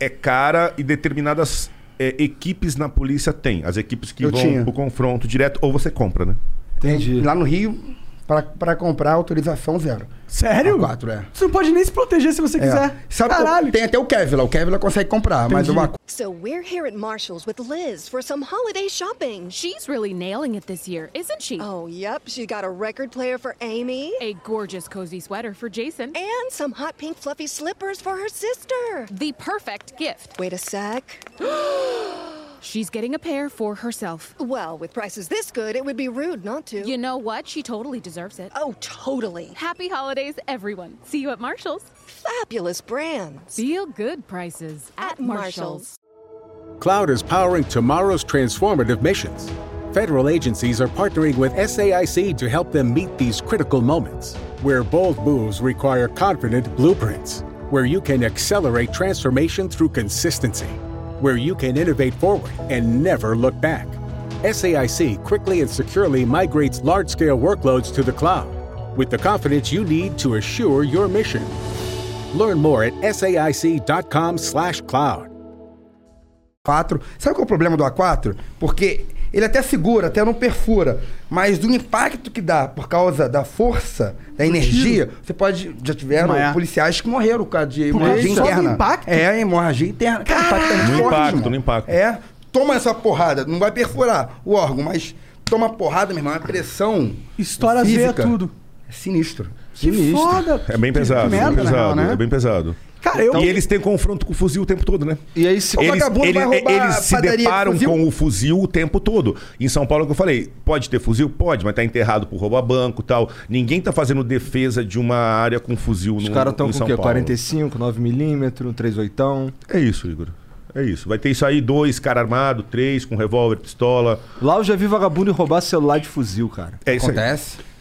é cara e determinadas é, equipes na polícia têm. As equipes que Eu vão tinha. pro confronto direto, ou você compra, né? Entendi. Lá no Rio, pra, pra comprar, autorização zero. Sério? A4, é. Você não pode nem se proteger se você É. quiser. Sabe, Caralho. tem até o Kevlar. O Kevlar consegue comprar, mas o Entendi. A4 So we're here at Marshall's with Liz for some holiday shopping. She's really nailing it this year, isn't she? Oh, yep. She got a record player for Amy. A gorgeous cozy sweater for Jason. And some hot pink fluffy slippers for her sister. The perfect gift. Wait a sec. She's getting a pair for herself. Well, with prices this good, it would be rude not to. You know what? She totally deserves it. Oh, totally. Happy holidays, everyone. See you at Marshall's. Fabulous brands. Feel good prices at, At Marshall's. Cloud is powering tomorrow's transformative missions. Federal agencies are partnering with SAIC to help them meet these critical moments, where bold moves require confident blueprints, where you can accelerate transformation through consistency, where you can innovate forward and never look back. SAIC quickly and securely migrates large scale workloads to the cloud with the confidence you need to assure your mission. Learn more at saic.com/cloud. 4. Sabe qual é o problema do A4? Porque ele até segura, até não perfura, mas do impacto que dá por causa da força, da energia, você pode. Já tiveram policiais que morreram por causa de Por causa hemorragia interna. impacto? É, hemorragia interna. Cara, o impacto é muito No forte, impacto, irmão. no impacto. É. Toma essa porrada, não vai perfurar o órgão, mas toma porrada, meu irmão, a pressão. Estoura veias, física tudo. É sinistro. Que Sinistro. foda. É bem Que- pesado, que merda, bem na pesado, real, né? é bem pesado. Cara, eu... E eles têm confronto com o fuzil o tempo todo, né? E aí, se... O Eles, vagabundo ele- vai roubar eles se deparam com o fuzil o tempo todo. Em São Paulo, é o que eu falei, pode ter fuzil? Pode, mas tá enterrado por roubo a banco e tal. Ninguém tá fazendo defesa de uma área com fuzil Os no, caras estão com o quê? Paulo. 45, 9mm, 38. É isso, Igor. É isso. Vai ter isso aí, dois caras armados, três com revólver, pistola. Lá eu já vi vagabundo roubar celular de fuzil, cara. É isso aí.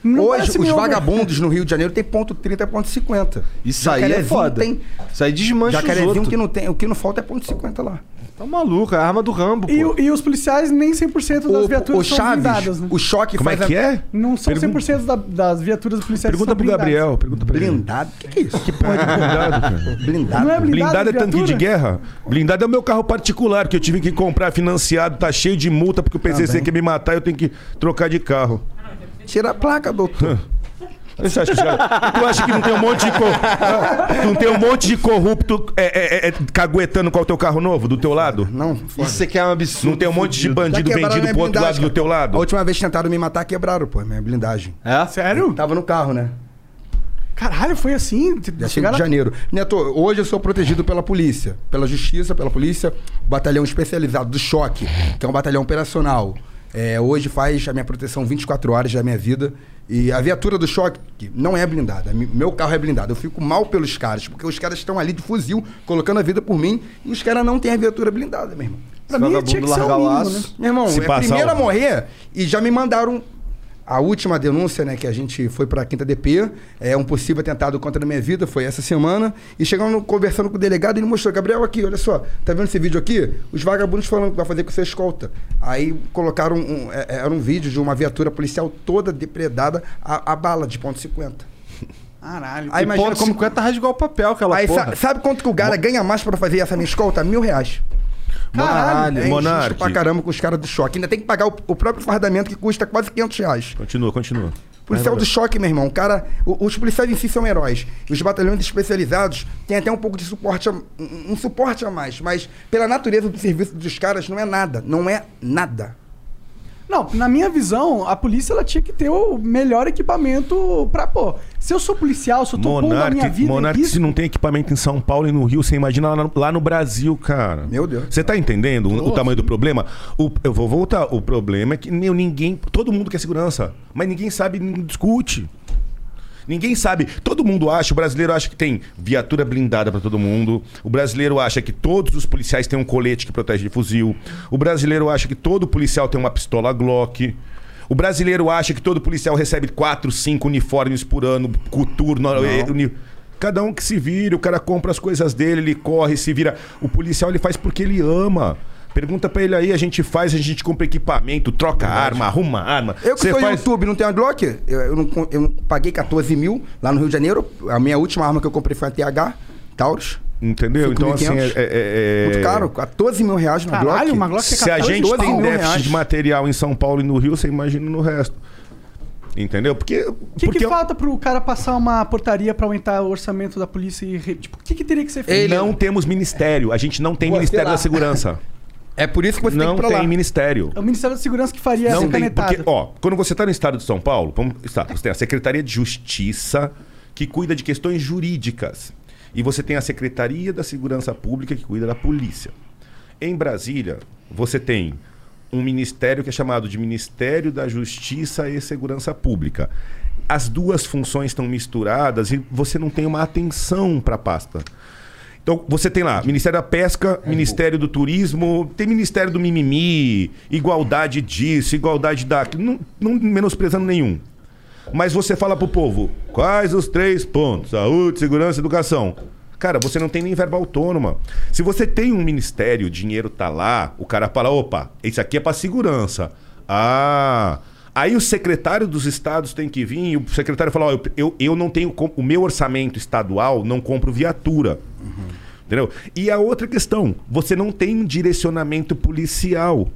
Não Hoje, os meu, né? vagabundos no Rio de Janeiro tem ponto 30, ponto 50. Isso aí é foda. Tem, Isso aí desmancha os jacarezinho outros. que não tem, o que não falta é ponto 50 lá. Tá maluco, é a arma do Rambo, E, e os policiais nem 100% das O, viaturas o são Chaves, blindadas, né? o choque Como é que é? Não são Pergunta- 100% da- das viaturas policiais Pergunta são pro blindadas. Gabriel. Pergunta pra. Blindado? O que, que é isso? Que porra de blindado, cara? Blindado. Não é blindado, Blindado é tanque de guerra? Blindado é o meu carro particular, que eu tive que comprar financiado, tá cheio de multa, porque o PCC quer me matar e eu tenho que trocar de carro. Tira a placa, doutor. Você acha que, caras- tu acha que não tem um monte de cor... não tem um monte de corrupto é, é, é, caguetando com o teu carro novo do teu lado? Não, Isso você quer um absurdo. Não tem um monte de fudido. bandido Já vendido pro outro lado do teu lado? A última vez que tentaram me matar, quebraram, pô, minha blindagem. É? Sério? Tava no carro, né? Caralho, foi assim? Dia 5 Chegaram- de janeiro. Neto, hoje eu sou protegido pela polícia, pela justiça, pela polícia, batalhão especializado do choque, que é um batalhão operacional. É, hoje faz a minha proteção 24 horas da minha vida. E a viatura do choque que não é blindada. Meu carro é blindado. Eu fico mal pelos caras, porque os caras estão ali de fuzil, colocando a vida por mim, e os caras não têm a viatura blindada, meu irmão. Pra mim tinha que ser o mínimo, né? Meu irmão, Se é a passar primeira a o- morrer e já me mandaram a última denúncia, né, que a gente foi pra quinta DP, é um possível atentado contra a minha vida, foi essa semana, e chegando conversando com o delegado, ele mostrou, Gabriel, aqui, olha só, tá vendo esse vídeo aqui? Os vagabundos falando que vai fazer com você escolta. Aí colocaram um, é- era um vídeo de uma viatura policial toda depredada a, a bala de ponto .50. Caralho. Aí imagina ponto como 50 rasgar o papel, aquela Aí porra. sa- sabe quanto que o cara ganha mais pra fazer essa minha escolta? Mil reais. Caralho. É injusto pra caramba com os caras do choque. Ainda tem que pagar o, o próprio fardamento que custa quase 500 reais. Continua, continua. Policial do choque, meu irmão. O cara, o- os policiais em si são heróis. Os batalhões especializados têm até um pouco de suporte, a, um suporte a mais. Mas pela natureza do serviço dos caras, não é nada. Não é nada. Não, na minha visão, a polícia ela tinha que ter o melhor equipamento pra, pô. Se eu sou policial, se eu tô pondo a minha Monark, vida Monark em se não tem equipamento em São Paulo e no Rio, você imagina lá no, lá no Brasil, cara. Meu Deus. Você tá entendendo o, o tamanho do problema? O- eu vou voltar. O problema é que meu, ninguém. Todo mundo quer segurança, mas ninguém sabe, ninguém discute. Ninguém sabe. Todo mundo acha, o brasileiro acha que tem viatura blindada pra todo mundo. O brasileiro acha que todos os policiais têm um colete que protege de fuzil. O brasileiro acha que todo policial tem uma pistola Glock. O brasileiro acha que todo policial recebe quatro, cinco uniformes por ano, coturno. eh, uni- Cada um que se vira, o cara compra as coisas dele, ele corre, se vira. O policial ele faz porque ele ama. Pergunta pra ele aí, a gente faz, a gente compra equipamento, troca arma, arruma arma. Eu que Você sou faz... YouTube, não tenho uma Glock? Eu, eu não, eu não paguei 14 mil lá no Rio de Janeiro. A minha última arma que eu comprei foi a TH, Taurus. Entendeu? Então, assim, é, 5.500. é- é- Muito caro, 14 mil reais na Caralho, Glock. uma Glock é Se a 14 gente tem déficit reais. de material em São Paulo e no Rio, você imagina no resto. Entendeu? Porque. O que, porque que falta pro cara passar uma portaria pra aumentar o orçamento da polícia e. Tipo, o que, que teria que ser feito? não temos ministério. A gente não tem Ministério da Segurança. É por isso que você tem não que ir pra tem lá. ministério. É o Ministério da Segurança que faria essa Não tem, canetada. porque, ó, quando você está no estado de São Paulo, vamos, está, você tem a Secretaria de Justiça, que cuida de questões jurídicas. E você tem a Secretaria da Segurança Pública, que cuida da polícia. Em Brasília, você tem um ministério que é chamado de Ministério da Justiça e Segurança Pública. As duas funções estão misturadas e você não tem uma atenção para a pasta. Então, você tem lá Ministério da Pesca, Ministério do Turismo, tem Ministério do Mimimi, igualdade disso, igualdade daquilo, não, não menosprezando nenhum. Mas você fala pro povo, quais os três pontos? Saúde, segurança e educação. Cara, você não tem nem verba autônoma. Se você tem um ministério, o dinheiro tá lá, o cara fala, opa, isso aqui é para segurança. Ah, aí o secretário dos estados tem que vir e o secretário fala, ó, eu, eu, não tenho, o meu orçamento estadual não compro viatura. Entendeu? E a outra questão, você não tem um direcionamento policial.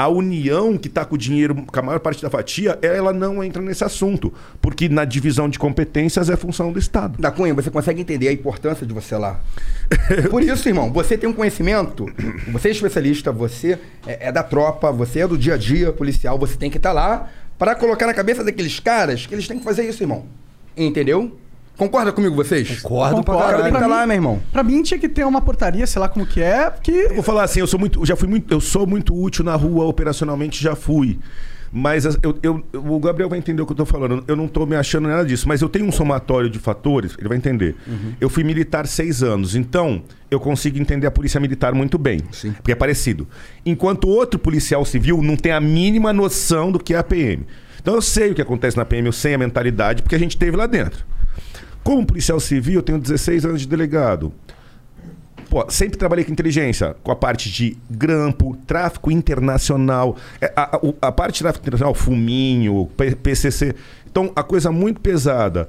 A União, que está com o dinheiro, com a maior parte da fatia, ela não entra nesse assunto. Porque na divisão de competências é função do Estado. Da Cunha, você consegue entender a importância de você lá. Por isso, irmão, você tem um conhecimento, você é especialista, você é, é da tropa, você é do dia a dia policial, você tem que estar lá para colocar na cabeça daqueles caras que eles têm que fazer isso, irmão. Entendeu? Concorda comigo, vocês? Concordo pra O cara tem que Pra estar mim- lá, meu irmão. Pra mim tinha que ter uma portaria, sei lá como que é, porque. Eu vou falar assim, eu sou muito, eu já fui muito, eu sou muito útil na rua operacionalmente, já fui. Mas as- eu, eu- o Gabriel vai entender o que eu tô falando. Eu não tô me achando nada disso, mas eu tenho um somatório de fatores, ele vai entender. Eu fui militar seis anos, então eu consigo entender a polícia militar muito bem. Sim. Porque é parecido. Enquanto outro policial civil não tem a mínima noção do que é a PM. Então eu sei o que acontece na PM, eu sei a mentalidade, porque a gente teve lá dentro. Como policial civil, eu tenho 16 anos de delegado. Pô, sempre trabalhei com inteligência, com a parte de grampo, tráfico internacional, é, a, a- a parte de tráfico internacional, fuminho, PCC. Então, a coisa muito pesada.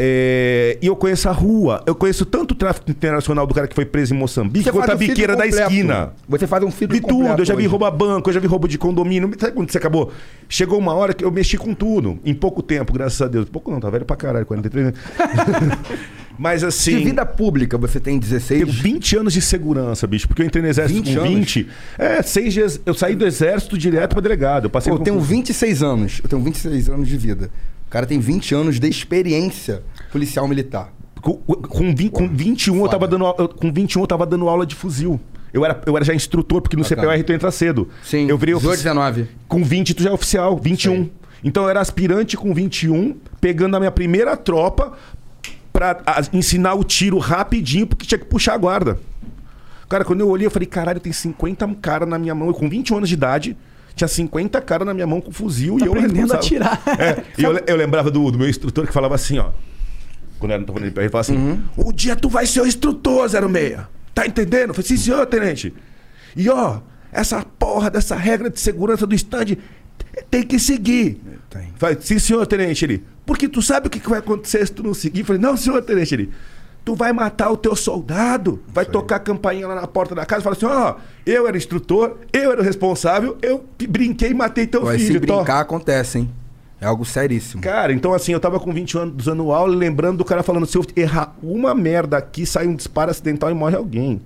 É, e eu conheço a rua. Eu conheço tanto o tráfico internacional do cara que foi preso em Moçambique, Você quanto a biqueira da esquina. Você faz um filtro Vi tudo, eu já vi hoje. roubar banco, eu já vi roubo de condomínio. Sabe quando você acabou? Chegou uma hora que eu mexi com tudo, em pouco tempo, graças a Deus. Pouco não, tá velho pra caralho, 43 anos. Mas assim. De vida pública, você tem 16. Tenho 20 anos de segurança, bicho, porque eu entrei no exército 20 com anos? 20. É, seis dias. Eu saí do exército direto pra delegado. Eu passei Pô, eu tenho 26 anos. Eu tenho 26 anos de vida. O cara tem 20 anos de experiência policial militar. Com, com, vi- com 21 eu tava dando eu- com 21 eu tava dando aula de fuzil. Eu era, eu era já instrutor, porque no tá. CPR tu entra cedo. Sim, Eu virei 18, ofici- 19. Com 20 tu já é oficial, 21. Então eu era aspirante com 21, pegando a minha primeira tropa pra a- ensinar o tiro rapidinho, porque tinha que puxar a guarda. Cara, quando eu olhei, eu falei, caralho, tem 50 cara na minha mão. Eu, com 21 anos de idade, tinha 50 cara na minha mão com fuzil Tá e eu aprendendo a atirar. É, e eu, eu lembrava do, do meu instrutor que falava assim, ó. Quando não tô falando ele falava assim: Um dia tu vai ser o instrutor, 06. Tá entendendo? Eu falei, sim, senhor, tenente. E ó, essa porra dessa regra de segurança do stand tem que seguir. Tem. Falei, sim, senhor, tenente. Ele, Porque tu sabe o que que vai acontecer se tu não seguir? Eu falei, não, senhor tenente, ele, tu vai matar o teu soldado, vai tocar a campainha lá na porta da casa e fala assim, ó, eu era instrutor, eu era o responsável, eu brinquei e matei teu Mas filho. se tó." brincar, acontece, hein? É algo seríssimo. Cara, então assim, eu tava com 20 anos usando aula, lembrando do cara falando, se eu errar uma merda aqui, sai um disparo acidental e morre alguém.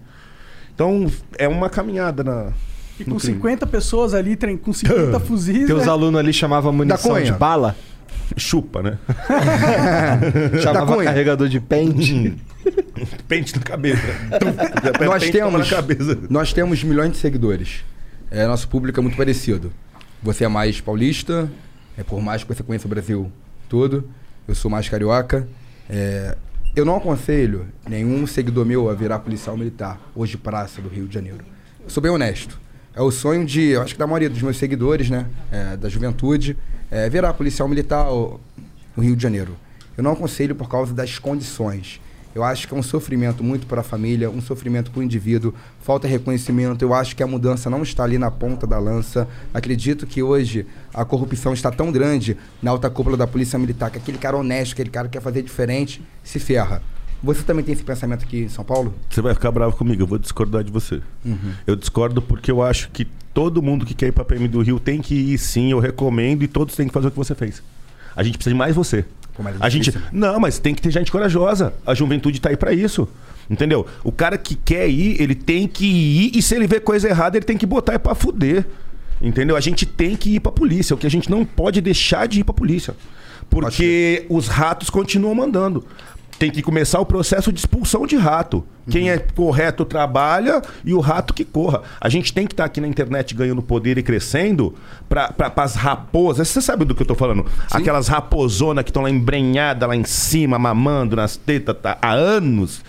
Então, é uma caminhada na... E com crime. 50 pessoas ali, com 50 fuzis. Teus né? alunos ali chamavam munição de bala? Chupa, né? Chamava Cunha. carregador de pente. Pente na cabeça. nós temos, na cabeça. nós temos milhões de seguidores. É, nosso público é muito parecido. Você é mais paulista, é por mais que você conheça o Brasil todo. Eu sou mais carioca. É, eu não aconselho nenhum seguidor meu a virar policial militar, hoje praça do Rio de Janeiro. Eu sou bem honesto. É o sonho de, eu acho que da maioria dos meus seguidores, né, é, da juventude, é virar policial militar no Rio de Janeiro. Eu não aconselho por causa das condições. Eu acho que é um sofrimento muito para a família, um sofrimento para o indivíduo, falta reconhecimento. Eu acho que a mudança não está ali na ponta da lança. Acredito que hoje a corrupção está tão grande na alta cúpula da Polícia Militar que aquele cara honesto, aquele cara que quer fazer diferente, se ferra. Você também tem esse pensamento aqui em São Paulo? Você vai ficar bravo comigo, eu vou discordar de você. Uhum. Eu discordo porque eu acho que todo mundo que quer ir pra PM do Rio tem que ir sim, eu recomendo, e todos têm que fazer o que você fez. A gente precisa de mais você. Pô, é A gente. difícil. Não, mas tem que ter gente corajosa. A juventude tá aí pra isso. Entendeu? O cara que quer ir, ele tem que ir, e se ele vê coisa errada, ele tem que botar é pra fuder. Entendeu? A gente tem que ir pra polícia. O que a gente não pode deixar de ir pra polícia. Porque os ratos continuam mandando. Tem que começar o processo de expulsão de rato. Quem é correto trabalha e o rato que corra. A gente tem que estar aqui na internet ganhando poder e crescendo para as raposas. Você sabe do que eu tô falando? Aquelas raposonas que estão lá embrenhadas lá em cima, mamando nas tetas tá, há anos.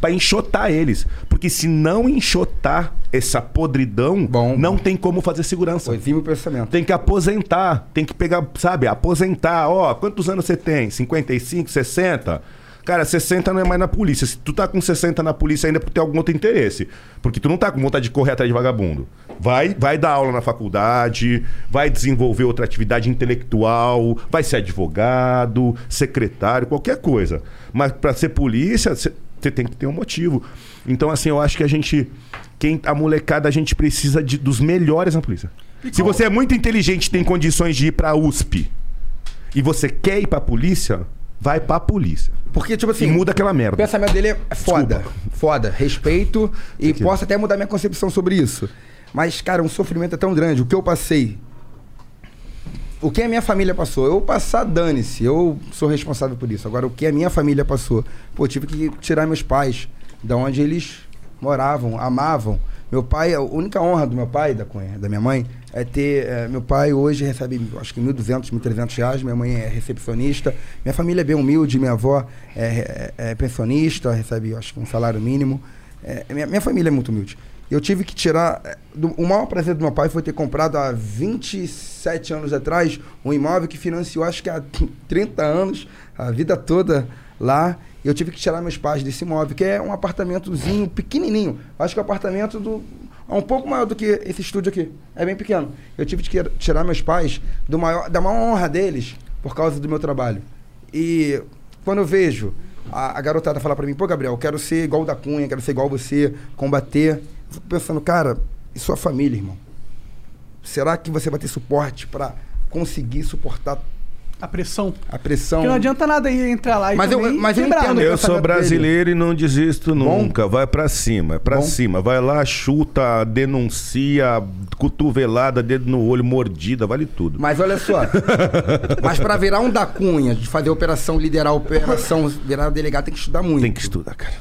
Pra enxotar eles. Porque se não enxotar essa podridão, não tem como fazer segurança. O pensamento. Tem que aposentar. Tem que pegar, sabe, aposentar. Ó, quantos anos você tem? 55, 60? Cara, 60 não é mais na polícia. Se tu tá com 60 na polícia ainda é porque tem algum outro interesse. Porque tu não tá com vontade de correr atrás de vagabundo. Vai, vai dar aula na faculdade, vai desenvolver outra atividade intelectual, vai ser advogado, secretário, qualquer coisa. Mas pra ser polícia, você tem que ter um motivo. Então, assim, eu acho que a gente. Quem, a molecada, a gente precisa de, dos melhores na polícia. Se você é muito inteligente e tem condições de ir pra USP e você quer ir pra polícia, vai pra polícia. Porque, tipo assim. E muda aquela O merda. pensamento dele é foda. Foda. Respeito e posso até mudar minha concepção sobre isso. Mas, cara, um sofrimento é tão grande. O que eu passei. O que a minha família passou? Eu passar, dane-se. Eu sou responsável por isso. Agora, o que a minha família passou? Pô, tive que tirar meus pais da onde eles moravam, amavam. Meu pai, a única honra do meu pai, da, da minha mãe, é ter. eh, meu pai hoje recebe, acho que 1.200, 1.300 reais. Minha mãe é recepcionista. Minha família é bem humilde. Minha avó é, é- é pensionista, recebe, acho que um salário mínimo. É, minha, minha família é muito humilde. Eu tive que tirar. eh, do- o maior prazer do meu pai foi ter comprado há 27 anos atrás um imóvel que financiou, acho que há 30 anos, a vida toda lá. Eu tive que tirar meus pais desse imóvel, que é um apartamentozinho pequenininho. Acho que um apartamento do, é um pouco maior do que esse estúdio aqui. É bem pequeno. Eu tive que tirar meus pais do maior, da maior honra deles por causa do meu trabalho. E quando eu vejo a, a garotada falar pra mim, pô, Gabriel, quero ser igual o da Cunha, quero ser igual você, combater. Eu fico pensando, cara, e sua família, irmão? Será que você vai ter suporte pra conseguir suportar A pressão. a pressão? Porque não adianta nada ir entrar lá e Mas eu- mas eu entendo, né? Eu sou brasileiro e não desisto nunca. Vai pra cima, é pra Bom. cima. Vai lá, chuta, denuncia, cotovelada, dedo no olho, mordida, vale tudo. Mas olha só. mas pra virar um da Cunha, de fazer operação, liderar operação, virar delegado, tem que estudar muito. Tem que estudar, cara.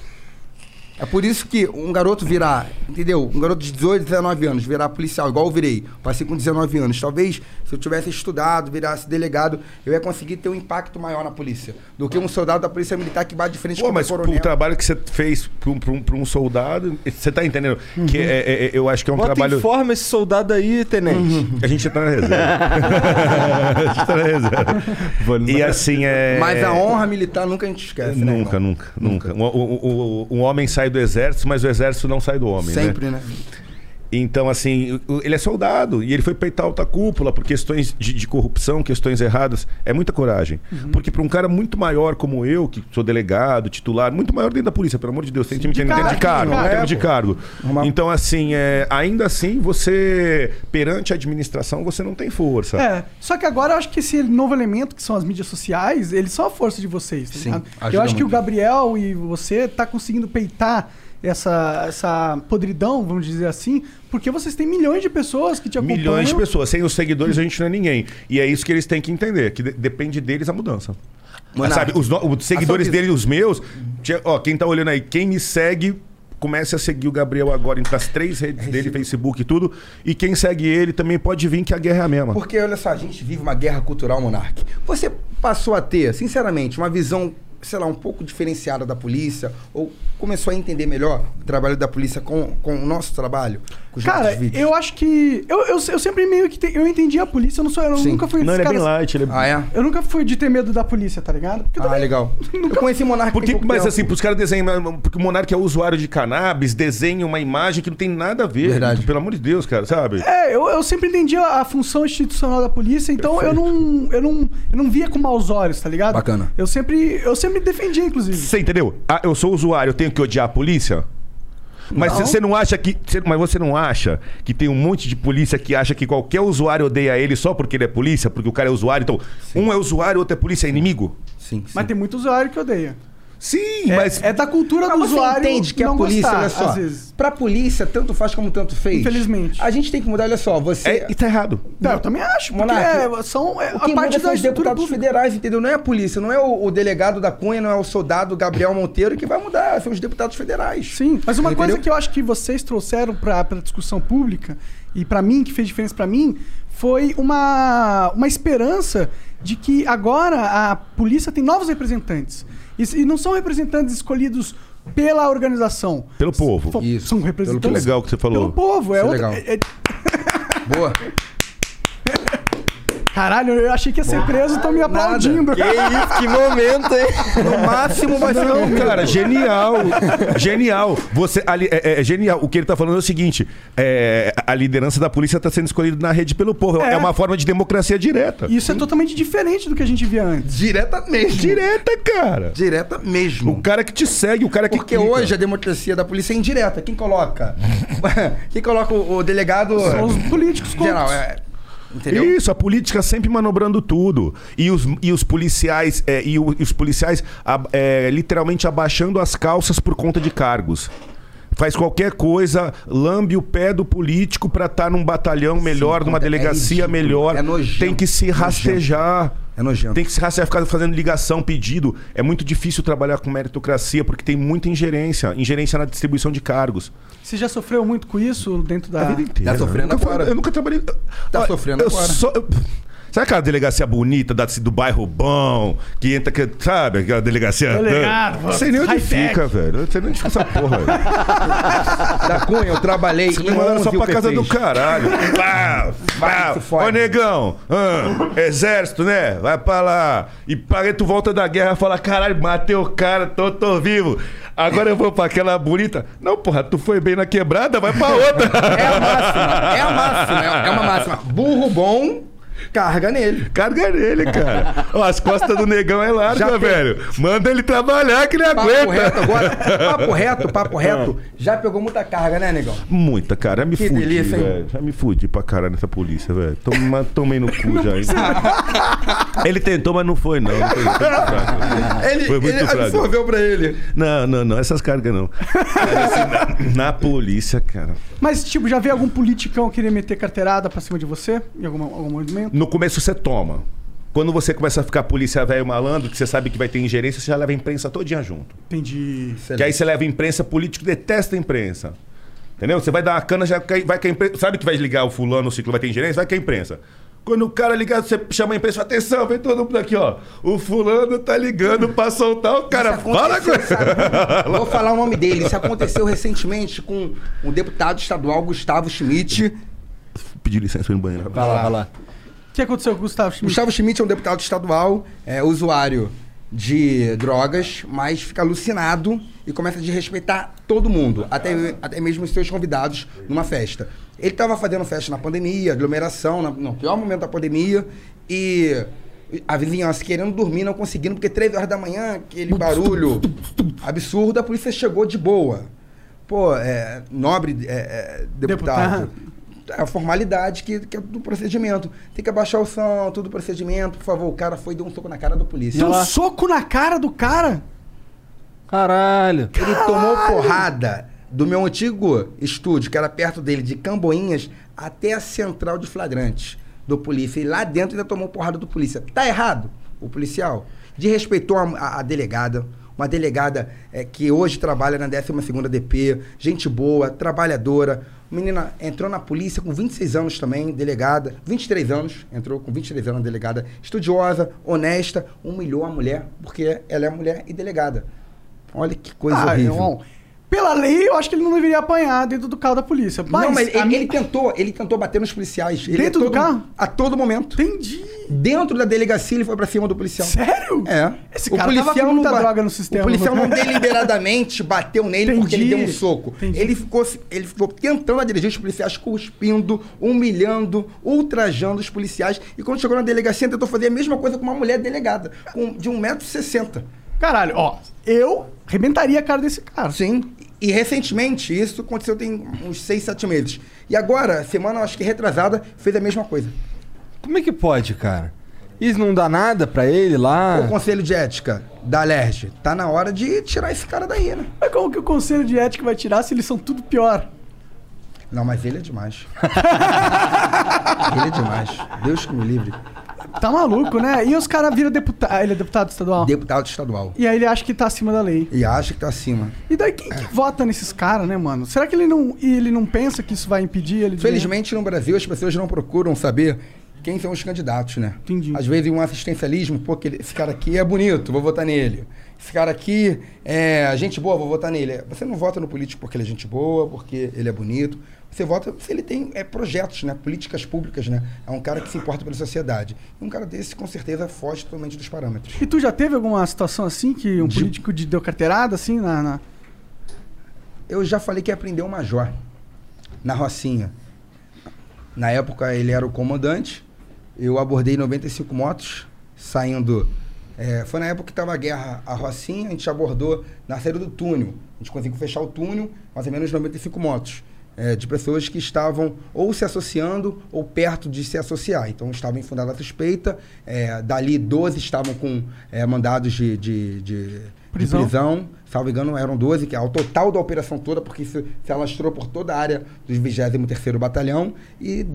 É por isso que um garoto virar, entendeu? Um garoto de 18, 19 anos, virar policial, igual eu virei. Passei com 19 anos. Talvez, se eu tivesse estudado, virasse delegado, eu ia conseguir ter um impacto maior na polícia. Do que um soldado da polícia militar que bate de frente Pô, com o mas coronel. o trabalho que você fez pra um, um- um soldado, você tá entendendo? Que é- é- é- eu acho que é um Bota trabalho. forma esse soldado aí, tenente. A gente tá na reserva. a gente tá na reserva. E assim é. Mas a honra militar nunca a gente esquece, né? Nunca, nunca, nunca. Um homem sai do exército, mas o exército não sai do homem. Sempre, né? Então, assim, ele é soldado e ele foi peitar alta cúpula por questões de, de corrupção, questões erradas. É muita coragem. Uhum. Porque para um cara muito maior como eu, que sou delegado, titular, muito maior dentro da polícia, pelo amor de Deus, tem time de, de cargo, de cargo. de É, pô. cargo. Normal. Então, assim, é, ainda assim, você, perante a administração, você não tem força. É, só que agora eu acho que esse novo elemento, que são as mídias sociais, eles são a força de vocês. tá Sim, eu acho que o muito. Gabriel e você tá conseguindo peitar essa, essa podridão, vamos dizer assim, porque vocês têm milhões de pessoas que te acompanham. Milhões de pessoas. Sem os seguidores, a gente não é ninguém. E é isso que eles têm que entender, que de- depende deles a mudança. Monark, Sabe, os, os seguidores dele, os meus, ó, quem tá olhando aí, quem me segue, comece a seguir o Gabriel agora em as três redes dele, Facebook e tudo. E quem segue ele também pode vir que a guerra é a mesma. Porque, olha só, a gente vive uma guerra cultural, Monark. Você passou a ter, sinceramente, uma visão, sei lá, um pouco diferenciada da polícia? Ou começou a entender melhor o trabalho da polícia com, com o nosso trabalho? Com os Cara, eu acho que. Eu, eu, eu sempre meio que. te- eu entendi a polícia, eu não sou. Eu Sim. nunca fui Não, ele é bem caras- light, ele é... Ah, é? Eu nunca fui de ter medo da polícia, tá ligado? Porque eu Ah, legal. Eu conheci Monark Porque, mas tempo. assim, pros caras desenham. Porque o Monark é usuário de cannabis, desenha uma imagem que não tem nada a ver. Verdade. Pelo amor de Deus, cara, sabe? É, eu, eu sempre entendi a, a função institucional da polícia, então eu não, eu, não, eu não via com maus olhos, tá ligado? Bacana. Eu sempre, eu sempre defendia, inclusive. Você entendeu? Ah, eu sou usuário, eu tenho que odiar a polícia? Mas Não. você não acha que. cê- Mas você não acha que tem um monte de polícia que acha que qualquer usuário odeia ele só porque ele é polícia, porque o cara é usuário? Então, um é usuário, outro é polícia, é inimigo? Sim, sim. Mas tem muito usuário que odeia. Sim, É, mas. é da cultura do Mas você usuário. entende que a polícia, gostar, olha só, Às vezes. pra polícia, tanto faz como tanto fez. Infelizmente. A gente tem que mudar, olha só, você... É, e tá errado. Não, eu também acho, porque é, são é, O que a parte muda da são os estrutura deputados pública. federais, entendeu? Não é a polícia, não é o, o delegado da Cunha, não é o soldado Gabriel Monteiro que vai mudar, são os deputados federais. Sim, mas uma Entendeu? coisa que eu acho que vocês trouxeram pra, pra discussão pública, e pra mim, que fez diferença pra mim, foi uma, uma esperança de que agora a polícia tem novos representantes. E, e não são representantes escolhidos pela organização. Pelo povo. São- Isso. São Que representantes legal que você falou. pelo povo. É Isso é outra, legal. é- é- Boa. Caralho, eu achei que ia ser preso, estão me aplaudindo. Que isso, que momento, hein? No máximo vai ser Não, um cara, genial. genial. Você, ali, é, é genial. O que ele tá falando é o seguinte: é, a liderança da polícia tá sendo escolhida na rede pelo povo. É, É. uma forma de democracia direta. Isso é totalmente diferente do que a gente via antes. Direta mesmo. Direta, cara. Direta mesmo. O cara que te segue, o cara que Porque clica. hoje a democracia da polícia é indireta. Quem coloca? Quem coloca o, o delegado São os políticos geral? corruptos. É, entendeu? Isso, a política sempre manobrando tudo. E os, e os policiais, é, e, o- e os policiais ab- é, literalmente abaixando as calças por conta de cargos. Faz qualquer coisa, lambe o pé do político pra estar num batalhão melhor, numa é delegacia ridículo, melhor. é nojento, Tem que se nojento. rastejar. É nojento. Tem que se rastejar, ficar fazendo ligação, pedido. É muito difícil trabalhar com meritocracia porque tem muita ingerência ingerência na distribuição de cargos. Você já sofreu muito com isso dentro da. A vida inteira. Tá sofrendo eu nunca, agora. Eu nunca trabalhei. Tá Olha, sofrendo eu agora. Só, eu- Sabe aquela delegacia bonita da, do bairro bom, que entra, que, sabe? Aquela delegacia. Delegado, não sei nem onde fica, velho. Não sei nem onde fica essa porra, velho. Da Cunha, eu trabalhei Você em me mandaram só 11 pra casa do caralho. Pá, pá. Ô, negão, ah, exército, né? Vai pra lá. E paguei, tu volta da guerra e fala: caralho, matei o cara, tô, tô vivo. Agora eu vou pra aquela bonita. Não, porra, tu foi bem na quebrada, vai pra outra. É a máxima, é a máxima, é uma máxima. Burro bom, carga nele. Carga nele, cara. Ó, as costas do negão é larga, Já tem. velho. Manda ele trabalhar que ele Papo aguenta. reto agora. Papo reto, papo reto. Já pegou muita carga, né, negão? Muita, cara. Já me Que fudi, delícia, hein? velho. Já me fudi pra caralho nessa polícia, velho. Toma, tomei no cu já. hein? ele tentou, mas não foi, não. Não Foi muito fraco. Ele, Foi muito ele fraco. absorveu pra ele. Não, não, não. Essas cargas não. Assim, na, na polícia, cara. Mas, tipo, já veio algum politicão querer meter carteirada pra cima de você? Em algum, algum movimento? No começo você toma. Quando você começa a ficar polícia velho malandro, que você sabe que vai ter ingerência, você já leva a imprensa todinha junto. Entendi. Que aí você leva a imprensa, político detesta a imprensa. Entendeu? Você vai dar uma cana, já cai- vai que a imprensa. Sabe que vai ligar o fulano, o ciclo vai ter ingerência? Vai que a imprensa. Quando o cara ligar, você chama a imprensa, fala, atenção, vem todo mundo aqui, ó. O fulano tá ligando pra soltar o cara. Fala com sabe? Vou falar o nome dele. Isso aconteceu recentemente com o deputado estadual Gustavo Schmidt. Pedir licença pra ir no banheiro. Vai lá, vai lá. O que aconteceu com o Gustavo Schmidt? Gustavo Schmidt é um deputado estadual, é usuário de drogas, mas fica alucinado e começa a desrespeitar todo mundo, até, até mesmo os seus convidados numa festa. Ele tava fazendo festa na pandemia, aglomeração, na- no pior momento da pandemia, e a vizinhança querendo dormir, não conseguindo, porque três horas da manhã, aquele barulho absurdo, a polícia chegou de boa. Pô, é, nobre é, é, deputado. É a formalidade que, que é do procedimento. Tem que abaixar o som, tudo procedimento, por favor. O cara foi e deu um soco na cara do polícia. Deu um soco na cara do cara? Caralho. Ele tomou porrada do meu antigo estúdio, que era perto dele, de Camboinhas, até a central de flagrantes do polícia. E lá dentro ainda tomou porrada do polícia. Tá errado o policial? Desrespeitou a, a- a delegada. Uma delegada eh, que hoje trabalha na 12ª DP, gente boa, trabalhadora. Menina entrou na polícia com 26 anos também, delegada. 23 anos, entrou com 23 anos delegada. Estudiosa, honesta, humilhou a mulher, porque ela é mulher e delegada. Olha que coisa Ah, horrível. irmão, Pela lei, eu acho que ele não deveria apanhar dentro do carro da polícia. Mas, não, mas a ele, mim- ele tentou, ele tentou bater nos policiais. Ele Dentro a do todo- carro? A todo momento. Entendi. Dentro da delegacia ele foi pra cima do policial. Sério? É. Esse cara tava com muita ba- droga no sistema. O policial não deliberadamente bateu nele porque ele Entendi. deu um soco. Ele ficou, ele ficou tentando agredir os policiais, cuspindo, humilhando, ultrajando os policiais. E quando chegou na delegacia, tentou fazer a mesma coisa com uma mulher delegada, com, de 1,60m. Caralho, ó, eu arrebentaria a cara desse cara. Sim. E recentemente, isso aconteceu tem uns 6, 7 meses. E agora, semana, acho que retrasada, fez a mesma coisa. Como é que pode, cara? Isso não dá nada pra ele lá? O Conselho de Ética da Alerj, tá na hora de tirar esse cara daí, né? Mas como que o conselho de ética vai tirar se eles são tudo pior? Não, mas ele é demais. ele é demais. Deus que me livre. Tá maluco, né? E os caras viram deputado. Ele é deputado estadual? Deputado estadual. E aí ele acha que tá acima da lei. E acha que tá acima. E daí quem que vota nesses caras, né, mano? Será que ele não, e ele não pensa que isso vai impedir ele de. Felizmente, no Brasil, as pessoas não procuram saber quem são os candidatos, né? Entendi. Às vezes, um assistencialismo, pô, esse cara aqui é bonito, vou votar nele. Esse cara aqui é gente boa, vou votar nele. Você não vota no político porque ele é gente boa, porque ele é bonito. Você vota se ele tem é, projetos, né? Políticas públicas, né? É um cara que se importa pela sociedade. E um cara desse, com certeza, foge totalmente dos parâmetros. E tu já teve alguma situação assim que um De- político de deu carteirada assim na. na- Eu já falei que ia prender o Major na Rocinha. Na época ele era o comandante. Eu abordei 95 motos saindo. é, foi na época que estava a guerra a Rocinha, a gente abordou na saída do túnel. A gente conseguiu fechar o túnel, mais ou menos 95 motos. É, de pessoas que estavam ou se associando ou perto de se associar. Então estava infundada a suspeita. é, dali 12 estavam com é, mandados de, de, de- de Prisão. prisão. Salvo engano, eram 12, que é o total da operação toda, porque isso se alastrou por toda a área do 23º Batalhão. E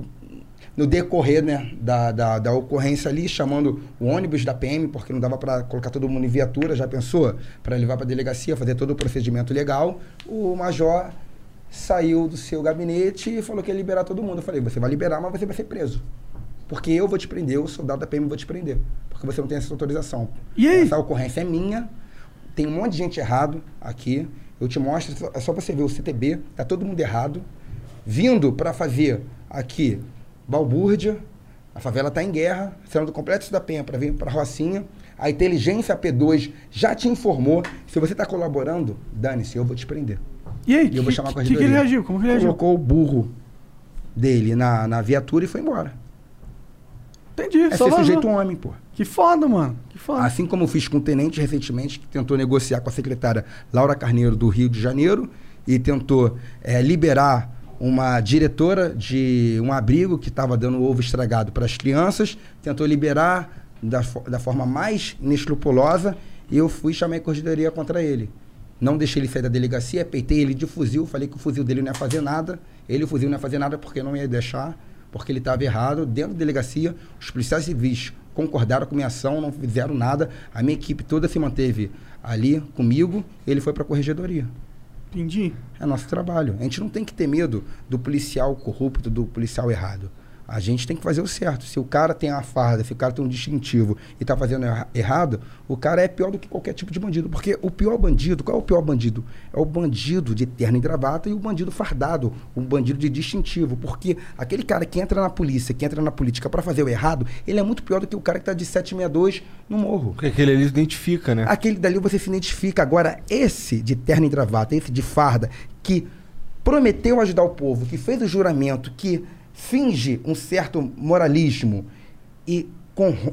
no decorrer né, da, da, da ocorrência ali, chamando o ônibus da PM, porque não dava para colocar todo mundo em viatura, já pensou? Para levar para a delegacia, fazer todo o procedimento legal. O major saiu do seu gabinete e falou que ia liberar todo mundo. Eu falei, você vai liberar, mas você vai ser preso. Porque eu vou te prender, o soldado da PM vou te prender. Porque você não tem essa autorização. E aí? Essa ocorrência é minha, tem um monte de gente errado aqui. Eu te mostro, é só- você ver o CTB, tá todo mundo errado. Vindo para fazer aqui balbúrdia, a favela está em guerra, saindo do Complexo da Penha para vir para Rocinha. A inteligência P2 já te informou. Se você está colaborando, dane-se, eu vou te prender. E aí, E eu vou que- chamar a que, que ele reagiu? Como que ele reagiu? Colocou o burro dele na, na viatura e foi embora. Entendi, É ser sujeito homem, pô. Que foda, mano. Que foda. Assim como eu fiz com o tenente recentemente, que tentou negociar com a secretária Laura Carneiro do Rio de Janeiro e tentou eh, liberar uma diretora de um abrigo que estava dando ovo estragado para as crianças, tentou liberar da, da forma mais inescrupulosa e eu fui chamei a corregedoria contra ele. Não deixei ele sair da delegacia, peitei ele de fuzil, falei que o fuzil dele não ia fazer nada, ele o fuzil não ia fazer nada porque não ia deixar, porque ele estava errado. Dentro da delegacia, os policiais civis concordaram com minha ação, não fizeram nada. A minha equipe toda se manteve ali comigo, ele foi para a corregedoria. Entendi. É nosso trabalho. A gente não tem que ter medo do policial corrupto, do policial errado. A gente tem que fazer o certo. Se o cara tem a farda, se o cara tem um distintivo e tá fazendo erra- errado, o cara é pior do que qualquer tipo de bandido. Porque o pior bandido, qual é o pior bandido? É o bandido de terno e gravata e o bandido fardado, o bandido de distintivo. Porque aquele cara que entra na polícia, que entra na política para fazer o errado, ele é muito pior do que o cara que tá de 762 no morro. Porque aquele ali identifica, né? Aquele dali você se identifica. Agora, esse de terno e gravata, esse de farda, que prometeu ajudar o povo, que fez o juramento, que finge um certo moralismo e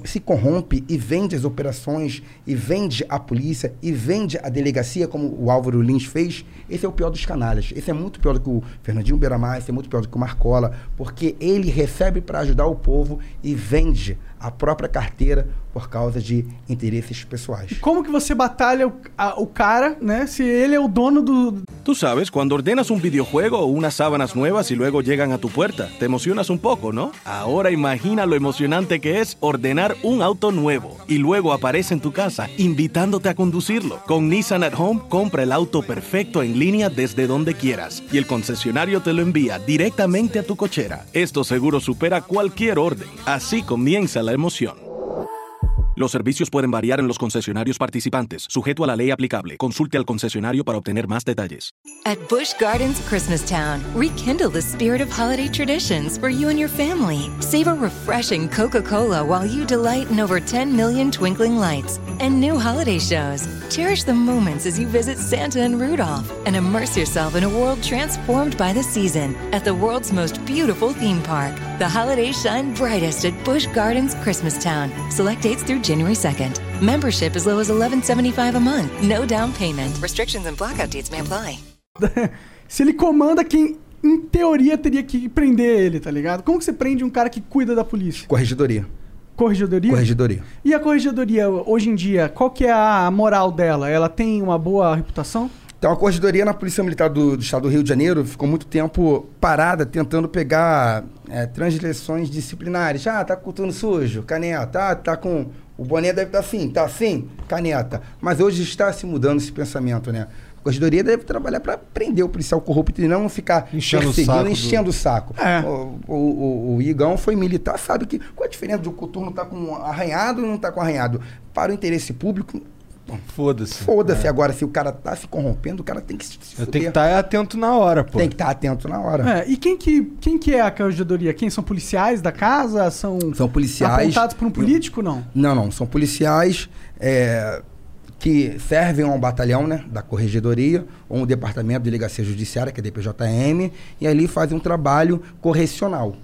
se corrompe e vende as operações, e vende a polícia, e vende a delegacia, como o Álvaro Lins fez, esse é o pior dos canalhas. Esse é muito pior do que o Fernandinho Beiramar, esse é muito pior do que o Marcola, porque ele recebe para ajudar o povo e vende a própria carteira por causa de interesses pessoais. Como que você batalha o, a- o cara, né? Se ele é o dono do. Tú sabes, cuando ordenas un videojuego o unas sábanas nuevas y luego llegan a tu puerta, te emocionas un poco, ¿no? Ahora imagina lo emocionante que es ordenar un auto nuevo y luego aparece en tu casa invitándote a conducirlo. Con Nissan at Home, compra el auto perfecto en línea desde donde quieras y el concesionario te lo envía directamente a tu cochera. Esto seguro supera cualquier orden. Así comienza la emoción. Los servicios pueden variar en los concesionarios participantes, sujeto a la ley aplicable. Consulte al concesionario para obtener más detalles. At Busch Gardens Christmastown, rekindle the spirit of holiday traditions for you and your family. Savor a refreshing Coca Cola while you delight in over 10 million twinkling lights and new holiday shows. Cherish the moments as you visit Santa and Rudolph and immerse yourself in a world transformed by the season at the world's most beautiful theme park. The holidays shine brightest at Busch Gardens Christmastown. Select dates through January 2nd. Membership as low as $11.75 a month. No down payment. Restrictions and blackout dates may apply. Se ele comanda quem, em teoria, teria que prender ele, tá ligado? Como que você prende um cara que cuida da polícia? Corregedoria. Corregedoria? Corregedoria. E a corregedoria, hoje em dia, qual que é a moral dela? Ela tem uma boa reputação? Então, a corregedoria na Polícia Militar do, do Estado do Rio de Janeiro ficou muito tempo parada tentando pegar é, transgressões disciplinares. Ah, tá com o turno sujo, caneta. Ah, tá com. O boné deve estar assim, tá assim, caneta. Mas hoje está se mudando esse pensamento, né? A corregedoria deve trabalhar para prender o policial corrupto e não ficar Enchendo o perseguindo, saco do- enchendo o saco. É. O, o, o- o Igão foi militar, sabe que qual a diferença de o coturno tá com arranhado ou não tá com arranhado? Para o interesse público, Foda-se. foda-se. É. Agora, se o cara tá se corrompendo, o cara tem que se fuder. tenho que estar atento na hora, pô. Tem que estar atento na hora. É, e quem que, quem que é a corregedoria? Quem são policiais da casa? São, São policiais. apontados por um político, não? Não, não. São policiais é, que servem a um batalhão né, da corregedoria ou um departamento de delegacia judiciária, que é DPJM, e ali fazem um trabalho correcional.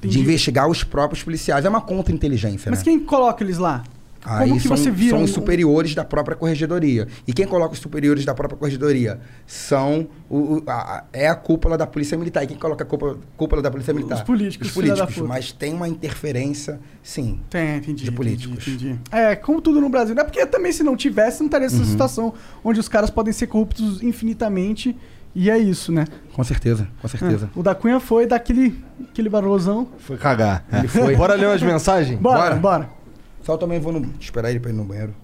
De Entendi. investigar os próprios policiais. É uma contra-inteligência, Mas né? quem coloca eles lá? Aí Como que são, você vira são um- os superiores da própria corregedoria. E quem coloca os superiores da própria corregedoria são o, a- é a cúpula da Polícia Militar. E quem coloca a cúpula, cúpula da Polícia Militar? Os políticos, Os políticos. Mas tem uma interferência, sim. Tem, entendi. De políticos. Entendi, entendi. É, como tudo no Brasil. Não é porque também se não tivesse, não estaria essa Uhum. situação onde os caras podem ser corruptos infinitamente. E é isso, né? Com certeza, com certeza. É, o da Cunha foi daquele aquele barrosão. Foi cagar. Ele foi. Bora ler umas mensagens? Bora, bora. Só eu também vou no- esperar ele pra ir no banheiro.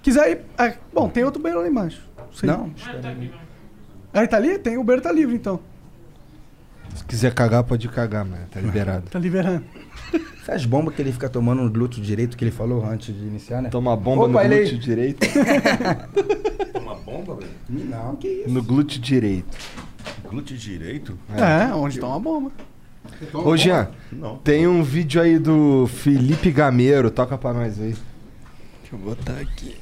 Quiser ir. ah, bom, tem outro banheiro lá embaixo. Sei. Não, espera aí. Ah, ele tá ali? Tem, o banheiro tá livre então. Se quiser cagar, pode cagar, mano. Tá liberado. Tá liberando. Essas bombas que ele fica tomando no glúteo direito que ele falou antes de iniciar, né? Toma bomba Opa, no ele glúteo direito. Uma bomba, velho? Não, que isso. No glúteo direito. Glúteo direito? É, onde tá uma bomba. Ô, Jean, Não. tem um vídeo aí do Felipe Gameiro. Toca pra nós aí. Deixa eu botar aqui.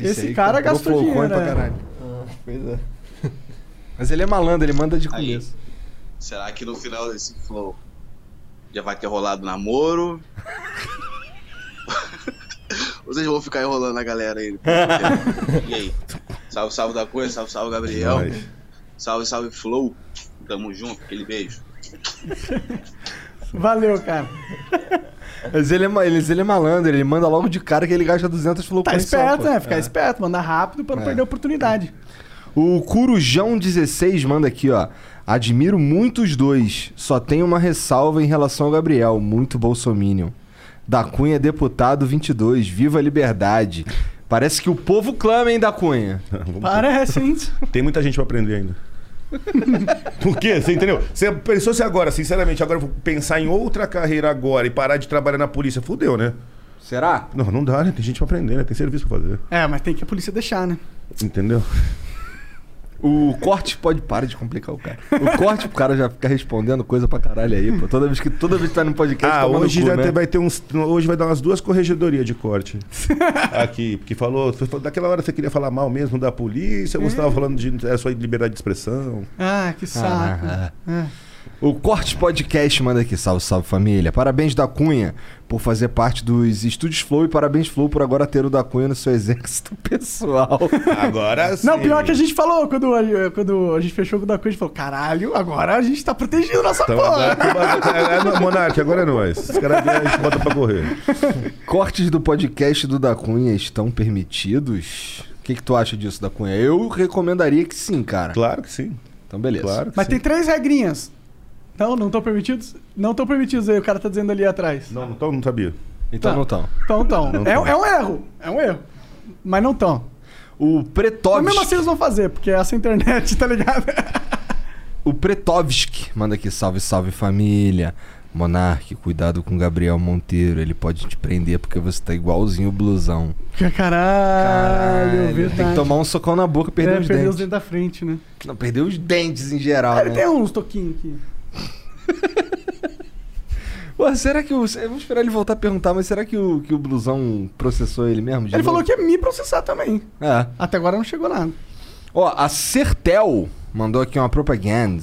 Esse aí cara gastou dinheiro, pra é. caralho. Pois é. Mas ele é malandro, ele manda de Aí. começo. Será que no final desse flow já vai ter rolado namoro? Vocês vão ficar enrolando a galera aí. e aí? Salve, salve da coisa, salve, salve Gabriel. Nós. Salve, salve Flow. Tamo junto, aquele beijo. Valeu, cara. Mas ele é, ele, ele é malandro, ele manda logo de cara que ele gasta 200 Tá Flowcoins só, esperto, pô. né? Ficar É. esperto, mandar rápido pra não É. perder a oportunidade. O Curujão16 manda aqui, ó. Admiro muito os dois. Só tenho uma ressalva em relação ao Gabriel, muito bolsominion. Da Cunha, deputado 22. Viva a liberdade. Parece que o povo clama, hein, da Cunha. Parece, hein? Tem muita gente pra aprender ainda. Por quê? Você entendeu? Você pensou se agora, sinceramente, agora eu vou pensar em outra carreira agora e parar de trabalhar na polícia? Fudeu, né? Será? Não, não dá, né? Tem gente pra aprender, né? Tem serviço pra fazer. É, mas tem que a polícia deixar, né? Entendeu? O corte pode. Para de complicar o cara. O corte, o cara já fica respondendo coisa pra caralho aí, pô. Toda vez que, toda vez que tá no podcast. Ah, no hoje cu, já né? vai ter uns. Hoje vai dar umas duas corregedorias de corte. Aqui, porque falou, Daquela hora você queria falar mal mesmo da polícia, você estava falando de é, sua liberdade de expressão. Ah, que saco. Ah, É. O Corte Podcast manda aqui, salve, salve família. Parabéns da Cunha por fazer parte dos Estúdios Flow e parabéns Flow por agora ter o da Cunha no seu exército pessoal. Agora Não, pior que a gente falou, quando, a- quando a gente fechou com o da Coisa, a gente falou, caralho, agora a gente tá protegendo nossa Então, porra. agora, é, é, Monark, agora é nós. Os caras vêm, a gente bota pra correr. Cortes do podcast do da Cunha estão permitidos? O que, que tu acha disso, da Cunha? Eu recomendaria que sim, cara. Claro que sim. Então, beleza. Claro Mas sim. tem três regrinhas. Não, não estão permitidos? Não estão permitidos aí, o cara tá dizendo ali atrás. Não, não, tô- não sabia. Então Tá. não estão. Então. Não É, é um erro. É um erro. Mas não estão. O Mas Pretovski. mesmo assim eles vão fazer, porque essa internet, tá ligado? O Pretovski manda aqui, salve, salve família. Monark, cuidado com o Gabriel Monteiro, ele pode te prender porque você tá igualzinho o blusão. Caralho, verdade. Tem que tomar um socão na boca e perder é, os perder dentes. os dentes da frente, né? Não, perder os dentes em geral, Ele né? tem uns toquinhos aqui. Pô, será que o. Vamos esperar ele voltar a perguntar, mas será que o, que o blusão processou ele mesmo? de Ele novo? falou que ia me processar também. É. Até agora não chegou nada. Ó, a Sertel mandou aqui uma propaganda.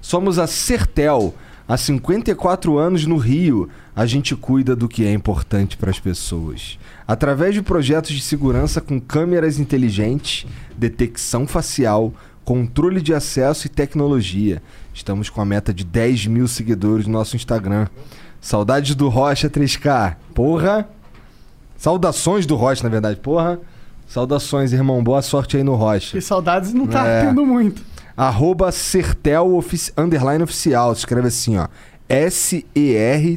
Somos a Sertel. Há 54 anos no Rio, a gente cuida do que é importante para as pessoas. Através de projetos de segurança com câmeras inteligentes, detecção facial, controle de acesso e tecnologia. Estamos com a meta de 10 mil seguidores no nosso Instagram. Saudades do Rocha 3K. Porra! Saudações do Rocha, na verdade. Porra! Saudações, irmão. Boa sorte aí no Rocha. E saudades não tá É. tendo muito. Arroba Sertel ofici- underline oficial. Se escreve assim, ó. S-E-R-T-E-L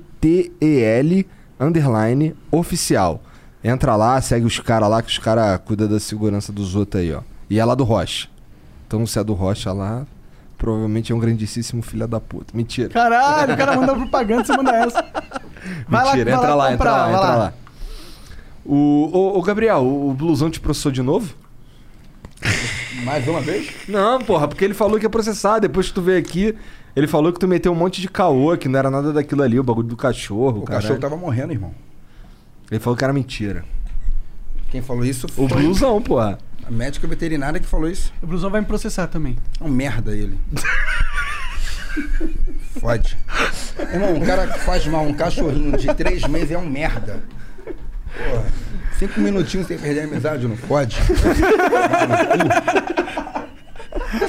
underline oficial. Entra lá, segue os caras lá, que os caras cuidam da segurança dos outros aí, ó. E é lá do Rocha. Então se é do Rocha lá, provavelmente é um grandíssimo filho da puta. Mentira. Caralho, o cara mandou propaganda, você manda essa. Vai lá, Mentira, vai entra lá, entra lá, vai entra lá. O, ô, ô, Gabriel, o, o blusão te processou de novo? Mais uma vez? Não, porra, porque ele falou que ia processar. Depois que tu veio aqui, ele falou que tu meteu um monte de caô, que não era nada daquilo ali, o bagulho do cachorro. O caralho. cachorro tava morrendo, irmão. Ele falou que era mentira. Quem falou isso foi O blusão, porra. A médica veterinária que falou isso. O Blusão vai me processar também. É um merda ele. Fode. Irmão, um cara que faz mal um cachorrinho de três meses é um merda. Porra, cinco minutinhos sem perder a amizade, não pode?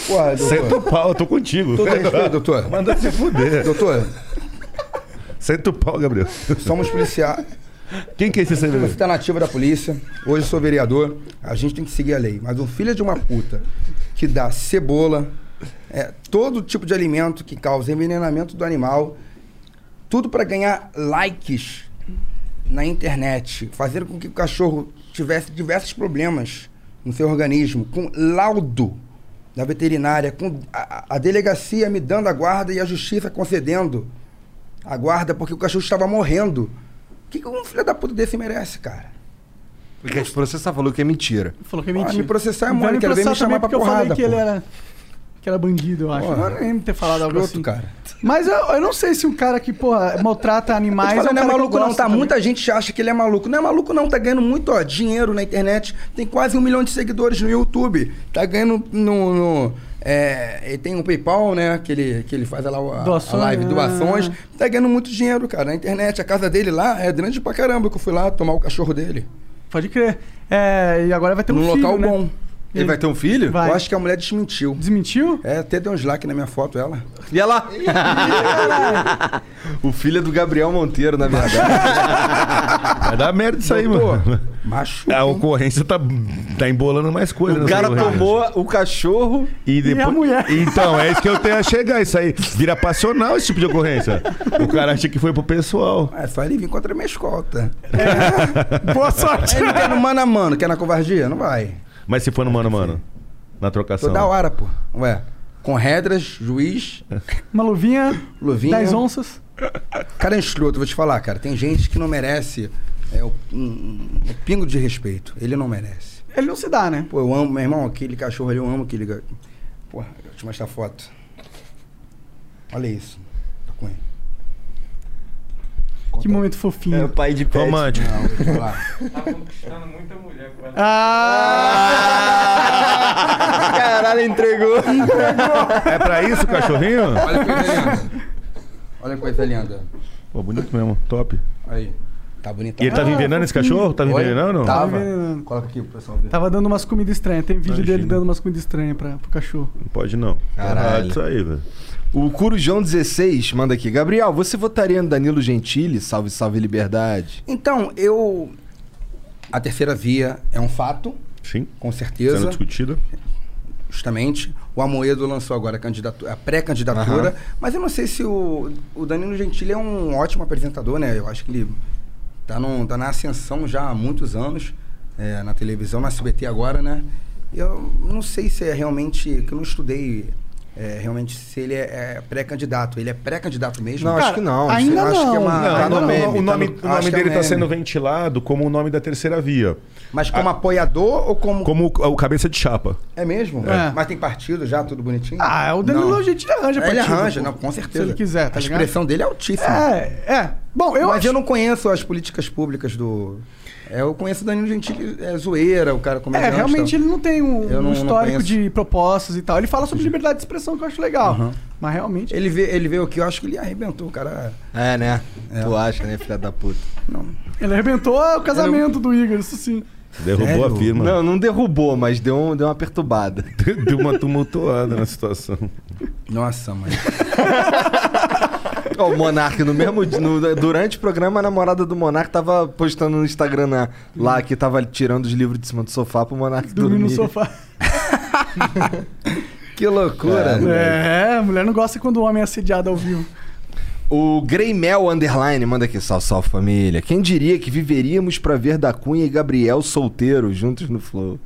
Porra, doutor. Senta o pau, eu tô contigo. Todo respeito, doutor. Manda se fuder. Doutor, Senta o pau, Gabriel. somos policiais. Quem que é esse Você servidor? está na ativa da polícia, hoje sou vereador, a gente tem que seguir a lei. Mas um filho de uma puta que dá cebola, é, todo tipo de alimento que causa envenenamento do animal, tudo para ganhar likes na internet, fazer com que o cachorro tivesse diversos problemas no seu organismo, com laudo da veterinária, com a- a delegacia me dando a guarda e a justiça concedendo a guarda porque o cachorro estava morrendo. O que, que um filho da puta desse merece, cara? Porque te processar falou que é mentira. Falou que é Ah, mentira. me processar é mole, quero ver me chamar pra porrada, Eu falei que ele pô. era, que era bandido, eu acho. Porra. Eu nem ter falado algo assim. cara. Mas eu, eu não sei se um cara que, porra, maltrata animais. Mas é um não é maluco não, tá? também. Muita gente acha que ele é maluco. Não é maluco não, tá ganhando muito ó, dinheiro na internet. Tem quase um milhão de seguidores no YouTube. Tá ganhando no... no- é, ele tem um PayPal, né? Que ele, que ele faz lá a, a live, ah. doações. Tá ganhando muito dinheiro, cara, na internet. A casa dele lá é grande pra caramba, que eu fui lá tomar o cachorro dele. Pode crer. É, e agora vai ter um Num filho, local né? bom. Ele vai ter um filho? Vai. Eu acho que a mulher desmentiu. Desmentiu? É, até deu um like na minha foto, ela. E ela? o filho é do Gabriel Monteiro, na verdade. Vai dar merda isso aí, Doutor, mano. Macho. A ocorrência tá, tá embolando mais coisas. o cara tomou o cachorro. E depois. a mulher. Então, é isso que eu tenho a chegar. Isso aí vira passional esse tipo de ocorrência. O cara acha que foi pro pessoal. É só ele vir contra a minha escolta. Boa sorte. Ele quer no mano a mano, quer na covardia? Não vai. Mas se for no mano, mano. Na trocação. Toda hora, pô. Ué, com redras, juiz, Uma luvinha, luvinha. 10 onças. Cara é escroto, vou te falar, cara. Tem gente que não merece é, o- um, um- um pingo de respeito. Ele não merece. Ele não se dá, né? Pô, eu amo, meu irmão, aquele cachorro ali, eu amo aquele. Porra, deixa eu te mostrar a foto. Olha isso. Tá com ele. Que momento fofinho. É o pai de pet. Romântico. Não. Tá conquistando muita mulher com ela. Ah! Caralho, entregou. É pra isso, cachorrinho? Olha que coisa linda. Olha que coisa linda. Pô, bonito mesmo. Top. Aí. Tá bonito. E ele tava envenenando esse cachorro? Tava Oi? envenenando? Tava. envenenando. Coloca aqui pro pessoal ver. Tava dando umas comidas estranhas. Tem vídeo dele Imagina. dando umas comidas estranhas pra, pro cachorro. Não pode não. Caralho. Isso aí, velho. O Curujão 16 manda aqui. Gabriel, você votaria no Danilo Gentili? Salve, salve, liberdade. Então, eu. A terceira via é um fato, Sim. com certeza. Sendo discutida. Justamente. O Amoedo lançou agora a, a pré-candidatura. Aham. Mas eu não sei se o, o Danilo Gentili é um ótimo apresentador, né? Eu acho que ele tá, num, tá na ascensão já há muitos anos, é, na televisão, na SBT agora, né? Eu não sei se é realmente. que eu não estudei. É, realmente se ele é, é pré-candidato. Ele é pré-candidato mesmo? Não, acho que não. ainda acho que é não. uma, Não, tá não, no meme, o tá nome, no- o nome é dele tá meme. sendo ventilado como o nome da terceira via. Mas como apoiador ou como. Como o, o cabeça de chapa. É mesmo? É. Mas tem partido já, tudo bonitinho? Ah, o Danilo Não. a gente arranja É, Ele partido, arranja, não, com certeza. Se ele quiser, tá A ligado? expressão dele é altíssima. É, é. Bom, eu Mas acho... eu não conheço as políticas públicas do. É, eu conheço o Danilo Gentili, é zoeira, o cara É, comediante. realmente ele não tem um, um não- não histórico de propostas e tal. Ele fala sobre liberdade de expressão, que eu acho legal. Aham. Mas realmente. Ele vê, ele vê o que eu acho que ele arrebentou, o cara. É, né? É. Tu acha, né, filha da puta? Não. Ele arrebentou o casamento do Igor, isso sim. Derrubou Sério? a firma. Não, não derrubou, mas deu, um- deu uma perturbada. Deu uma tumultuada na situação. Nossa, mãe. Ó, o Monark, no mesmo no- durante o programa, a namorada do Monark tava postando no Instagram na- lá que tava tirando os livros de cima do sofá pro Monark Dormir dormir. no sofá. que loucura. É, a mulher não gosta quando o homem é assediado ao vivo. O Greymel Underline manda aqui, sal, sal família. Quem diria que viveríamos pra ver da Cunha e Gabriel solteiros juntos no Flow?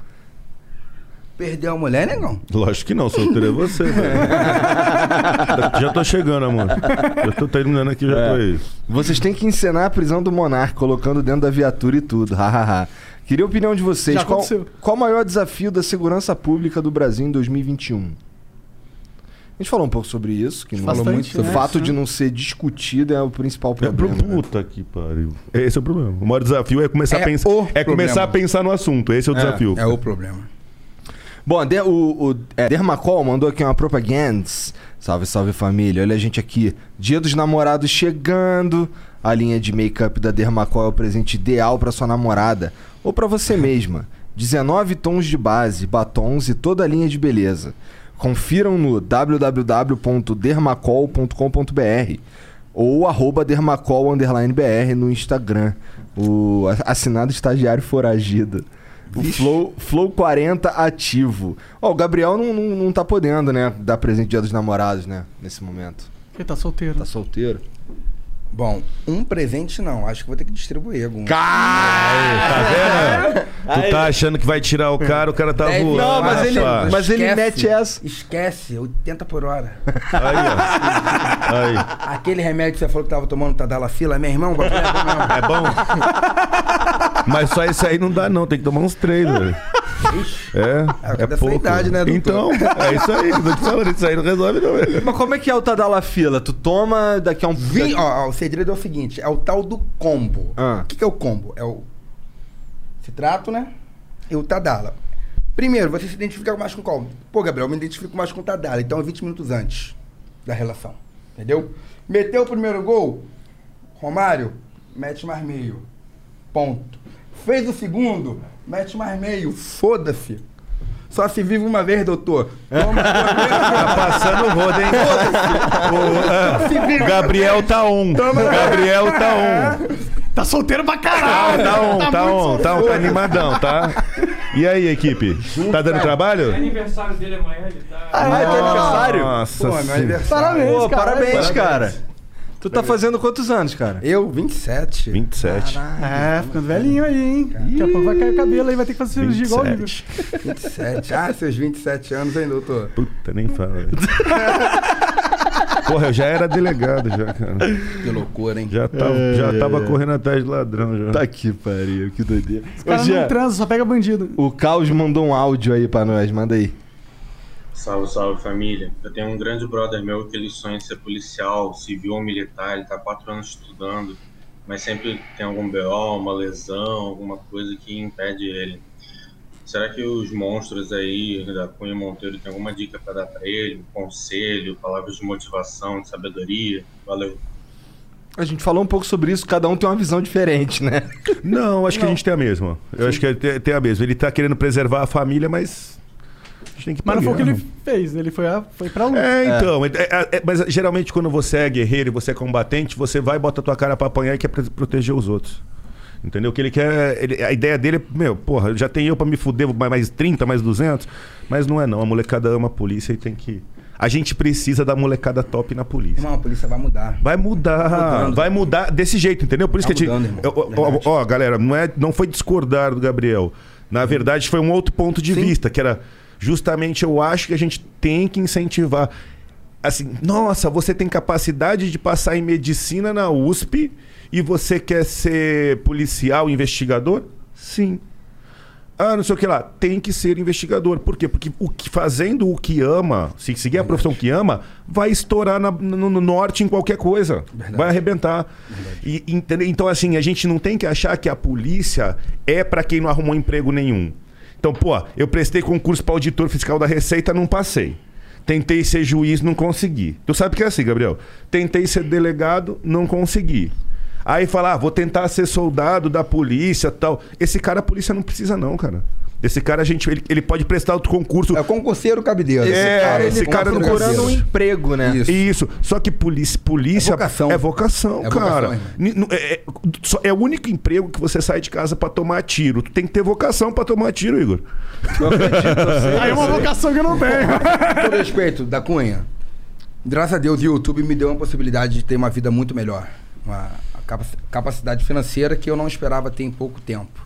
Perdeu a mulher, negão? Lógico que não, solteiro é você, velho. já tô chegando, amor. Já tô terminando aqui, já tô aí. Vocês têm que encenar a prisão do Monark, colocando dentro da viatura e tudo. Hahaha. Queria a opinião de vocês. Já Qual, aconteceu. qual o maior desafio da segurança pública do Brasil em 2021? A gente falou um pouco sobre isso, que não- Bastante, o né? fato Sim. de não ser discutido é o principal É pro problema. né? puta que pariu. Esse é o problema. O maior desafio é começar É a pensar. o É começar problema. a pensar no assunto. Esse é o desafio. É o problema. Bom, de- o, o é, Dermacol mandou aqui uma propaganda. Salve, salve família. Olha a gente aqui. Dia dos namorados chegando. A linha de make-up da Dermacol é o presente ideal para sua namorada ou para você mesma. 19 tons de base, batons e toda a linha de beleza. Confiram no www.dermacol.com.br ou arroba dermacol underline BR no Instagram. O assinado estagiário foragido. O Flow, Flow 40 ativo. Ó, o Gabriel não, não, não tá podendo, né? Dar presente dia dos namorados, né? Nesse momento. Ele tá solteiro. Tá solteiro. Bom, um presente não. Acho que vou ter que distribuir algum. Tá vendo? Tu tá achando que vai tirar o cara, o cara tá Deve- voando. Não, mas ele- rapaz. mas ele mete essa. Esquece, 80 por hora. Aí, ó. Aí. Aquele remédio que você falou que tava tomando Tadalafila, meu irmão, vai é bom mesmo. É bom? Mas só isso aí não dá, não. Tem que tomar uns três, velho. É, É, é dessa pouco. idade, né, doutor? Então, é isso aí. que eu tô te falando. Isso aí não resolve, não, velho. Mas como é que é o Tadala fila? Tu toma daqui a um. Vim, ó, ó, o segredo é o seguinte, é o tal do combo. Ah. O que, que é o combo? É o citrato, né? E o Tadala. Primeiro, você se identifica mais com qual? Pô, Gabriel, eu me identifico mais com o Tadala. Então é 20 minutos antes da relação. Entendeu? Meteu o primeiro gol, Romário, mete mais meio. Ponto. Fez o segundo, mete mais meio. Foda-se. Só se vive uma vez, doutor. Toma Tá passando o rodo, hein? O, ah, Gabriel tá on. Gabriel tá on. Tá solteiro pra Tá, caralho. tá on, tá muito on, tá on, tá animadão, tá? E aí, equipe? Tá dando É trabalho? aniversário dele amanhã, ele tá. Ah, é teu aniversário? Nossa Pô, meu senhora. aniversário. Parabéns, Pô, cara. parabéns, cara. Tu tá fazendo quantos anos, cara? Eu, 27. 27. É, ficando velhinho aí, hein? Daqui a pouco vai cair o cabelo aí, vai ter que fazer cirurgia igual o Igor. 27. 27. Ah, seus 27 anos, hein, doutor? Puta, nem fala. Porra, eu já era delegado já, cara. Que loucura, hein? Já tava, já tava correndo atrás de ladrão já. Tá aqui, pariu, que doideira. Os caras não transam, só pega bandido. o Caos mandou um áudio aí pra nós, manda aí. Salve, salve família. Eu tenho um grande brother meu que ele sonha em ser policial, civil ou militar. Ele tá quatro anos estudando, mas sempre tem algum BO, uma lesão, alguma coisa que impede ele. Será que os monstros aí da Cunha Monteiro tem alguma dica para dar para ele? Um conselho, palavras de motivação, de sabedoria? Valeu. A gente falou um pouco sobre isso, cada um tem uma visão diferente, né? Não, acho que a gente tem a mesma. Eu acho que tem, tem a mesma. Ele tá querendo preservar a família, mas. Mas não foi o que ele fez, ele foi, a, foi pra luta. É, então. é- é- é- mas geralmente quando você é guerreiro e você é combatente, você vai, bota a tua cara pra apanhar e quer proteger os outros. Entendeu? Que ele quer. ele- a ideia dele é, meu, porra, já tem eu pra me fuder, mais- mais 30, mais 200. Mas não é não. A molecada ama a polícia e tem que. A gente precisa da molecada top na polícia. Irmão, a polícia vai mudar. Vai mudar, mudando. vai mudar desse jeito, entendeu? Por isso Tá que a gente. mudando, irmão. Ó, ó, ó, galera, não, é, não foi discordar do Gabriel. Na verdade, foi um outro ponto de vista, que era justamente eu acho que a gente tem que incentivar. Assim, nossa, você tem capacidade de passar em medicina na USP e você quer ser policial, investigador? Sim. Ah, não sei o que lá. Tem que ser investigador. Por quê? Porque o que, fazendo o que ama, se seguir a profissão que ama, vai estourar na- no, no norte em qualquer coisa. Vai arrebentar. E, entendeu? Então, assim, a gente não tem que achar que a polícia é para quem não arrumou emprego nenhum. Então, pô, eu prestei concurso para auditor fiscal da Receita, não passei. Tentei ser juiz, não consegui. Tu sabe que é assim, Gabriel? Tentei ser delegado, não consegui. Aí falar, ah, vou tentar ser soldado da polícia tal. Esse cara a polícia não precisa, não, cara. Esse cara, a gente, ele, ele pode prestar outro concurso. É concurseiro cabideiro. Esse Esse cara, esse ele cara tá procurando um emprego, né? Isso. Isso. Só que polícia, polícia é vocação, é vocação É vocação, cara. nu- é, é- só- é o único emprego que você sai de casa pra tomar tiro. Tu tem que ter vocação pra tomar tiro, Igor. Aí é uma vocação que eu não tenho. Com todo respeito, da Cunha, graças a Deus o YouTube me deu uma possibilidade de ter uma vida muito melhor. Uma capac- capacidade financeira que eu não esperava ter em pouco tempo.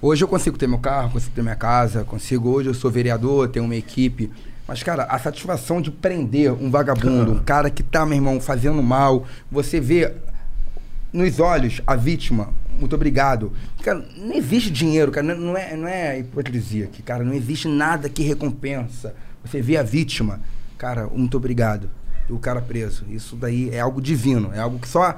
Hoje eu consigo ter meu carro, consigo ter minha casa, consigo. Hoje eu sou vereador, tenho uma equipe. Mas, cara, a satisfação de prender um vagabundo, um cara que tá, meu irmão, fazendo mal, você vê nos olhos a vítima, muito obrigado. Cara, não existe dinheiro, cara, não é, não é hipocrisia aqui, cara, não existe nada que recompensa. Você vê a vítima, cara, muito obrigado. E o cara preso. Isso daí é algo divino, é algo que só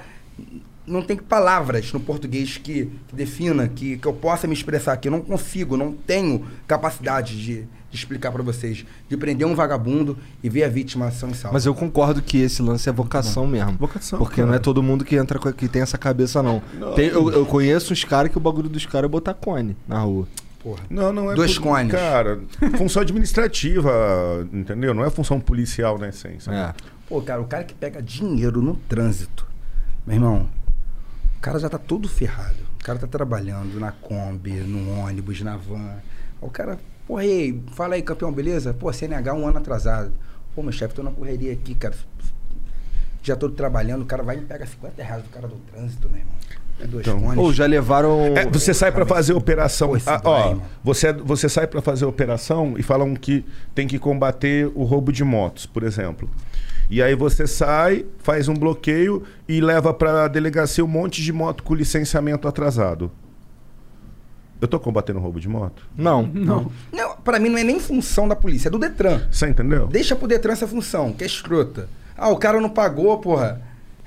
não tem palavras no português que, que defina, que, que eu possa me expressar aqui. Eu não consigo, não tenho capacidade de, de explicar pra vocês. De prender um vagabundo e ver a vítima são e salva. Mas eu concordo que esse lance é vocação mesmo. Vocação. Porque cara. não é todo mundo que entra com, que tem essa cabeça, não. Não. Tem- eu, eu conheço uns caras que o bagulho dos caras é botar cone na rua. Porra. Não, não é Dois por- cones. Cara, função administrativa, entendeu? Não é função policial na essência. É. Pô, cara, o cara que pega dinheiro no trânsito, meu irmão, o cara já tá todo ferrado. O cara tá trabalhando na Kombi, no ônibus, na van. O cara, porra, ei, fala aí, campeão, beleza? Pô, CNH um ano atrasado. Pô, meu chefe, tô na correria aqui, cara. Já tô trabalhando, o cara vai e me pega 50 reais do cara do trânsito, meu irmão. É dois Então. cones. Ou já levaram. É, você sai pra fazer operação. Pô, Ah, ó, você, você sai pra fazer operação e falam que tem que combater o roubo de motos, por exemplo. E aí você sai, faz um bloqueio e leva pra delegacia um monte de moto com licenciamento atrasado. Eu tô combatendo roubo de moto? Não. Não. Não, pra mim não é nem função da polícia, é do Detran. Você entendeu? Deixa pro Detran essa função, que é escrota. Ah, o cara não pagou, porra.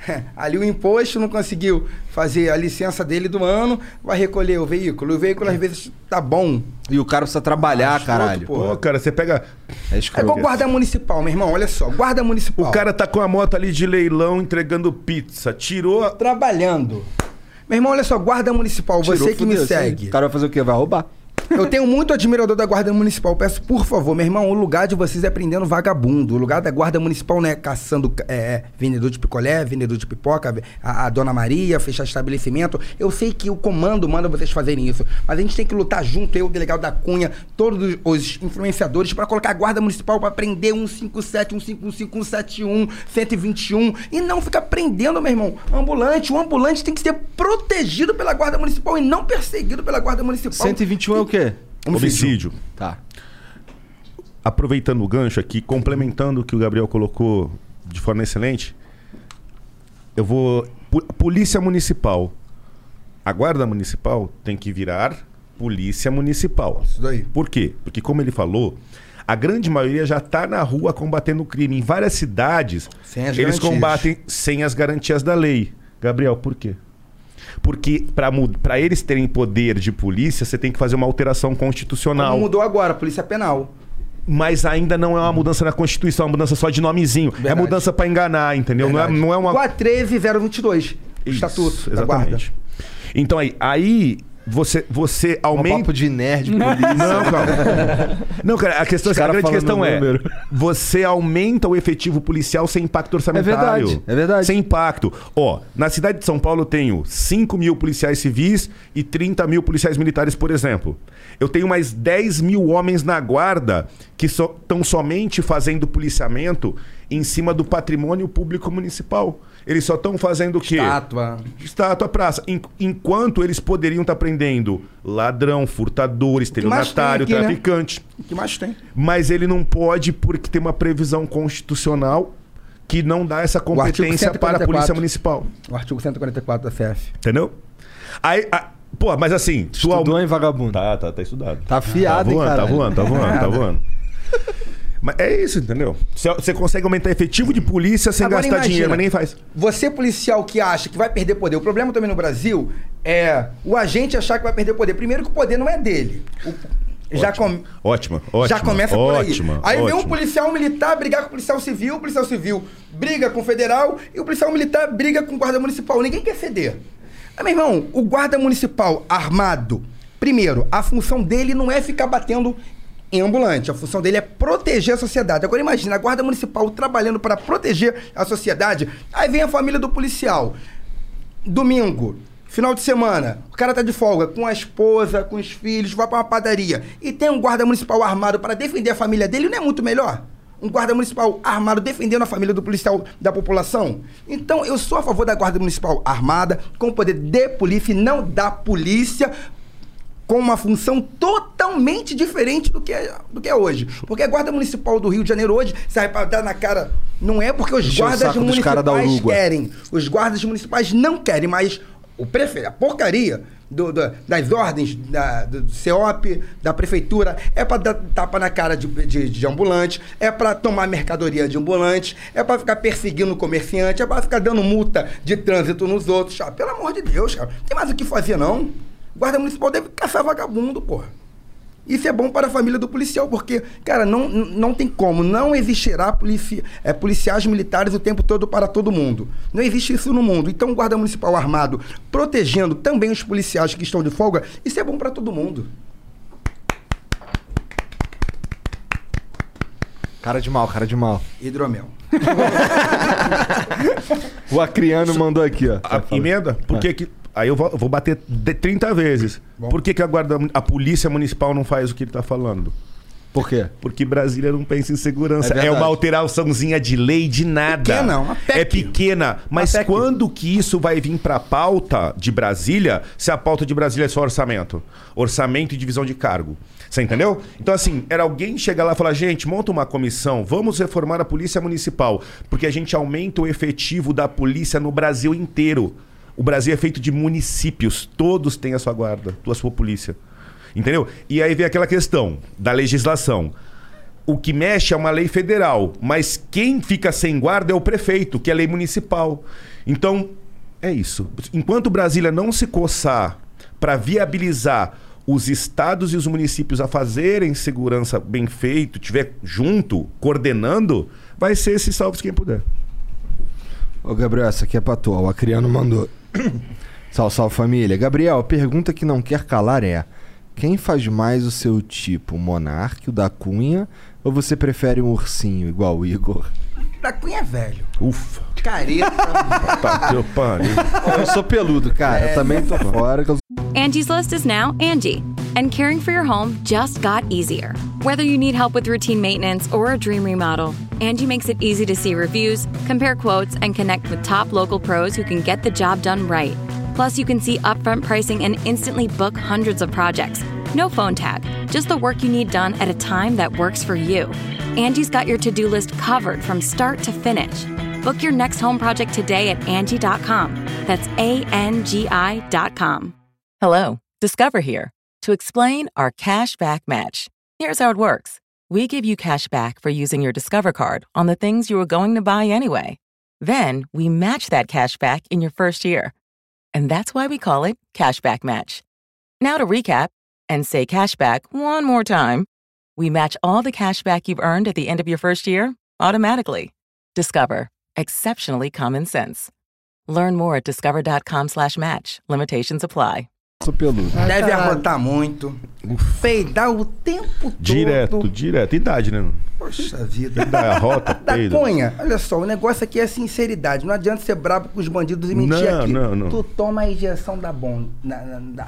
Ali o imposto não conseguiu fazer a licença dele do ano, vai recolher o veículo. O veículo às vezes tá bom. E o cara precisa trabalhar, escroto, caralho. Pô, cara, você pega. É É igual guarda municipal, meu irmão. Olha só, guarda municipal. O cara tá com a moto ali de leilão entregando pizza. Tirou. trabalhando. Meu irmão, olha só, guarda municipal, Tirou, você que me segue. O cara vai fazer o quê? Vai roubar. Eu tenho muito admirador da Guarda Municipal. Peço, por favor, meu irmão, o lugar de vocês é prendendo vagabundo. O lugar da Guarda Municipal não é caçando é, vendedor de picolé, vendedor de pipoca, a, a Dona Maria, fechar estabelecimento. Eu sei que o comando manda vocês fazerem isso. Mas a gente tem que lutar junto, eu, o delegado da Cunha, todos os influenciadores, para colocar a Guarda Municipal para prender 157, 155, 171, 121. E não ficar prendendo, meu irmão, ambulante. O ambulante tem que ser protegido pela Guarda Municipal e não perseguido pela Guarda Municipal. 121 é o quê? Homicídio. Tá. Aproveitando o gancho aqui, complementando o que o Gabriel colocou de forma excelente, eu vou. Polícia Municipal. A Guarda Municipal tem que virar Polícia Municipal. Isso daí. Por quê? Porque, como ele falou, A grande maioria já está na rua combatendo o crime. Em várias cidades, Sem as eles garantias. combatem sem as garantias da lei. Gabriel, por quê? Porque para eles terem poder de polícia, você tem que fazer uma alteração constitucional. Como mudou agora, Polícia Penal. Mas ainda não é uma mudança na Constituição, é uma mudança só de nomezinho. É mudança para enganar, entendeu? Não é, não é uma. Igual a 13022, Estatuto da Guarda. Exatamente. Então aí, aí você, você aumenta. papo de nerd, polícia. Não, calma. Não, cara, a, questão, a cara grande falando questão é: número. você aumenta o efetivo policial sem impacto orçamentário. verdade, é verdade. Sem impacto. Ó, na cidade de São Paulo eu tenho 5 mil policiais civis e 30 mil policiais militares, por exemplo. Eu tenho mais 10 mil homens na guarda que estão somente fazendo policiamento em cima do patrimônio público municipal. Eles só estão fazendo o quê? Estátua. Estátua, praça. En- enquanto eles poderiam estar prendendo ladrão, furtador, estelionatário, aqui, né? traficante. O que mais tem? Mas ele não pode porque tem uma previsão constitucional que não dá essa competência para a 144. Polícia Municipal. O artigo 144 da CF. Entendeu? Aí, a- pô, mas assim... Estudou, hein, vagabundo? Tá, tá, tá estudado. Tá afiado, tá hein, voando, tá voando, tá voando, tá voando. Mas é isso, entendeu? Você- consegue aumentar efetivo de polícia sem Agora gastar imagina, dinheiro, mas nem faz. Você, policial que acha que vai perder poder. O problema também no Brasil é o agente achar que vai perder poder. Primeiro que o poder não é dele. O- já, com- Ótima, ótima. já começa por aí. ótima, aí vem um ótima. policial militar brigar com o policial civil, o policial civil briga com o federal e o policial militar briga com o guarda municipal. Ninguém quer ceder. Mas, meu irmão, o guarda municipal armado, primeiro, a função dele não é ficar batendo ambulante. A função dele é proteger a sociedade. Agora imagina, a guarda municipal trabalhando para proteger a sociedade. Aí vem a família do policial. Domingo, final de semana, o cara tá de folga com a esposa, com os filhos, vai pra uma padaria e tem um guarda municipal armado para defender a família dele, não é muito melhor? Um guarda municipal armado defendendo a família do policial da população? Então, eu sou a favor da guarda municipal armada, com poder de polícia e não da polícia com uma função totalmente diferente do que é, do que é hoje. Porque a Guarda Municipal do Rio de Janeiro hoje sai para dar na cara. Não é porque os o guardas municipais querem. Os guardas municipais não querem, mas o prefeito, a porcaria do- do- das ordens da, do CEOP, da prefeitura, é para dar tapa na cara de, de, de ambulante, é para tomar mercadoria de ambulante, é para ficar perseguindo o comerciante, é para ficar dando multa de trânsito nos outros. Ah, pelo amor de Deus, cara. Não tem mais o que fazer, não. Guarda municipal deve caçar vagabundo, porra. Isso é bom para a família do policial, porque, cara, não, não tem como. Não existirá polici é, policiais militares o tempo todo para todo mundo. Não existe isso no mundo. Então, o guarda municipal armado protegendo também os policiais que estão de folga, isso é bom para todo mundo. Cara de mal, cara de mal. Hidromel. O Acriano mandou aqui, ó. A emenda? Por que que... Aí eu vou, vou bater de 30 vezes. Por que, que a, guarda, a polícia municipal não faz o que ele tá falando? Por quê? Porque Brasília não pensa em segurança. É É, uma alteraçãozinha de lei de nada. Pequena, uma PEC. É pequena. Mas quando que isso vai vir pra pauta de Brasília, se a pauta de Brasília é só orçamento? Orçamento e divisão de cargo. Você entendeu? Então, assim, era alguém chegar lá e falar: gente, monta uma comissão, vamos reformar a Polícia Municipal, porque a gente aumenta o efetivo da polícia no Brasil inteiro. O Brasil é feito de municípios, todos têm a sua guarda, a sua polícia. Entendeu? E aí vem aquela questão da legislação. O que mexe é uma lei federal, mas quem fica sem guarda é o prefeito, que é lei municipal. Então, é isso. Enquanto Brasília não se coçar para viabilizar os estados e os municípios a fazerem segurança bem feito, tiver junto, coordenando, vai ser esse salve quem puder. Ô, Gabriel, essa aqui é pra tu. ó. O Acriano mandou. salve, salve família. Gabriel, a pergunta que não quer calar é: quem faz mais o seu tipo, o Monarque, o da Cunha, ou você prefere um ursinho igual o Igor? Da Cunha é velho. Ufa. Careta. Tá, teu pariu. Eu sou peludo, cara. Eu também tô fora. eu- Angie's List is now Angie, and caring for your home just got easier. Whether you need help with routine maintenance or a dream remodel, Angie makes it easy to see reviews, compare quotes, and connect with top local pros who can get the job done right. Plus, you can see upfront pricing and instantly book hundreds of projects. No phone tag, just the work you need done at a time that works for you. Angie's got your to do list covered from start to finish. Book your next home project today at Angie.com. That's A N G I.com. Hello, Discover here to explain our cash back match. Here's how it works we give you cash back for using your Discover card on the things you were going to buy anyway. Then we match that cash back in your first year. And that's why we call it Cashback Match. Now to recap and say cashback one more time. We match all the cash back you've earned at the end of your first year automatically. Discover. Exceptionally common sense. Learn more at discover.com slash match. Limitations apply. Sou peludo. Deve arrotar muito. Peidar o tempo todo. Direto, direto. Idade, né? Poxa vida. Da rota, Da peido. Cunha, olha só, o negócio aqui é sinceridade. Não adianta ser brabo com os bandidos e mentir Não, aqui. não, não. Tu toma a injeção da bomba,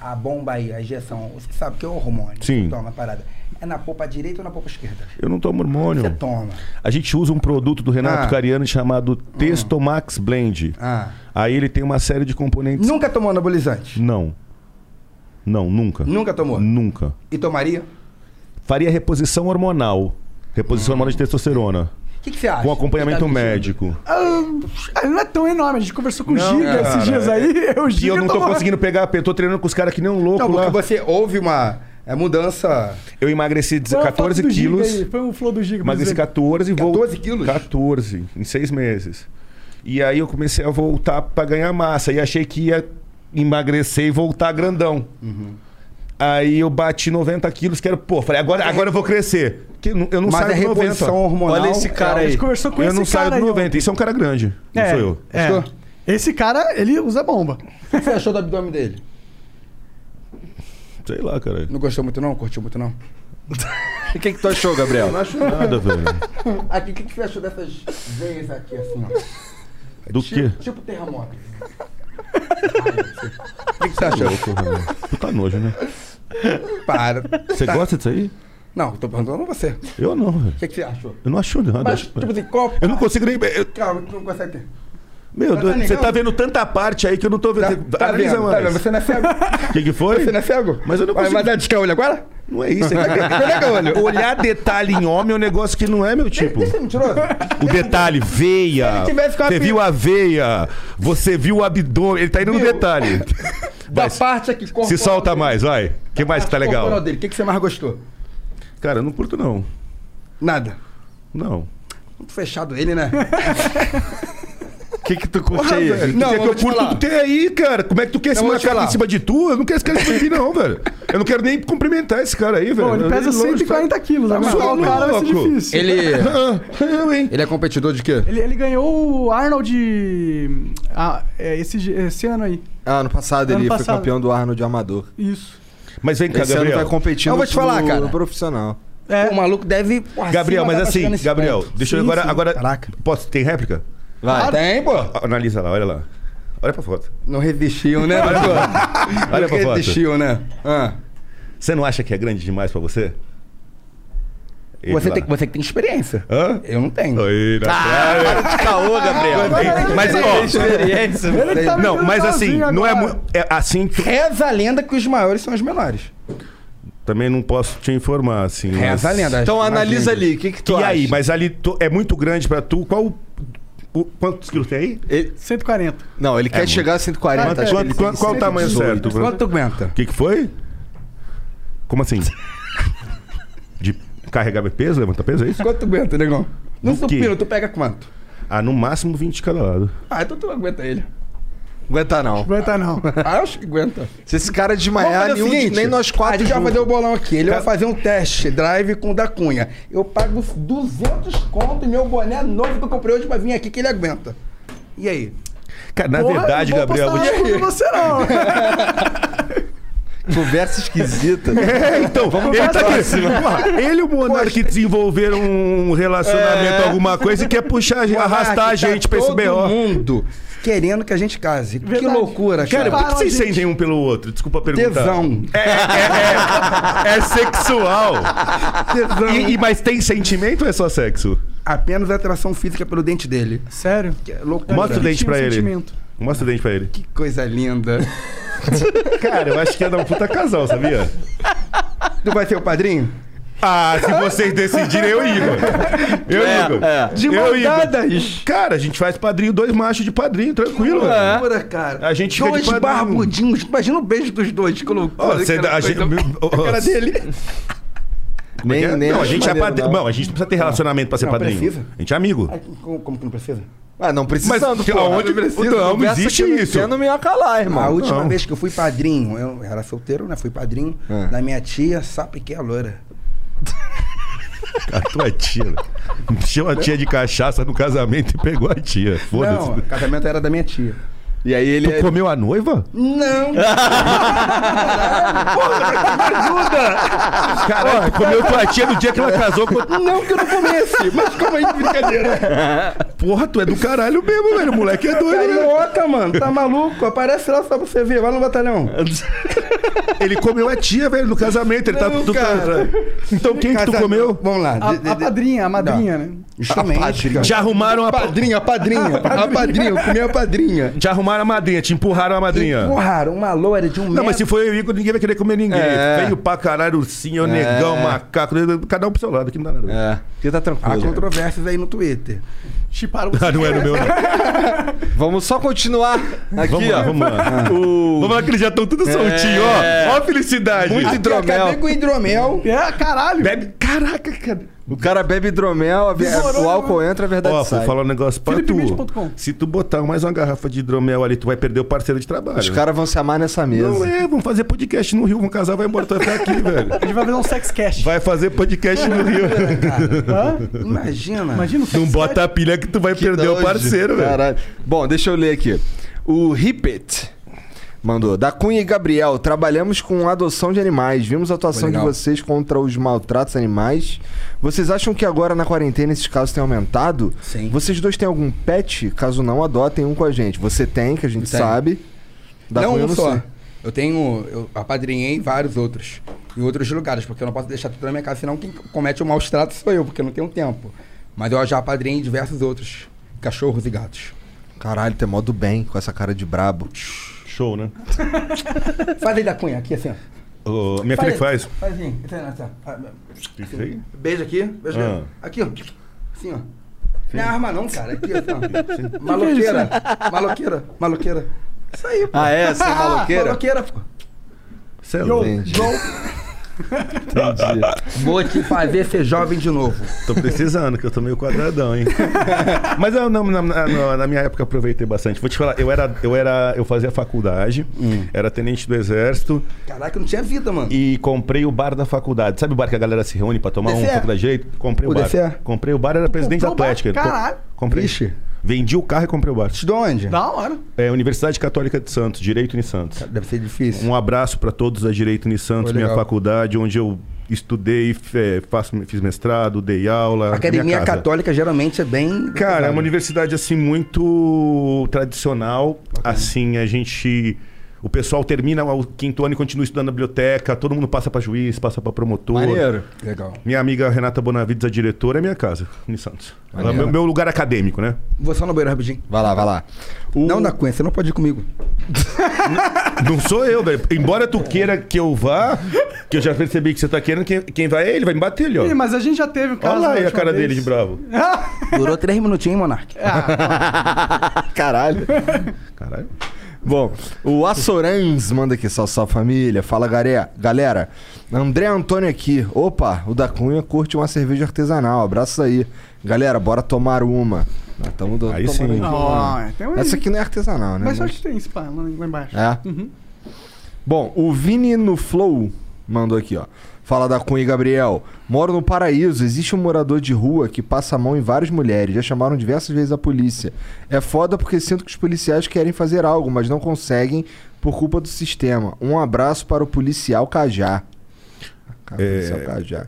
a bomba aí, a injeção. Você sabe que é o hormônio. Sim. Tu toma a parada. É na polpa direita ou na polpa esquerda? Eu não tomo hormônio. Você toma. A gente usa um produto do Renato Ah. Cariani chamado Testomax Blend. Ah. Aí ele tem uma série de componentes. Nunca tomou anabolizante? Não. Não, nunca. Nunca tomou? Nunca. E tomaria? Faria reposição hormonal. Reposição hormonal de testosterona. O que, que você acha? Com acompanhamento Tá médico. Ah, ele não é tão enorme. A gente conversou com o Giga esses cara, dias aí. O E Giga eu não tô tomou- conseguindo pegar, eu tô treinando com os caras que nem um louco Não, porque lá. você houve uma é, mudança. Eu emagreci Põe uma foto 14 do Giga quilos. aí, Põe um flow do Giga. Emagreci você ver. 14 e vou. 14 quilos? 14, em seis meses. E aí eu comecei a voltar pra ganhar massa. E achei que ia emagrecer e voltar grandão. Uhum. Aí eu bati 90 quilos, que era, pô, falei, agora, agora eu vou crescer. Que eu não- eu não Mas saio a do 90. reposição hormonal. Olha esse cara A gente aí. conversou com eu esse não saio cara do aí, ó. 90. Isso é um cara grande. Não É, sou eu. é. Esse cara, ele usa bomba. O que você achou do abdômen dele? Sei lá, cara. Não gostou muito não? Curtiu muito não? O que, que tu achou, Gabriel? Eu não acho nada, velho. Aqui, o que, que você achou dessas veias aqui assim, ó? Do quê? Tipo terremoto. O que, que você achou? Louco, velho. Puta nojo, né? Para. Você Tá. gosta disso aí? Não, tô perguntando a você. Eu não, velho. O que, que você achou? Eu não acho nada. Mas, tipo assim, qual... Eu não consigo nem. eu- Calma, tu não consegue ter. Meu Mas Deus, tá você tá vendo tanta parte aí que eu não tô vendo. Tá, tá Analisa vendo, tá mais. vendo? Você não é cego? O que, que foi? Você não é cego? Mas eu não Vai, consigo. dar discar olho agora? Não é isso. É olho. Olhar detalhe em homem é um negócio que não é meu tipo. Deixa mentiroso. O detalhe, veia. Você viu a veia. Você viu o abdômen. Ele tá indo no Viu? detalhe. Da parte aqui, Se solta dele. mais, vai. O que mais que tá legal? O que, que você mais gostou? Cara, eu não curto, não. Nada. Não. Muito fechado ele, né? O que, que tu curte aí? velho, Não, que vou eu curto tu tem aí, cara. Como é que tu quer Eu se vou te machucar falar. em cima de tu? Eu não quero esse cara em cima de mim, não, velho. Eu não quero nem cumprimentar esse cara aí, velho. Pô, ele pesa longe, 140 quilos. Tá Aguentar o maluco? cara vai ser difícil. Ele. Ah, eu, hein? Ele é competidor de quê? Ele, ele ganhou o Arnold ah, é, esse, esse ano aí. Ah, ano passado Ano ele foi passado. campeão do Arnold Amador. Isso. Mas vem cá, Esse ano Gabriel. vai competir Eu vou te falar, cara. profissional. É. O maluco deve. porra, Gabriel, mas assim, Gabriel, deixa eu agora. sim. agora Caraca. Posso? Tem réplica? Vai. Tem, pô. Analisa lá, olha lá. Olha pra foto. Não resistiu, né? Pra- olha Não pra foto. resistiu, né? Ah. Você não acha que é grande demais pra você? Ele Você, lá. tem, você que tem experiência. Hã? Eu não tenho. Oi, na Ah, caô, Gabriel. Mas, ó, experiência. Ele tá não, mas assim, sozinho não é, agora. mu- é assim. tu- Reza a lenda que os maiores são os menores. Também não posso te informar, assim. mas- Reza a lenda. Então analisa ali, o que, que tu E acha? aí, mas ali tu- é muito grande pra tu. Qual. O- quantos quilos tem aí? Ele- 140. Não, ele quer muito. chegar a 140. Quanto- acho quanto- qual- o tamanho 118. certo? Quanto tu aguenta? O que, que foi? Como assim? De carregar peso, levantar peso, é isso? Quanto tu aguenta, negão? No supino, tu pega quanto? Ah, no máximo 20 de cada lado. Ah, então tu aguenta ele. Aguenta não. Aguenta não. Ah, eu acho que aguenta. Se esse cara desmaiar, nenhum, seguinte, nem nós A quatro gente vai fazer o bolão aqui. Ele vai fazer um teste drive com o da Cunha. Eu pago 200 conto e meu boné novo que eu comprei hoje pra vir aqui que ele aguenta. E aí? Cara, na Porra, verdade, não vou Gabriel. vou te- nada contra você não. Conversa esquisita. É, então, vamos ele tá aqui. Ele e o Monark desenvolveram um relacionamento, alguma coisa, e quer puxar, arrastar a gente pra esse tá todo BO. mundo querendo que a gente case. Que Verdade. loucura, Cara, cara. por que vocês sentem um pelo outro? Desculpa perguntar. Tesão. É, é, é, é sexual. Tesão. E, e- mas tem sentimento ou é só sexo? Apenas atração física pelo dente dele. Sério? Que é loucura. Mostra o dente pra ele. sentimento. Mostra o dente pra ele. Que coisa linda. Cara, eu acho que ia dar um puta casal, sabia? tu vai ser o padrinho? Ah, se vocês decidirem, eu e Igor. Eu e É, Igor. é. De Eu Igor. Cara, a gente faz padrinho, dois machos de padrinho, tranquilo. velho. Loucura, cara. A gente fica Dois de padrinho. barbudinhos. Imagina o beijo dos dois. Que loucura. Você- aquela a gente- a cara dele. Como é é? nem não, a gente é padrinho. não. Não. a gente não precisa ter relacionamento pra ser Não, padrinho. precisa. A gente é amigo. Como, como que não precisa? Ah, não precisando, Mas pô. aonde- Não precisa, não, não existe que eu não isso. me ia calar, irmão. a última não. vez que eu fui padrinho, eu era solteiro, né? Fui padrinho É. da minha tia, sabe que é a loira. A tua tia. né? Tinha uma tia de cachaça no casamento e pegou a tia. Não, Foda-se. o casamento era da minha tia. E aí ele. Tu comeu a noiva? Não! Caralho, tu comeu tua tia no dia que ela casou com. Não que eu não comesse, mas como aí de brincadeira. Porra, tu é do caralho mesmo, velho. O moleque é doido, né? Carioca, mano, tá maluco? Aparece lá só pra você ver, vai no batalhão. Ele comeu a tia, velho, no casamento. Ele tá. Não, tá- cara. Então quem que tu comeu? Vamos lá. A, a padrinha, a madrinha, né? Justamente. padrinha. cara. Já arrumaram a pa- padrinha, a padrinha. A padrinha, eu comi a padrinha. Te arrumaram a madrinha, te empurraram a madrinha. Porra, uma loira de um Não, metro. mas se for eu e o Igor, ninguém vai querer comer ninguém. É. Feio pra caralho, ursinho, negão, macaco. Cada um pro seu lado, aqui não dá nada. É, porque tá Há tranquilo. controvérsias aí no Twitter. Chiparam Ah, não é no meu, não. Vamos só continuar aqui, Vamos lá, ó. vamos lá. O... Vamos lá que eles já estão tudo soltinho, ó. Ó a felicidade. Muito Aqui, hidromel. Acabei com hidromel. É, caralho. Bebe. Caraca, cara. O cara bebe hidromel, a o álcool entra, a verdade Ó, sai. vou falar um negócio pra tu. Se tu botar mais uma garrafa de hidromel ali, tu vai perder o parceiro de trabalho. Os caras vão se amar nessa mesa. Não é, vamos fazer podcast no Rio, vamos casar, vai embora, tu vai ficar aqui, velho. A gente vai fazer um sex cash. Vai fazer podcast no Rio. Imagina. Imagina o sex Não bota a pilha que tu vai perder o parceiro, velho. Caralho. Bom, deixa eu ler aqui. O Rippet mandou. Da Cunha e Gabriel, trabalhamos com adoção de animais. Vimos a atuação de vocês contra os maltratos animais. Vocês acham que agora na quarentena esses casos têm aumentado? Sim. Vocês dois têm algum pet? Caso não, adotem um com a gente. Você tem, que a gente Tenho. sabe. Da não Cunha um só. sei. Eu tenho. Eu apadrinhei vários outros. Em outros lugares, porque eu não posso deixar tudo na minha casa, senão quem comete o maus tratos sou eu, porque eu não tenho tempo. Mas eu já apadrinhei diversos outros cachorros e gatos. Caralho, tem modo bem com essa cara de brabo. Show, né? Faz aí da cunha, aqui assim, ó. Ô, minha filha que faz. Faz assim. assim? Beijo aqui, beijo Ah. aqui. Aqui, ó. Assim, ó. Não é arma não, cara. Aqui, assim, ó. Maloqueira. Maloqueira. Maloqueira. Isso aí, pô. Ah, é? Sem maloqueira? Maloqueira, pô. Cê é louco. Entendi. Vou te fazer ser jovem de novo. Tô precisando, que eu tô meio quadradão, hein? Mas eu, não, na, na- na minha época eu aproveitei bastante. Vou te falar, eu era, eu era, eu fazia faculdade, era tenente do exército Caraca, não tinha vida, mano. e comprei o bar da faculdade. Sabe o bar que a galera se reúne pra tomar um DCE? faculdade de direito? Comprei o, O bar. DCE? Comprei o bar, era presidente da? Atlética. Caralho. Comprei. Vixe. Vendi o carro e comprei o bar. De onde? Da hora. É, Universidade Católica de Santos, Direito em Santos. Deve ser difícil. Um abraço pra todos da Direito em Santos, Foi minha legal. faculdade, onde eu estudei, faço, fiz mestrado, dei aula. A Academia minha casa. Católica geralmente é bem. Cara, é uma universidade assim muito tradicional. Assim, a gente. O pessoal termina o quinto ano e continua estudando na biblioteca, todo mundo passa pra juiz, passa pra promotor. Maneiro. Legal. Minha amiga Renata Bonavides, a diretora, é minha casa, em Santos. Ela é meu, meu lugar acadêmico, né? Vou só no banheiro rapidinho. Vai lá, vai lá. Não, da Cunha, você não pode ir comigo. Não sou eu, velho. Embora tu queira que eu vá, que eu já percebi que você tá querendo, quem, quem vai é ele, vai me bater ali, ó. Ih, mas a gente já teve o caso. Olha lá aí a cara vez. dele de bravo. Durou três minutinhos, hein, Monark? Caralho. Caralho. Bom, o Assorans manda aqui, salve, salve família. Fala, garé. galera. André Antônio aqui. Opa, o da Cunha curte uma cerveja artesanal. Abraço aí. Galera, bora tomar uma. Nós estamos do- Aí sim. um- Essa aqui não é artesanal, né? Mas Mas- acho que tem lá lá embaixo. É? Uhum. Bom, o Vini no Flow mandou aqui, ó. Fala da Cunha e Gabriel. Moro no paraíso. Existe um morador de rua que passa a mão em várias mulheres. Já chamaram diversas vezes a polícia. É foda porque sinto que os policiais querem fazer algo, mas não conseguem por culpa do sistema. Um abraço para o policial Cajá. Cara, É, policial Cajá.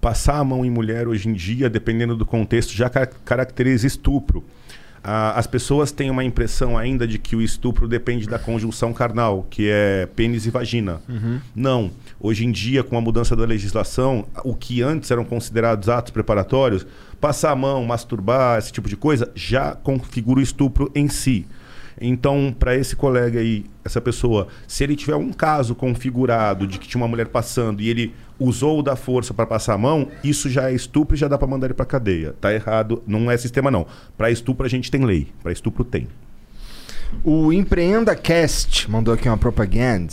passar a mão em mulher hoje em dia, dependendo do contexto, já ca- caracteriza estupro. Ah, as pessoas têm uma impressão ainda de que o estupro depende da conjunção carnal, que é pênis e vagina. Não. Hoje em dia, com a mudança da legislação, o que antes eram considerados atos preparatórios, passar a mão, masturbar, esse tipo de coisa, já configura o estupro em si. Então, para esse colega aí, essa pessoa, se ele tiver um caso configurado de que tinha uma mulher passando e ele usou da força para passar a mão, isso já é estupro e já dá para mandar ele para cadeia. Tá errado, não é sistema não. Para estupro a gente tem lei, para estupro tem. O Empreenda Cast mandou aqui uma propaganda.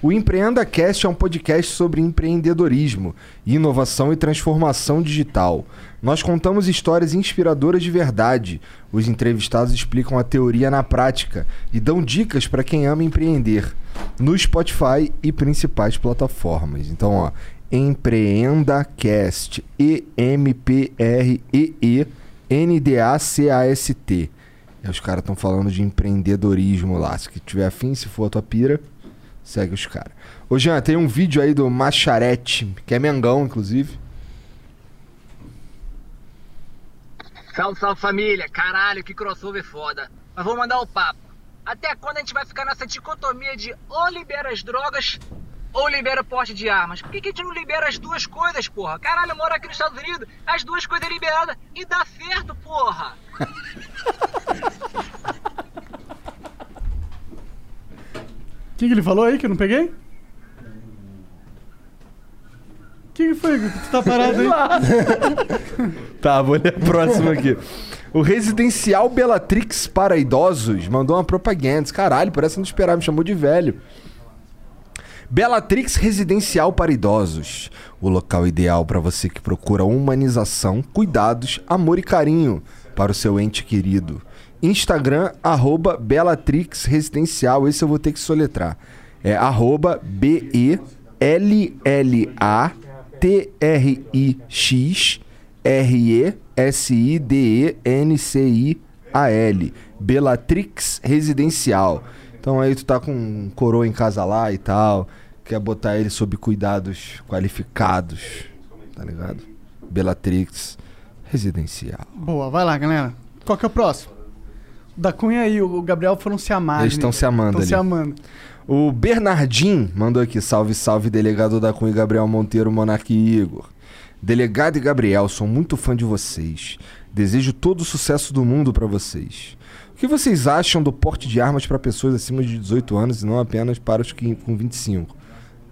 O Empreenda Cast é um podcast sobre empreendedorismo, inovação e transformação digital. Nós contamos histórias inspiradoras de verdade. Os entrevistados explicam a teoria na prática e dão dicas para quem ama empreender no Spotify e principais plataformas. Então, ó, Empreenda Cast, E M P R E E N D A C A S T. E os caras estão falando de empreendedorismo lá. Se tiver afim, se for a tua pira, segue os caras. Ô Jean, tem um vídeo aí do Macharete, que é Mengão, inclusive. Salve, salve família! Caralho, que crossover foda! Mas vou mandar o papo. Até quando a gente vai ficar nessa dicotomia de ou libera as drogas ou libera o porte de armas? Por que, que a gente não libera as duas coisas, porra? Caralho, eu moro aqui nos Estados Unidos, as duas coisas liberadas e dá certo, porra! O que, que ele falou aí que eu não peguei? O que, que foi? que Tu tá parado aí? Tá, vou ler a próxima aqui. O Residencial Bellatrix para idosos mandou uma propaganda. Caralho, parece que não esperava, me chamou de velho. Bellatrix Residencial para idosos. O local ideal para você que procura humanização, cuidados, amor e carinho para o seu ente querido. Instagram, arroba Bellatrix Residencial. Esse eu vou ter que soletrar. É arroba B-E-L-L-A-T-R-I-X R-E-S-I-D-E-N-C-I-A-L. Bellatrix Residencial. Então aí tu tá com um coroa em casa lá e tal, quer botar ele sob cuidados qualificados, tá ligado? Bellatrix Residencial. Boa, vai lá, galera. Qual que é o próximo? O da Cunha e o Gabriel foram se amar. Eles estão se amando Estão se amando. O Bernardim mandou aqui, salve, salve, delegado da Cunha, Gabriel Monteiro, Monarque e Igor. Delegado e Gabriel, sou muito fã de vocês. Desejo todo o sucesso do mundo pra vocês. O que vocês acham do porte de armas para pessoas acima de 18 anos e não apenas para os que com 25?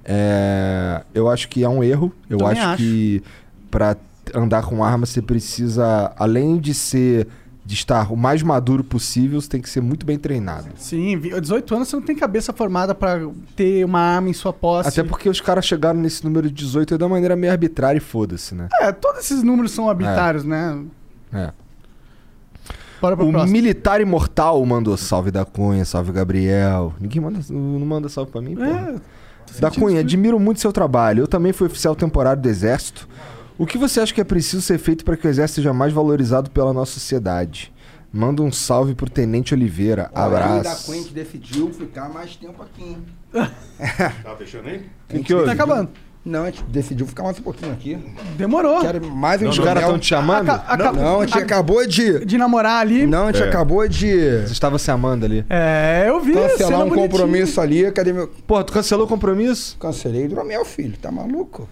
É, eu acho que é um erro. Eu Também acho, acho. que para andar com arma você precisa, além de ser de estar o mais maduro possível, você tem que ser muito bem treinado. Sim, vi- 18 anos você não tem cabeça formada pra ter uma arma em sua posse. Até porque os caras chegaram nesse número de 18 aí de uma maneira meio arbitrária e foda-se, né? É, todos esses números são arbitrários, né? É. Bora pro O próximo. Militar Imortal mandou salve da Cunha, salve Gabriel. Ninguém manda, não manda salve pra mim, pô. É, da Cunha, admiro muito seu trabalho. Eu também fui oficial temporário do Exército. O que você acha que é preciso ser feito para que o Exército seja mais valorizado pela nossa sociedade? Manda um salve pro Tenente Oliveira. Olha, da Abraço. Queen decidiu ficar mais tempo aqui, hein? Tá fechando aí? Que que? Tá acabando. Não, a gente decidiu ficar mais um pouquinho aqui. Demorou. Quero mais um Os caras estão te chamando? Aca- aca- Não, a gente acabou de. De namorar ali. Não, a gente É. acabou de Você estava se amando ali. É, eu vi. cancelar um bonitinha. compromisso ali. Cadê meu. Porra, tu cancelou o compromisso? Cancelei meu filho, tá maluco?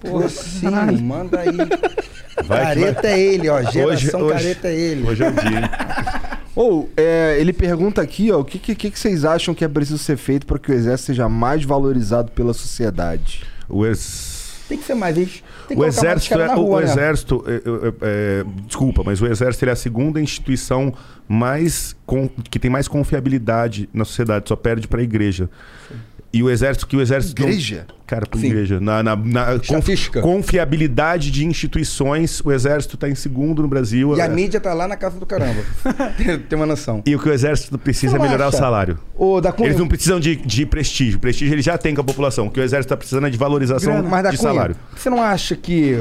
Pô, sim, caralho. manda aí. Vai que careta vai. é ele, ó. Geração hoje- careta é ele. Hoje é o dia, hein? Ou, é, ele pergunta aqui, ó, o que, que, que vocês acham que é preciso ser feito para que o Exército seja mais valorizado pela sociedade? O ex... Tem que ser mais que O colocar mais exército, é, rua, o né? exército é, é, é, desculpa, mas o exército é a segunda instituição mais com- que tem mais confiabilidade na sociedade, só perde para a igreja. E o exército que o exército não- Igreja? cara, pra Sim. igreja, na, na, na conf- confiabilidade de instituições, o exército está em segundo no Brasil. E a É. mídia tá lá na casa do caramba. tem, tem uma noção. E o que o exército precisa é Você não melhorar o acha? salário. Ô, da Cunha, Eles não precisam de, de prestígio. Prestígio ele já tem com a população. O que o exército está precisando é de valorização mas da de Cunha, salário. você não acha que.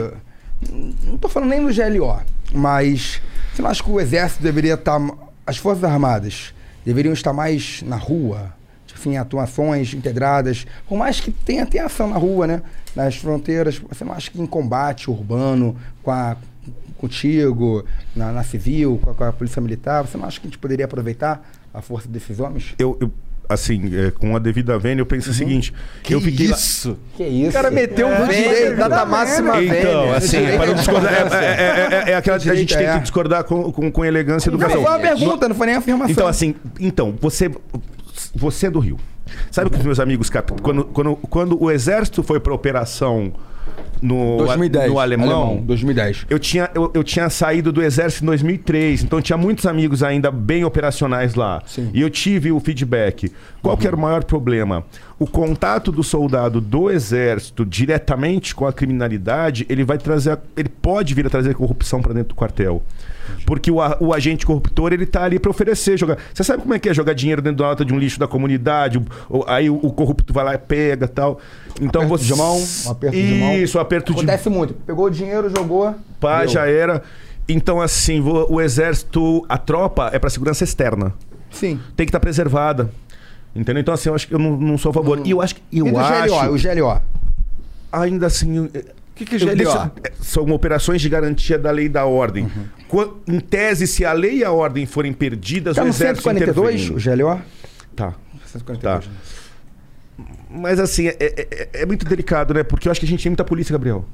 Não tô falando nem do GLO, mas você não acha que o exército deveria estar. As Forças Armadas deveriam estar mais na rua? Assim, atuações integradas. Por mais que tenha, tenha ação na rua, né? Nas fronteiras. Você não acha que em combate urbano, com a, contigo, na, na civil, com a, com a polícia militar, você não acha que a gente poderia aproveitar a força desses homens? Eu, eu, assim, é, com a devida vênia, eu penso o seguinte. eu fiquei lá- isso? Que isso? O cara meteu É, um direito, data tá máxima. Então, assim, Direito para não é discordar, é, conversa. é- é- é aquela a Direito gente tem é. que discordar com, com, com elegância e Não, foi uma pergunta, não foi nem afirmação. Então, assim, então, você, você é do Rio. Sabe que os meus amigos, quando, quando, quando o exército foi para operação no, 2010, no alemão, alemão, 2010. Eu tinha, eu, eu tinha saído do exército em 2003, então tinha muitos amigos ainda bem operacionais lá. E eu tive o feedback. Qual que era o maior problema? O contato do soldado do exército diretamente com a criminalidade, ele vai trazer, a- ele pode vir a trazer corrupção para dentro do quartel. Porque o, o agente corruptor, ele tá ali para oferecer, jogar. Você sabe como é que é jogar dinheiro dentro da nota de um lixo da comunidade? O- o- aí o, o corrupto vai lá e pega, tal. Então Aperto você de mão, um aperto de mão. Isso, aperto de Acontece muito. Pegou o dinheiro, jogou. Pá, deu. já era. Então, assim, vo- o exército, a tropa é para segurança externa. Sim. Tem que estar preservada. Entendeu? Então, assim, eu acho que eu não, não sou a favor. E eu acho que. Eu e do acho, GLO, o GLO? Ainda assim. O que, que é GLO? São operações de garantia da lei e da ordem. Uhum. Qua- Em tese, se a lei e a ordem forem perdidas, Tá o exército 142, intervém. o GLO? Tá. 142. Tá. Mas assim, é, é- é- é muito delicado, né? Porque eu acho que a gente tem muita polícia, Gabriel.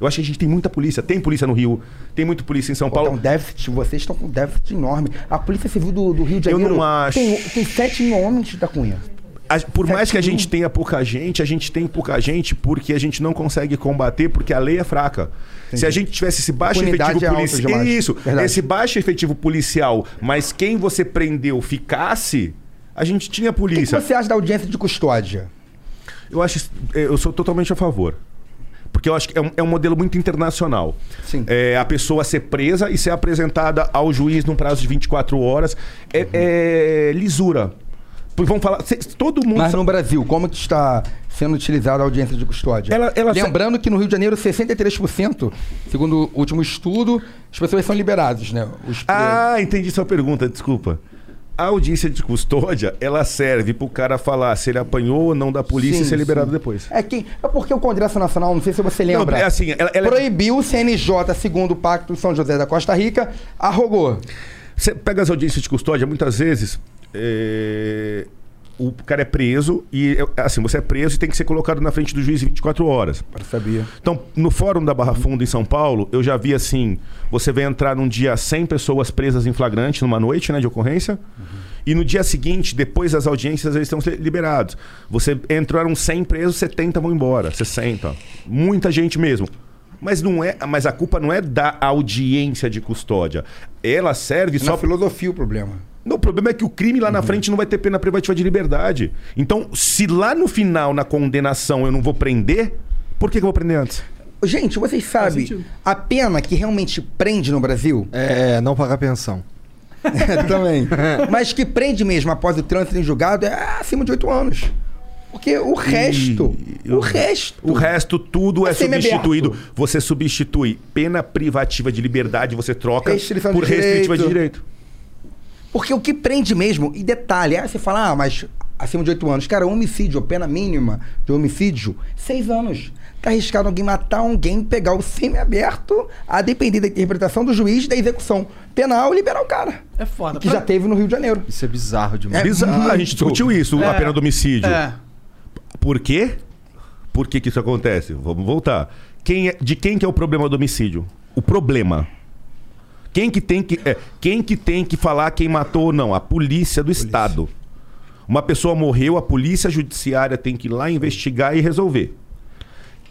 Eu acho que a gente tem muita polícia. Tem polícia no Rio, tem muita polícia em São Paulo. Então, déficit, vocês estão com um déficit enorme. A Polícia Civil do, do Rio de Eu Janeiro não acho. Tem, tem 7 mil homens da Cunha. A- por mais que a Sete gente tenha pouca gente, a gente tem pouca gente porque a gente não consegue combater porque a lei é fraca. Se a gente tivesse esse baixo efetivo é policial. Isso, Verdade. esse baixo efetivo policial, mas quem você prendeu ficasse, a gente tinha O que, que polícia. você acha da audiência de custódia? Eu acho. Eu sou totalmente a favor. Porque eu acho que é um, é um modelo muito internacional. Sim. É, a pessoa ser presa e ser apresentada ao juiz num prazo de 24 horas. É, é lisura. Porque Vamos falar. todo mundo. Mas no Brasil, como que está sendo utilizada a audiência de custódia? Ela- ela- Lembrando que no Rio de Janeiro, 63%, segundo o último estudo, as pessoas são liberadas, né? Os. Ah, entendi sua pergunta, desculpa. A audiência de custódia, ela serve pro cara falar se ele apanhou ou não da polícia Sim, e ser liberado sim. depois. É, quem, é porque o Congresso Nacional, não sei se você lembra, Não, é assim, ela- ela- proibiu o CNJ, segundo o Pacto de São José da Costa Rica, arrogou. Você pega as audiências de custódia, muitas vezes é, o cara é preso e é, assim, você é preso e tem que ser colocado na frente do juiz em 24 horas. Sabia. Então, no fórum da Barra Funda em São Paulo, eu já vi assim, você vai entrar num dia 100 pessoas presas em flagrante numa noite, né, de ocorrência. E no dia seguinte, depois das audiências, eles estão liberados. Você entraram 100 presos, 70 vão embora, 60. Muita gente mesmo. Mas não é, mas a culpa não é da audiência de custódia. Ela serve Na só filosofia o problema. Não, o problema é que o crime lá na frente não vai ter pena privativa de liberdade. Então, se lá no final, na condenação, eu não vou prender, por que, que eu vou prender antes? Gente, vocês sabem, a pena que realmente prende no Brasil... É, não pagar pensão. Também. Mas que prende mesmo após o trânsito em julgado é acima de 8 anos. Porque o resto, o resto... O resto, tudo é É semiaberto. substituído. Você substitui pena privativa de liberdade, você troca por de restritiva de direito. Porque o que prende mesmo, e detalhe, aí você fala, ah, mas acima de 8 anos. Cara, homicídio, a pena mínima de homicídio, 6 anos. Tá arriscado alguém matar alguém, pegar o semi-aberto, a depender da interpretação do juiz e da execução penal e liberar o cara. É foda. Que já teve no Rio de Janeiro. Isso é bizarro demais. É Bizarro. A gente discutiu isso, a É. pena do homicídio. É. Por quê? Por que, que isso acontece? Vamos voltar. Quem é- de quem que é o problema do homicídio? O problema. Quem que tem que, é, quem que, tem que falar quem matou ou não? A polícia do Estado. Uma pessoa morreu, a polícia judiciária tem que ir lá investigar e resolver.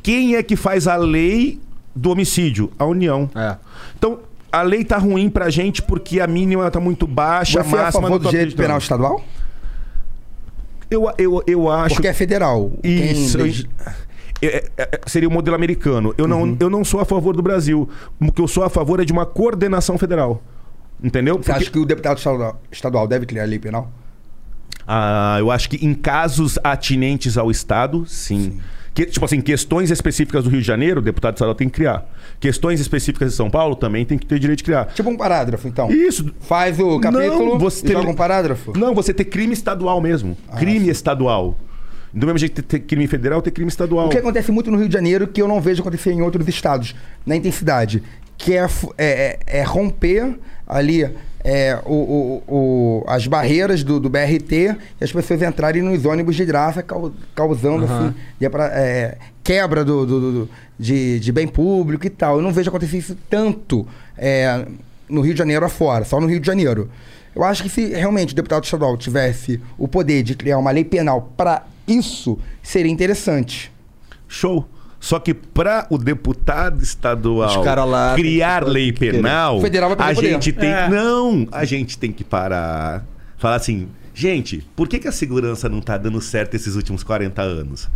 Quem é que faz a lei do homicídio? A União. É. Então, a lei tá ruim pra gente porque a mínima tá muito baixa, Você a é a máxima favor não do tô direito acreditando. penal estadual? Eu, eu, eu acho. Porque é federal. Quem Isso. É- é- é- seria o modelo americano. Eu não, Uhum. eu não sou a favor do Brasil. O que eu sou a favor é de uma coordenação federal. Entendeu? Você acha que o deputado estadual- deve criar lei penal? Ah, eu acho que em casos atinentes ao Estado, sim. Que, tipo assim, questões específicas do Rio de Janeiro, o deputado estadual tem que criar. Questões específicas de São Paulo também tem que ter direito de criar. Tipo um parágrafo, então. Isso. Faz o capítulo Não, você e joga um parágrafo? Não, você ter crime estadual mesmo. crime estadual. Do mesmo jeito que ter crime federal, ter crime estadual. O que acontece muito no Rio de Janeiro que eu não vejo acontecer em outros estados, na intensidade, que é, é- é- é romper ali é, o- o- o- as barreiras do, do BRT e as pessoas entrarem nos ônibus de graça, cau- causando Aham. assim, de- pra- é, quebra do- do- de, de bem público e tal. Eu não vejo acontecer isso tanto é, no Rio de Janeiro afora, só no Rio de Janeiro. Eu acho que se realmente o deputado estadual tivesse o poder de criar uma lei penal para isso, seria interessante. Show. Só que para o deputado estadual lá criar que- lei penal, a poder. gente tem É. não, a gente tem que parar, falar assim, gente, por que, que a segurança não tá dando certo esses últimos 40 anos?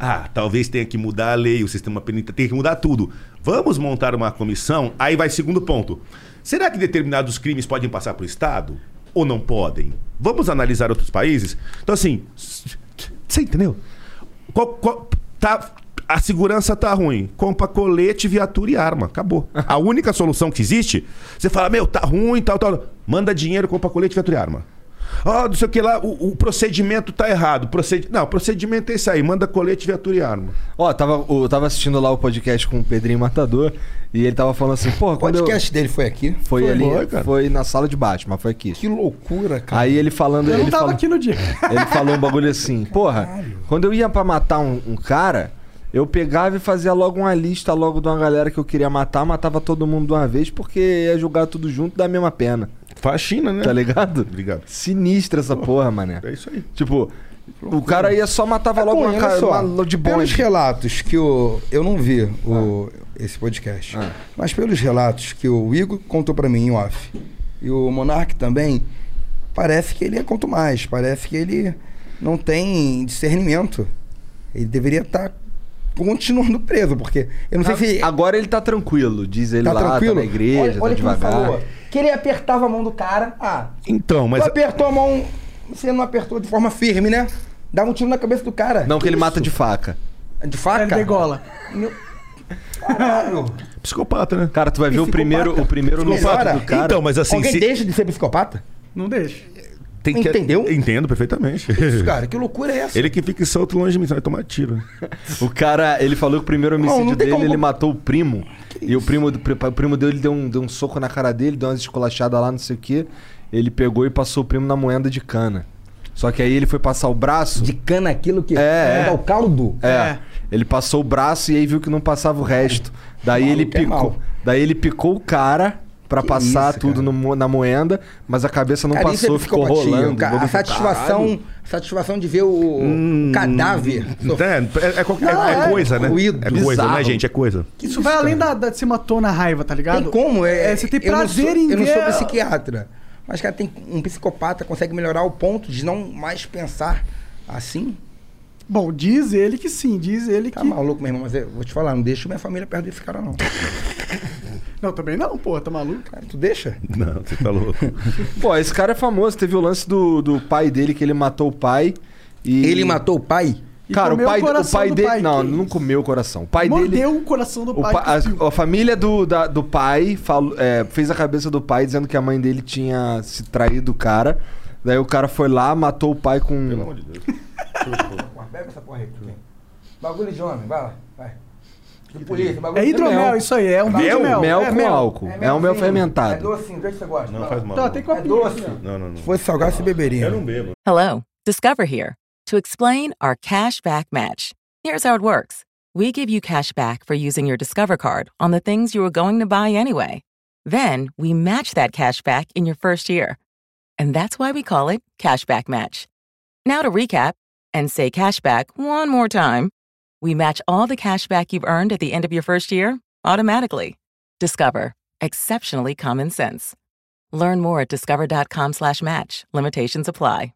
Ah, talvez tenha que mudar a lei, o sistema penitenciário, tem que mudar tudo. Vamos montar uma comissão. Aí vai segundo ponto. Será que determinados crimes podem passar para o Estado ou não podem? Vamos analisar outros países. Então assim, você entendeu? Qual- qual- tá, a segurança tá ruim. Compra colete, viatura e arma. Acabou. A única solução que existe, você fala, meu, tá ruim, tal, tal. Manda dinheiro, compra colete, viatura e arma. Ah, não sei o que lá, o, o procedimento tá errado. Proced... Não, o procedimento é isso aí. Manda colete, viatura e arma. Ó, tava, eu tava assistindo lá o podcast com o Pedrinho Matador e ele tava falando assim, porra, O quando eu... podcast dele foi aqui? Foi, Foi, ali, foi, cara. foi na sala de baixo, mas foi aqui. Que loucura, cara. Aí ele falando, Eu ele não tava falou, aqui no dia. ele falou um bagulho assim, porra, quando eu ia pra matar um, um cara, eu pegava e fazia logo uma lista logo de uma galera que eu queria matar, matava todo mundo de uma vez, porque ia julgar tudo junto da mesma pena. Faxina, né? Tá ligado? Obrigado. Sinistra essa porra, mané. É isso aí. Tipo, o cara ia só matava logo Bom, uma cara só, uma de pelos bonde. relatos que o... Eu não vi o, esse podcast. Ah. Mas pelos relatos que o Igor contou pra mim em off, e o Monark também, parece que ele é quanto mais. Parece que ele não tem discernimento. Ele deveria estar continuando preso, porque eu não sei se... Agora ele tá tranquilo, diz ele Tá lá, tranquilo? tá na igreja, olha, tá olha o que ele devagar. falou. Que ele apertava a mão do cara. Ah, Então, mas. tu apertou a mão... Você não apertou de forma firme, né? Dava um tiro na cabeça do cara. Não, que ele mata de faca. De faca? Ele degola. Meu... Caralho. Psicopata, né? Cara, tu vai ver o primeiro, o primeiro novato do cara. Então, mas assim. Alguém se- deixa de ser psicopata? Não deixa. Tem que... Entendeu? Entendo perfeitamente. Isso, cara, que loucura é essa? Ele que fica solto longe de mim, você vai tomar tiro. O cara, ele falou que o primeiro homicídio Não, não dele, como- ele matou o primo. E o primo, do- o primo dele deu um, deu um soco na cara dele, deu umas esculachadas lá, não sei o quê. Ele pegou e passou o primo na moenda de cana. Só que aí ele foi passar o braço. De cana aquilo que É, dá é. o caldo? É. Ele passou o braço e aí viu que não passava o resto. Daí ele Maluco é picou. mal. daí ele picou o cara pra Que passar isso, tudo cara. no na moenda, mas a cabeça não Cara, isso é passou, ficou rolando. Ca- A satisfação, "Caralho". satisfação de ver o Hum, cadáver. É, é, é qualquer- Não, é é coisa, né? ruído. É coisa, Bizarro. né, gente? É coisa. Isso vai além da, da de se matou na raiva, tá ligado? Tem como? É, É, você tem prazer sou- em Eu não ver sou psiquiatra. Mas, cara, tem um psicopata consegue melhorar o ponto de não mais pensar assim? Bom, diz ele que sim, diz ele Tá que. maluco, meu irmão, mas eu vou te falar, não deixa minha família perto desse cara, não. Não, também não, pô, tá maluco? Cara, tu deixa? Não, você tá louco. Pô, esse cara é famoso. Teve o lance do, do pai dele, que ele matou o pai. E... Ele matou o pai? E Cara, o pai, o o pai do dele. pai, não, não comeu o coração. O pai Mordeu dele. o coração do o pai. a, a família do, da- do pai falou, é, fez a cabeça do pai dizendo que a mãe dele tinha se traído o cara. Daí o cara foi lá, matou o pai com. Pelo amor de Deus. Bebe essa porra aí, tu vem. Bagulho de homem, vai lá, vai. De polícia, bagulho É hidromel, mel. isso aí, é um Mel? mel. Mel é, com álcool. É, um mel fermentado. É docinho, do que você gosta. Não vai faz mal. Tá, tem É doce. Não, não, não. Se fosse salgado, você beberia. Eu não bebo. Hello, Discover here to explain our cash back match. Here's how it works we give you cash back for using your Discover card on the things you were going to buy anyway. Then we match that cash back in your first year. And that's why we call it Cashback Match. Now to recap and say cashback one more time. We match all the cash back you've earned at the end of your first year automatically. Discover. Exceptionally common sense. Learn more at discover.com slash match. Limitations apply.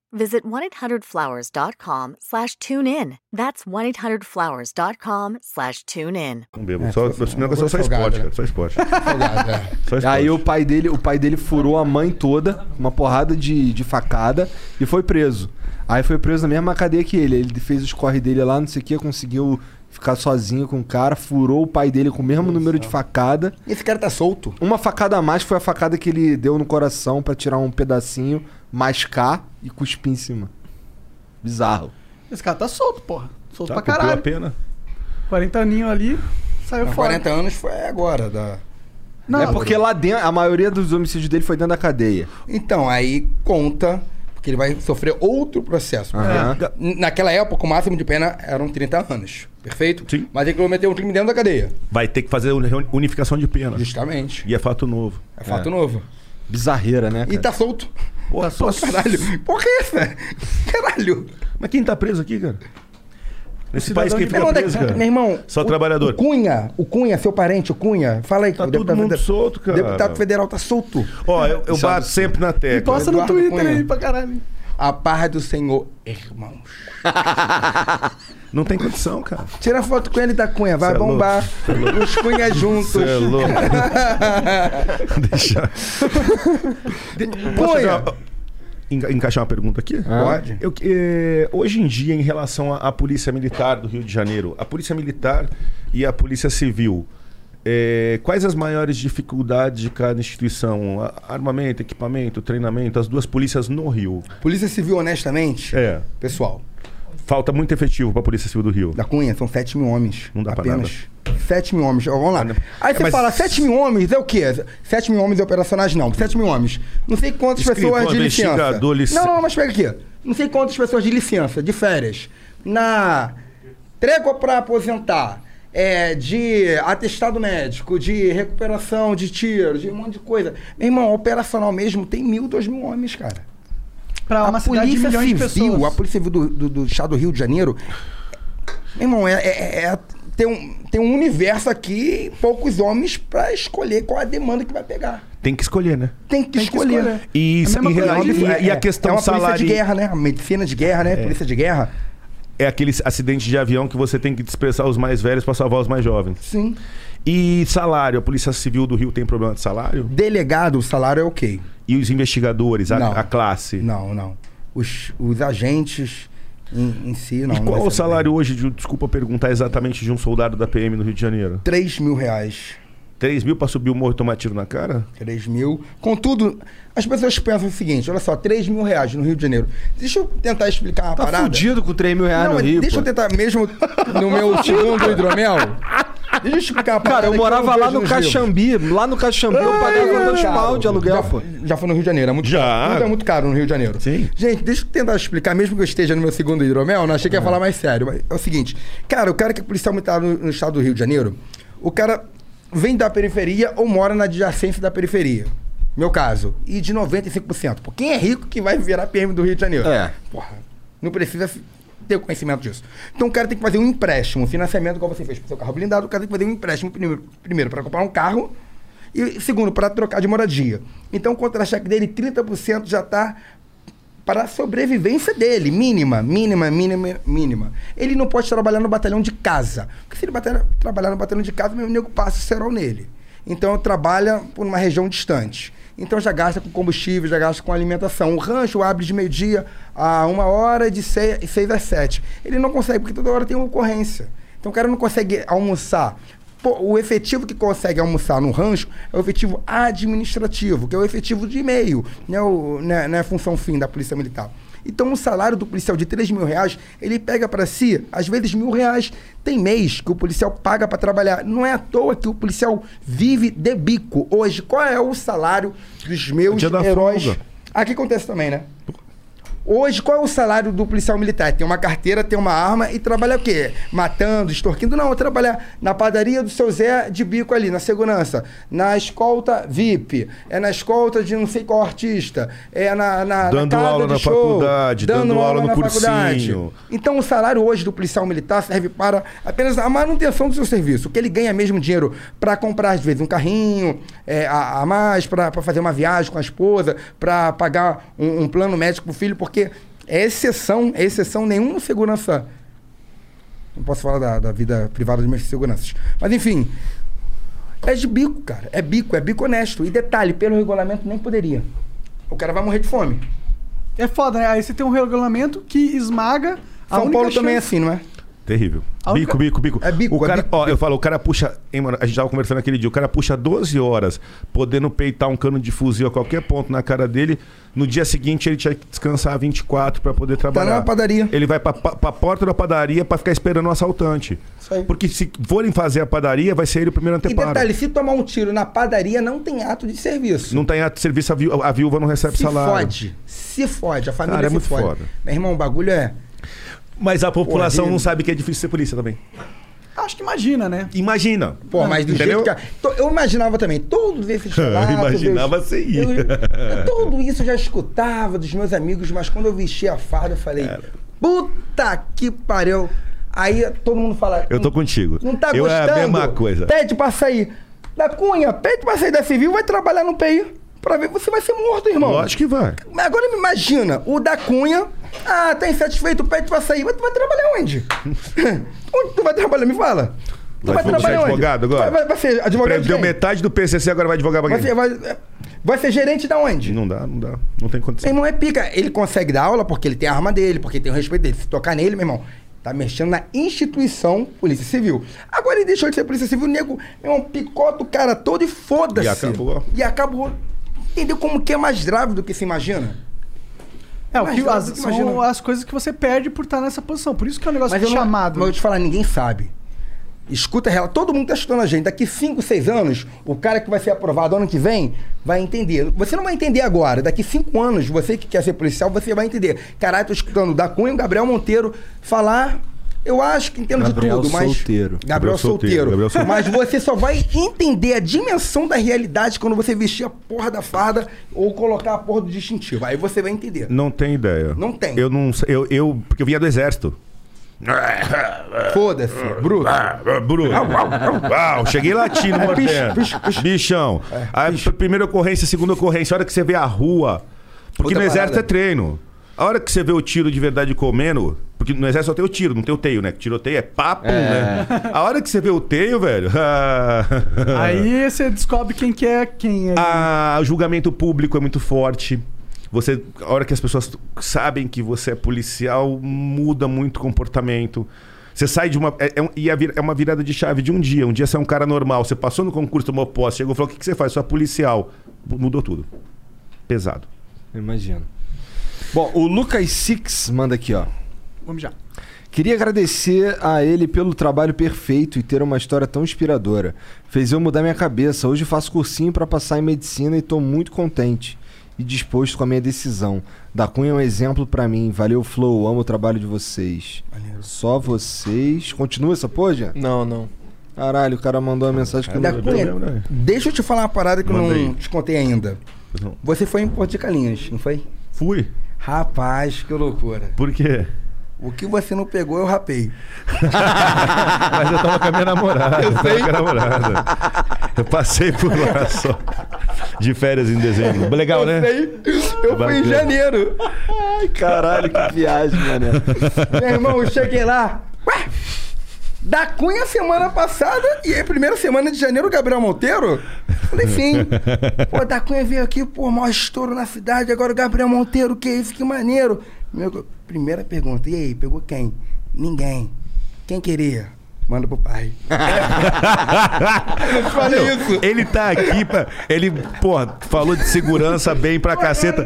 visit 1-800-Flowers.com slash tune in. That's 1-800-Flowers.com slash tune in. Não bebo. É, só, meu negócio é só esporte, né? cara. Só esporte. É. Só esporte. Aí o pai dele, o pai dele furou a mãe toda, uma porrada de, de facada, e foi preso. Aí foi preso na mesma cadeia que ele. Ele fez os corre dele lá, não sei o que, conseguiu ficar sozinho com o cara, furou o pai dele com o mesmo número de facada. Esse cara tá solto. Uma facada a mais foi a facada que ele deu no coração pra tirar um pedacinho, mascar e cuspir em cima. Bizarro. Esse cara tá solto, porra. Solto Tá, pra cumpriu a caralho. pena. 40 aninho ali, saiu Há fora. 40 anos foi agora. Da... Não, é porque lá dentro, a maioria dos homicídios dele foi dentro da cadeia. Então, aí conta que ele vai sofrer outro processo. N- Naquela época, o máximo de pena eram 30 anos. Perfeito? Sim. Mas ele cometeu um crime dentro da cadeia. Vai ter que fazer uni- unificação de pena. Justamente. E é fato novo. É fato novo. Bizarreira, né? E tá solto. Pô, Pô, caralho. Porra é essa? Caralho. Mas quem tá preso aqui, cara? Nesse país quem de fica preso, cara? Meu irmão, Só o- trabalhador. O Cunha, o Cunha, seu parente, o Cunha. Fala aí. Tá todo mundo federal- solto, cara. O deputado federal tá solto. Ó, eu, eu é bato sempre na tecla. E posta no Twitter aí pra caralho. A paz do Senhor, irmãos. Não tem condição, cara. Tira foto com ele da Cunha, vai Cê é bombar. É. Os Cunha juntos. Cê é louco. Deixa. De- Cunha. enca- encaixar uma pergunta aqui? Pode. Eu, eh, hoje em dia, em relação à, à Polícia Militar do Rio de Janeiro, a Polícia Militar e a Polícia Civil, eh, quais as maiores dificuldades de cada instituição? Armamento, equipamento, treinamento, as duas polícias no Rio. Polícia Civil, honestamente, É. pessoal, Falta muito efetivo para a Polícia Civil do Rio. da Cunha são 7 mil homens. Não dá apenas. 7 mil homens. Vamos lá. Aí É, você mas- fala, 7 mil homens é o quê? 7 mil homens operacionais não. 7 mil homens. Não sei quantas pessoas de licença. lic- Não, não, mas pega aqui. Não sei quantas pessoas de licença, de férias. Na trégua para aposentar. É, de atestado médico, de recuperação de tiro, de um monte de coisa. Meu irmão, operacional mesmo tem mil, dois mil homens, cara. Pra uma a cidade de polícia civil, pessoas. a polícia civil do, do, do estado do Rio de Janeiro, meu irmão, é, é- é- tem, um, tem um universo aqui, poucos homens, pra escolher qual é a demanda que vai pegar. Tem que escolher, né? Tem que escolher. escolher. E, É a e- e- é- e a é- questão é uma salarial. de guerra, né? A medicina de guerra, né? Polícia de guerra. É aquele acidente de avião que você tem que dispersar os mais velhos para salvar os mais jovens. Sim. E salário? A Polícia Civil do Rio tem problema de salário? Delegado, o salário é ok. E os investigadores, a, Não. a classe? Não, não. Os, os agentes em, em si, não. E não qual o recebem salário hoje, de, desculpa perguntar exatamente, de um soldado da PM no Rio de Janeiro? 3 mil reais. 3 mil pra subir o morro e tomar tiro na cara? 3 mil. Contudo, as pessoas pensam o seguinte: olha só, 3 mil reais no Rio de Janeiro. Deixa eu tentar explicar uma Tá parada. fudido com 3 mil reais Não, no Rio. Deixa pô. eu tentar, mesmo no meu segundo hidromel. Deixa eu explicar uma parada. Cara, eu morava lá no Caxambi. Lá no Caxambi eu pagava dois pau de aluguel, já, pô. Já foi no Rio de Janeiro, é muito Já. caro. Tudo é muito caro no Rio de Janeiro. Sim. Gente, deixa eu tentar explicar, mesmo que eu esteja no meu segundo hidromel, não achei que ia falar mais sério. Mas é o seguinte, cara, o cara que é policial militar no, no estado do Rio de Janeiro, o cara vem da periferia ou mora na adjacência da periferia. Meu caso. E de 95%. Pô, quem é rico que vai virar PM do Rio de Janeiro? É. Porra, não precisa ter conhecimento disso. Então o cara tem que fazer um empréstimo, um financiamento, igual você fez pro seu carro blindado, o cara tem que fazer um empréstimo primeiro, primeiro para comprar um carro e segundo, para trocar de moradia. Então o contra-cheque dele, 30% já está para a sobrevivência dele, mínima, mínima, mínima, mínima. Ele não pode trabalhar no batalhão de casa. Porque se ele batalha- trabalhar no batalhão de casa, meu nego passa o cerol nele. Então trabalha por uma região distante. Então já gasta com combustível, já gasta com alimentação. O rancho abre de meio-dia a uma hora de seis, seis às sete. Ele não consegue, porque toda hora tem uma ocorrência. Então o cara não consegue almoçar. Pô, o efetivo que consegue almoçar no rancho é o efetivo administrativo, que é o efetivo de e-mail, não é, o, não é- não é a função fim da Polícia Militar. Então, o salário do policial de 3 mil reais, ele pega para si, às vezes, mil reais. Tem mês que o policial paga para trabalhar. Não é à toa que o policial vive de bico. Hoje, qual é o salário dos meus da heróis? folga. Aqui acontece também, né? Hoje, qual é o salário do policial militar? Tem uma carteira, tem uma arma e trabalha o quê? Matando, extorquindo? Não, trabalha na padaria do seu Zé de bico ali, na segurança. Na escolta VIP. É na escolta de não sei qual artista. É na, na, Dando casa aula na show, faculdade, dando aula no na faculdade. cursinho. Então, o salário hoje do policial militar serve para apenas a manutenção do seu serviço. O que ele ganha mesmo dinheiro para comprar, às vezes, um carrinho é, a, a mais, para fazer uma viagem com a esposa, para pagar um, um plano médico pro filho, porque é exceção, é exceção nenhuma segurança. Não posso falar da, da vida privada dos meus seguranças. Mas, enfim, é de bico, cara. É bico, é bico honesto. E detalhe, pelo regulamento nem poderia. O cara vai morrer de fome. É foda, né? Aí você tem um regulamento que esmaga a São Paulo também é chance- assim, não é? Terrível. Bico, bico, bico. É bico, O é cara, bico, ó, eu falo, o cara puxa. hein, mano, a gente tava conversando aquele dia. O cara puxa 12 horas podendo peitar um cano de fuzil a qualquer ponto na cara dele. No dia seguinte ele tinha que descansar 24 pra poder trabalhar. Tá na padaria. Ele vai pra, pra, pra porta da padaria pra ficar esperando o assaltante. Porque se forem fazer a padaria, vai ser ele o primeiro E anteparo. detalhe, se tomar um tiro na padaria, não tem ato de serviço. Não tem ato de serviço, a, viú- a viúva não recebe se salário. fode. Se fode. A família Cara, é se muito fode. foda. Meu irmão, o bagulho é... Mas a população Porra, não sabe que é difícil ser polícia também. Acho que imagina, né? Imagina. Pô, mas do Entendeu? jeito que... Eu imaginava também, todos esses relatos... Imaginava eu- você ir. eu- eu- Tudo isso eu já escutava dos meus amigos, mas quando eu vesti a farda, eu falei... Puta que pariu. Aí todo mundo fala... Eu tô contigo. Não tá eu gostando? É a mesma coisa. Pede pra sair da Cunha, pede pra sair da Civil, vai trabalhar no PI. Pra ver, você vai ser morto, irmão. Lógico que vai. Mas agora me imagina, o da Cunha, ah, tá insatisfeito, pede pra sair. Mas tu vai trabalhar onde? onde tu vai trabalhar? Me fala. Tu Vai, vai ser onde? advogado agora? Vai, vai, vai ser advogado de Deu metade do PCC, agora vai advogar pra Vai quem? ser, vai, vai ser gerente da onde? Não dá, não dá. Não tem condição. Meu irmão é pica. Ele consegue dar aula porque ele tem a arma dele, porque tem o respeito dele. Se tocar nele, meu irmão, tá mexendo na instituição Polícia Civil. Agora ele deixou de ser Polícia Civil, o nego, meu irmão, picota o cara todo e foda-se. E acabou. E acabou. Entendeu como que é mais grave do que se imagina? É, o que, as, que são as coisas que você perde por estar nessa posição. Por isso que é um negócio Mas eu não- chamado. Mas eu vou te falar, ninguém sabe. Escuta ela, todo mundo tá escutando a gente. Daqui 5, 6 anos, o cara que vai ser aprovado ano que vem vai entender. Você não vai entender agora. Daqui 5 anos, você que quer ser policial, você vai entender. Caralho, tô escutando da Cunha e o Gabriel Monteiro falar. Eu acho que entendo Gabriel de tudo, mas. Solteiro. Gabriel, Gabriel solteiro. Gabriel Solteiro. Mas você só vai entender a dimensão da realidade quando você vestir a porra da farda ou colocar a porra do distintivo. Aí você vai entender. Não tem ideia. Não tem. Eu não. Eu, eu, porque eu vinha do exército. Foda-se, bruto. Bruto. Uau, cheguei latino, É, bicho, mordendo. bicho, bicho. Bichão. Aí, pr- primeira ocorrência, segunda ocorrência, a hora que você vê a rua. Porque Outra no exército parada. é treino. A hora que você vê o tiro de verdade comendo. Porque no exército só tem o tiro, não tem o teio, né? Tiroteio é papo, É. né? A hora que você vê o teio, velho. Aí você descobre quem que é quem. É. Ah, o julgamento público é muito forte. Você, a hora que as pessoas sabem que você é policial, muda muito o comportamento. Você sai de uma. É, é é uma virada de chave de um dia. Um dia você é um cara normal, você passou no concurso, tomou posse, chegou e falou: o que, que você faz? Sou policial. Mudou tudo. Pesado. Imagino. Bom, o Lucas Six manda aqui, ó. Vamos já. Queria agradecer a ele pelo trabalho perfeito e ter uma história tão inspiradora. Fez eu mudar minha cabeça. Hoje faço cursinho para passar em medicina e tô muito contente e disposto com a minha decisão. Da Cunha é um exemplo para mim. Valeu, Flow. Amo o trabalho de vocês. Só vocês. Continua essa porra? Não, não. Caralho, o cara mandou uma mensagem que eu Da não Cunha, deixa eu te falar uma parada que eu não te contei ainda. Você foi em Porto de Galinhas, não foi? Fui. Rapaz, que loucura. Por quê? O que você não pegou, eu rapei. Mas eu tava com a minha namorada. Eu sei. com a namorada. Eu passei por lá só. De férias em dezembro. Legal, né? Eu fui em janeiro. Ai, caralho, que viagem, mané. Meu irmão, eu cheguei lá. Ué, da Cunha semana passada e aí, primeira semana de janeiro, Gabriel Monteiro? Falei, sim. Pô, da Cunha veio aqui, pô, maior estouro na cidade. Agora o Gabriel Monteiro, que isso, que maneiro. Meu, primeira pergunta, e aí, pegou quem? Ninguém. Quem queria? Manda pro pai. Isso. Ele tá aqui pra. Ele, porra, falou de segurança bem pra caceta.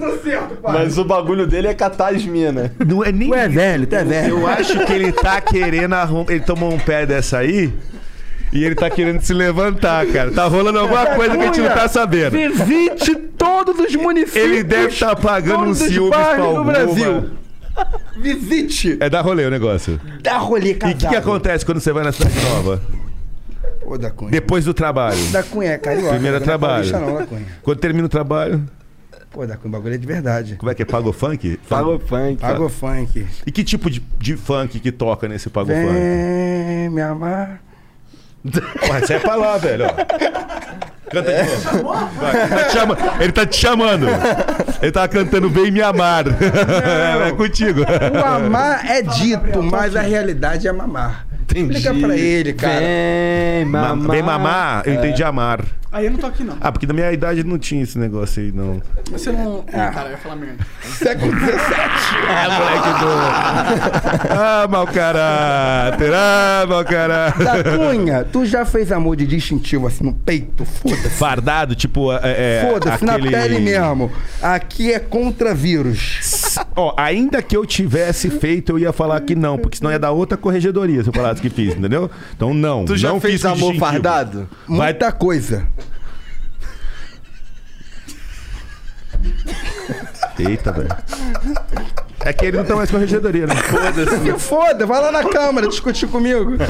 Mas o bagulho dele é catar as minas. Não é nem. Tu é velho, tu é velho. Eu acho que ele tá querendo arrumar. Ele tomou um pé dessa aí. E ele tá querendo se levantar, cara. Tá rolando alguma coisa que a gente não tá sabendo. Visite todos os municípios. Ele deve estar pagando um bairros do. Brasil. Visite. É dar rolê o negócio. Dá rolê E casado. o que, que acontece quando você vai na cidade nova? Ô, da Cunha. Depois do trabalho. Da Cunha é carioca. Primeiro não é trabalho. paulista não, da Cunha. Quando termina o trabalho, Pô, da Cunha, o bagulho é de verdade. como é que é? Pago funk? Pagou funk. Pago funk. E que tipo de, de funk que toca nesse pago funk? Vem me amar. Porra, sai pra lá, velho. ó. Canta de novo. Vai, ele, tá te chama- ele tá te chamando. Ele tava cantando Vem Me Amar. É, contigo. O amar é dito, mas a realidade é mamar. Entendi. Liga pra ele, cara. Vem Ma- mamar. Vem mamar, eu É. entendi amar. Aí eu não tô aqui, não. Ah, porque na minha idade não tinha esse negócio aí, não. Você não. Ah. Ih, cara, eu ia falar merda. Século XVII. Ah, moleque do. Ah, mau caráter. Ah, mau caráter. Da Cunha, tu já fez amor de distintivo assim no peito? Foda-se. Fardado, tipo. É, é, Foda-se, aquele- na pele mesmo. Aqui é contra vírus. Ó, ainda que eu tivesse feito, eu ia falar que não, porque senão ia dar outra corregedoria se eu falasse que fiz, entendeu? Então não. Tu já não fez amor distintivo. fardado? Vai Muita coisa. Eita, velho. É que ele não tá mais com a corregedoria, né? Foda-se. Se foda, vai lá na Câmara discutir comigo.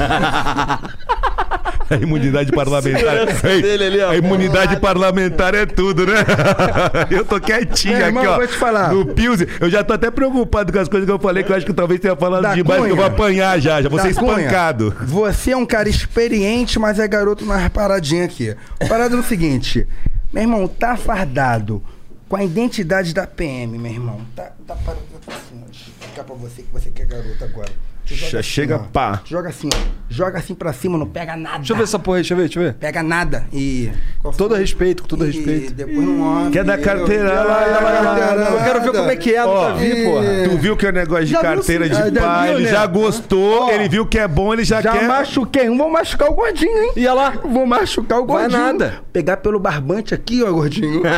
A imunidade parlamentar. Ei, dele ali, ó. a imunidade parlamentar é tudo, né? Eu tô quietinho Meu irmão, aqui, ó. vou te falar. No Pilsen. Eu já tô até preocupado com as coisas que eu falei, que eu acho que talvez tenha falado Da demais, que eu vou Cunha. apanhar já. Já vou ser Da Cunha, espancado. Você é um cara experiente, mas é garoto nas paradinhas aqui. Parada é o seguinte, meu irmão, tá fardado com a identidade da PM, meu irmão. Tá, tá parado assim, explicar pra você que você que é garoto agora. Já assim, chega ó. pá. Joga assim, ó. Joga assim pra cima, não pega nada. Deixa eu ver essa porra aí, deixa eu ver, deixa eu ver. Pega nada. E. Com todo respeito, com todo e respeito. depois não mostra. Quer dar e- carteira? Olha olha olha Eu quero ver como é que é, nunca vi, E- porra. Tu viu que é negócio de Já viu carteira de Ah, já pai, viu, ele né? já gostou, Ó, ele viu que é bom, ele já, Já quer. machuquei um, vou machucar o gordinho, hein? Ia lá. Vou machucar o Vai gordinho. nada. Pegar pelo barbante aqui, ó, gordinho.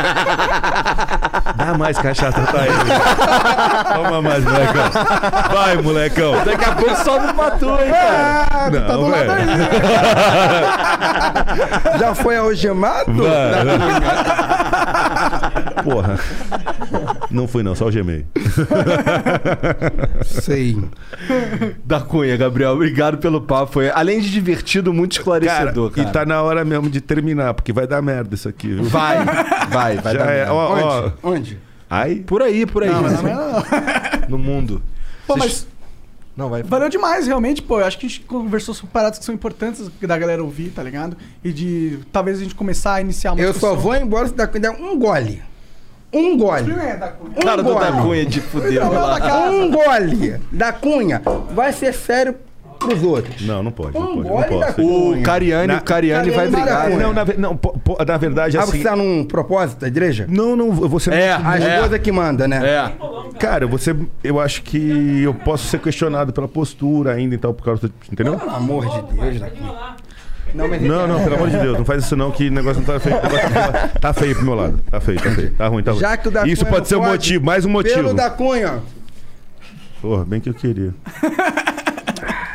Dá mais cachaça pra ele. Toma mais, molecão. Vai, molecão. Daqui a pouco sobe pra tu, hein, cara. Tu tá do lado aí. Já foi algemado? Vai, vai. Porra. Não fui não, só o gemei. Sei. Da Cunha, Gabriel, obrigado pelo papo. Foi, além de divertido, muito Cara, esclarecedor, cara. e tá na hora mesmo de terminar, porque vai dar merda isso aqui, viu? Vai, vai, vai Já dar é. merda. Ó, ó. Onde? Onde? Ai. Por aí, por aí. Não, não, não. No mundo. Pô, mas Não, vai. valeu demais, realmente, pô. Eu acho que a gente conversou sobre paradas que são importantes da galera ouvir, tá ligado? E de talvez a gente começar a iniciar uma Eu só discussão. vou embora se der um gole. Um gole. É, da Cunha. Um Cara do gole. da Cunha de fuder. Um gole da cunha vai ser sério pros outros. Não, não pode, não pode. Não cunha. O Cariani, Na- o Cariani vai brigar. Né? Não, na, não po- po- na verdade, Ah, assim. você tá num propósito da igreja? Não, não, você É, não. A É. esposa que manda, né? É. Cara, você. Eu acho que eu posso ser questionado pela postura ainda e tal, por causa. do- Entendeu? Pelo amor de Deus. Não, mas Não, não, pelo amor de Deus, não faz isso não, que o negócio não tá feio. o negócio Tá, tá feio pro meu lado. Tá feio, tá feio. Tá ruim, tá ruim. Já que o da Isso Cunha pode não ser um pode, motivo, mais um motivo. Pelo da cunha. Porra, bem que eu queria.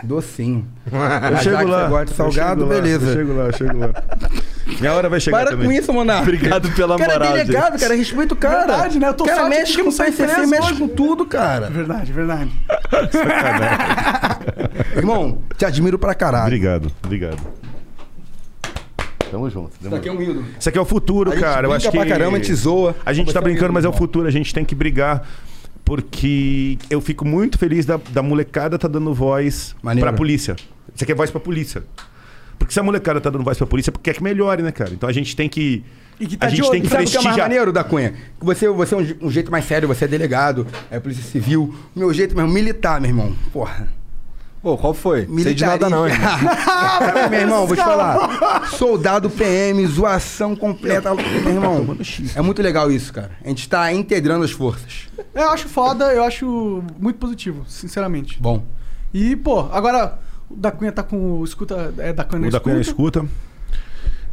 Docinho. Eu chego lá. gosta de eu salgado, chego lá, beleza. Eu chego lá, eu chego lá. Minha hora vai chegar Para também. com isso, Monarca. Obrigado pela O cara moral, é delegado, cara. Respeita o cara. Verdade, né? Eu tô cara mexe que com PCC, preso mexe hoje. com tudo, cara. Verdade, verdade. Irmão, te admiro pra caralho. Obrigado, obrigado. Tamo junto. Isso aqui é um ídolo. Isso aqui é o futuro, A gente cara. Eu acho que. pra caramba, a gente zoa. A gente tá um brincando, mas é o futuro. A gente tem que brigar. Porque eu fico muito feliz da, da molecada tá dando voz Maneiro. pra polícia. Você quer voz pra polícia. Porque se a molecada tá dando voz pra polícia, é porque quer que melhore, né, cara? Então a gente tem que. E que tá a gente tem que Sabe o que é mais prestigiar. maneiro da Cunha? Você, você é um, um jeito mais sério, você é delegado, é polícia civil. Meu jeito mesmo, militar, meu irmão. Porra. Pô, qual foi? Sei de nada não, hein? Cara, meu irmão, vou te falar. Soldado PM, zoação completa. Meu irmão, é muito legal isso, cara. A gente tá integrando as forças. Eu acho foda, eu acho muito positivo, sinceramente. Bom. E, pô, agora o da Cunha tá com o escuta. É da Cunha O da Cunha escuta.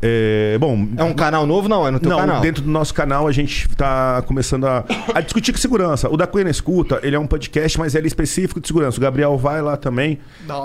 É, bom, É um canal novo? Não, é no teu não, canal. dentro do nosso canal a gente tá começando a, a discutir com segurança. O da Cunha na Escuta, ele é um podcast, mas ele é específico de segurança. O Gabriel vai lá também.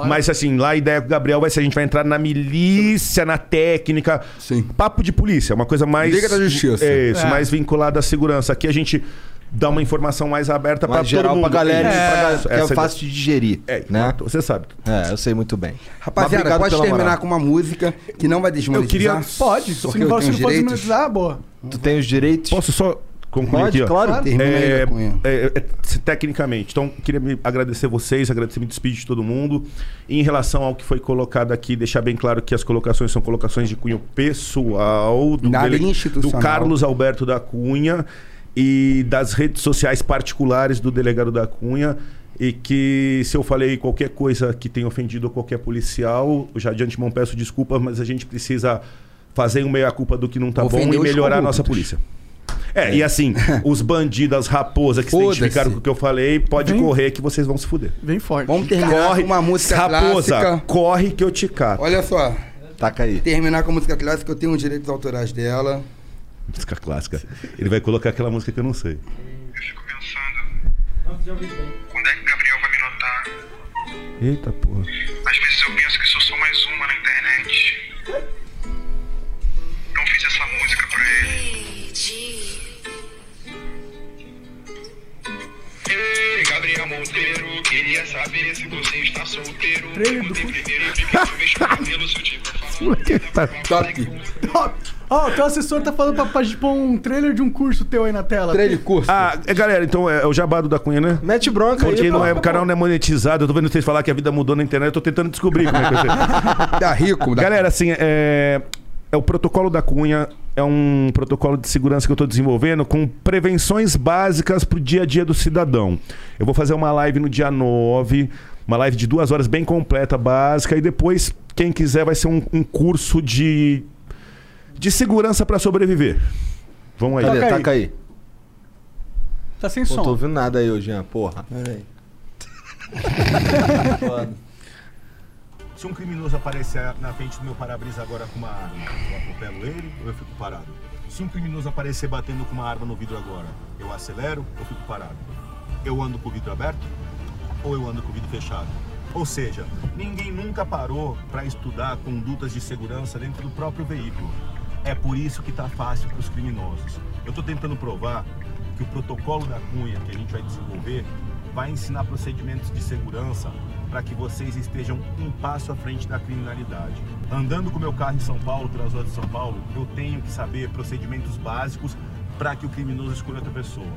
Mas assim, lá a ideia com o Gabriel vai ser a gente vai entrar na milícia, na técnica. Sim. Papo de polícia, uma coisa mais. Liga da Justiça. É isso, É. mais vinculada à segurança. Aqui a gente dá uma informação mais aberta para Mais todo geral mundo. pra galera, Isso, pra galera, que é essa fácil de digerir. É, né? você sabe. É, eu sei muito bem. Rapaziada, pode terminar moral. com uma música que não vai desmonetizar. queria- Pode, eu for, se tenho não direitos. desmonetizar, boa. Tu tem os direitos? Posso só concluir Pode, aqui? ó? claro. É, é, é, tecnicamente. Então, queria me agradecer vocês, agradecer, me despedir de todo mundo. E em relação ao que foi colocado aqui, deixar bem claro que as colocações são colocações de cunho pessoal, do, Nada dele- do Carlos Alberto da Cunha e das redes sociais particulares do delegado da Cunha. E que se eu falei qualquer coisa que tenha ofendido qualquer policial, eu já de antemão peço desculpas, mas a gente precisa fazer um meia-culpa do que não tá bom e melhorar a nossa polícia. É, e assim, os bandidos, as raposas que se identificaram com o que eu falei, pode Vem. correr que vocês vão se fuder. Vem forte. Vamos terminar Corre, com uma música raposa, clássica. corre que eu te cato. Olha só. Taca aí. Terminar com a música clássica, eu tenho os direitos autorais dela. Música clássica. Ele vai colocar aquela música que eu não sei. Quando é que Gabriel vai me notar? Eita porra. Às vezes eu penso que sou só mais uma na internet. Não fiz essa música pra ele. Ei, Gabriel Monteiro, queria saber se você está solteiro. Do Botei primeiro e fiquei com meus cabelos, se eu tiver Top. Ó, o teu assessor tá falando pra, pra pôr um trailer de um curso teu aí na tela. Trailer curso. Ah, é, galera, então é, é o jabado da Cunha, né? Mete bronca Porque aí, não é, o canal não é monetizado. Eu tô vendo vocês falar que a vida mudou na internet. Eu tô tentando descobrir como é que vai ser. Dá rico, dá Galera, assim, é, é o protocolo da Cunha. É um protocolo de segurança que eu estou desenvolvendo com prevenções básicas para o dia a dia do cidadão. Eu vou fazer uma live no dia 9, uma live de duas horas bem completa, básica, e depois, quem quiser, vai ser um, um curso de, de segurança para sobreviver. Vamos aí. Cadê? Taca aí. Taca aí. Tá sem Pô, tô som. ouvindo nada aí, ô Jean, porra. Peraí. Se um criminoso aparecer na frente do meu para-brisa agora com uma arma, eu atropelo ele ou eu fico parado? Se um criminoso aparecer batendo com uma arma no vidro agora, eu acelero ou fico parado? Eu ando com o vidro aberto ou eu ando com o vidro fechado? Ou seja, ninguém nunca parou para estudar condutas de segurança dentro do próprio veículo. É por isso que tá fácil para os criminosos. Eu estou tentando provar que o protocolo da Cunha que a gente vai desenvolver vai ensinar procedimentos de segurança para que vocês estejam um passo à frente da criminalidade. Andando com meu carro em São Paulo, pelas ruas de São Paulo, eu tenho que saber procedimentos básicos para que o criminoso escolha outra pessoa.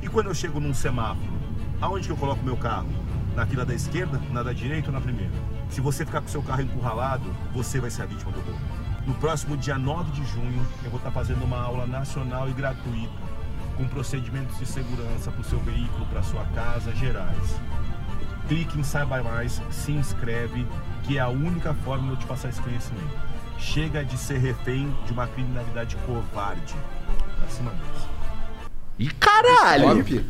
E quando eu chego num semáforo, aonde que eu coloco meu carro? Na fila da esquerda, na da direita ou na primeira? Se você ficar com seu carro encurralado, você vai ser a vítima do roubo. No próximo dia 9 de junho, eu vou estar fazendo uma aula nacional e gratuita com procedimentos de segurança para o seu veículo, para sua casa, gerais. Clique em Saiba Mais, se inscreve, que é a única forma de eu te passar esse conhecimento. Chega de ser refém de uma criminalidade covarde. Pra cima deles. Ih, caralho! Top.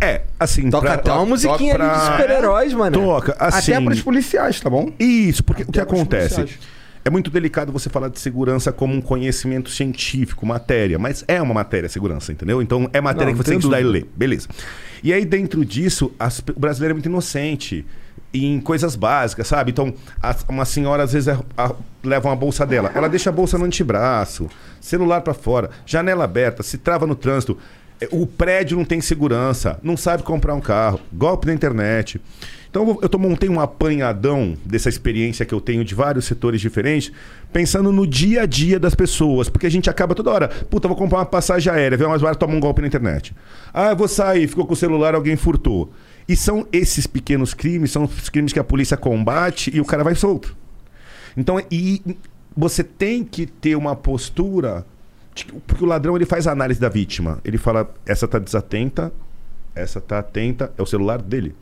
É, assim, Toca pra- até uma musiquinha pra- ali de super-heróis, mano. Toca, assim. Até pros policiais, tá bom? Isso, porque o que Até pros acontece? policiais. É muito delicado você falar de segurança como um conhecimento científico, matéria, mas é uma matéria segurança, entendeu? Então é matéria Não, que você tem que estudar e ler. Beleza. E aí, dentro disso, as- o brasileiro é muito inocente em coisas básicas, sabe? Então, a- uma senhora às vezes é- a- leva uma bolsa dela, ela deixa a bolsa no antebraço, celular pra fora, janela aberta, se trava no trânsito. é, O prédio não tem segurança, não sabe comprar um carro, golpe na internet. Então eu montei um apanhadão dessa experiência que eu tenho de vários setores diferentes, pensando no dia a dia das pessoas, porque a gente acaba toda hora, puta, vou comprar uma passagem aérea, vê mais barato, toma um golpe na internet. Ah, eu vou sair, ficou com o celular, alguém furtou. E são esses pequenos crimes, são os crimes que a polícia combate e o cara vai solto. Então, e você tem que ter uma postura. Porque o ladrão ele faz a análise da vítima. Ele fala: essa tá desatenta, essa tá atenta, é o celular dele.